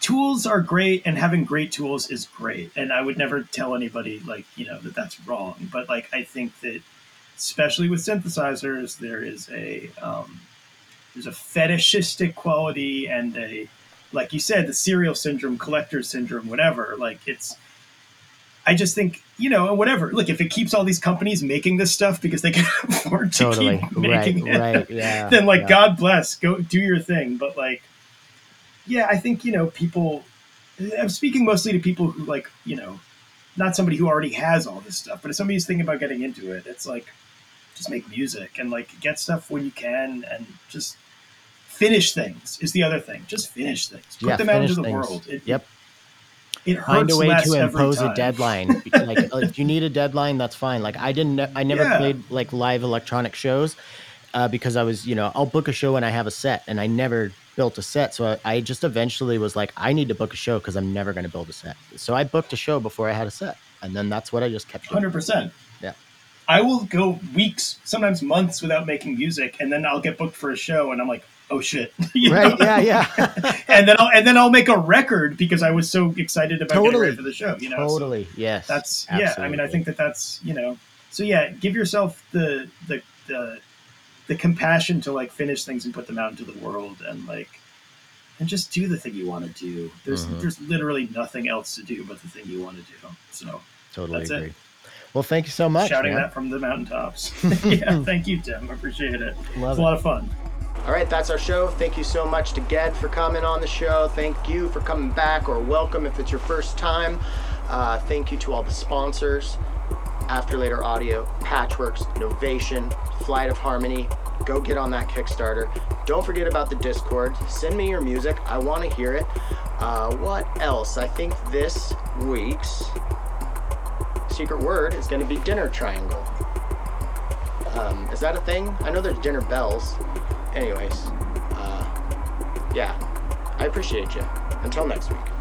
Speaker 3: tools are great, and having great tools is great. And I would never tell anybody like you know that that's wrong. But like I think that, especially with synthesizers, there is a um, there's a fetishistic quality and a like you said the serial syndrome, collector syndrome, whatever. Like it's I just think, you know, whatever. Look, if it keeps all these companies making this stuff because they can afford to
Speaker 1: Totally.
Speaker 3: keep
Speaker 1: Right.
Speaker 3: making it,
Speaker 1: Right. Yeah.
Speaker 3: then like
Speaker 1: yeah.
Speaker 3: God bless, go do your thing. But like, yeah, I think you know people. I'm speaking mostly to people who like you know, not somebody who already has all this stuff, but if somebody's thinking about getting into it, it's like just make music and like get stuff when you can and just finish things is the other thing. Just finish things. Put
Speaker 1: Yeah,
Speaker 3: them out into the
Speaker 1: things.
Speaker 3: world. It,
Speaker 1: Yep.
Speaker 3: It
Speaker 1: Find a way to impose a deadline. like if you need a deadline, that's fine. Like I didn't. I never
Speaker 3: Yeah.
Speaker 1: played like live electronic shows,
Speaker 4: uh, because I was, you know, I'll book a show when I have a set, and I never built a set. So I, I just eventually was like, I need to book a show because I'm never going to build a set. So I booked a show before I had a set, and then that's what I just kept doing.
Speaker 3: Hundred percent.
Speaker 4: Yeah.
Speaker 3: I will go weeks, sometimes months without making music, and then I'll get booked for a show, and I'm like, oh shit,
Speaker 4: Right?
Speaker 3: know?
Speaker 4: Yeah, yeah.
Speaker 3: and then I'll and then I'll make a record because I was so excited about getting
Speaker 4: Totally.
Speaker 3: ready for the show. You know, So
Speaker 4: totally. Yes.
Speaker 3: that's yeah. I mean, I think that that's you know. So yeah, give yourself the the the the compassion to like finish things and put them out into the world and like and just do the thing you want to do. There's
Speaker 4: Mhm.
Speaker 3: there's literally nothing else to do but the thing you want to do. So
Speaker 4: totally
Speaker 3: that's it.
Speaker 4: Well, thank you so much.
Speaker 3: shouting
Speaker 4: man.
Speaker 3: that from the mountaintops. yeah, thank you, Tim. I appreciate it. It's
Speaker 4: Love
Speaker 3: a lot of fun.
Speaker 1: All right, that's our show. Thank you so much to Ged for coming on the show. Thank you for coming back or welcome if it's your first time. Uh, thank you to all the sponsors After Later Audio, Patchwerks, Novation, Flight of Harmony. Go get on that Kickstarter. Don't forget about the Discord. Send me your music. I want to hear it. Uh, what else? I think this week's secret word is going to be dinner triangle. Um, is that a thing? I know there's dinner bells. Anyways, uh, yeah, I appreciate you. Until next week.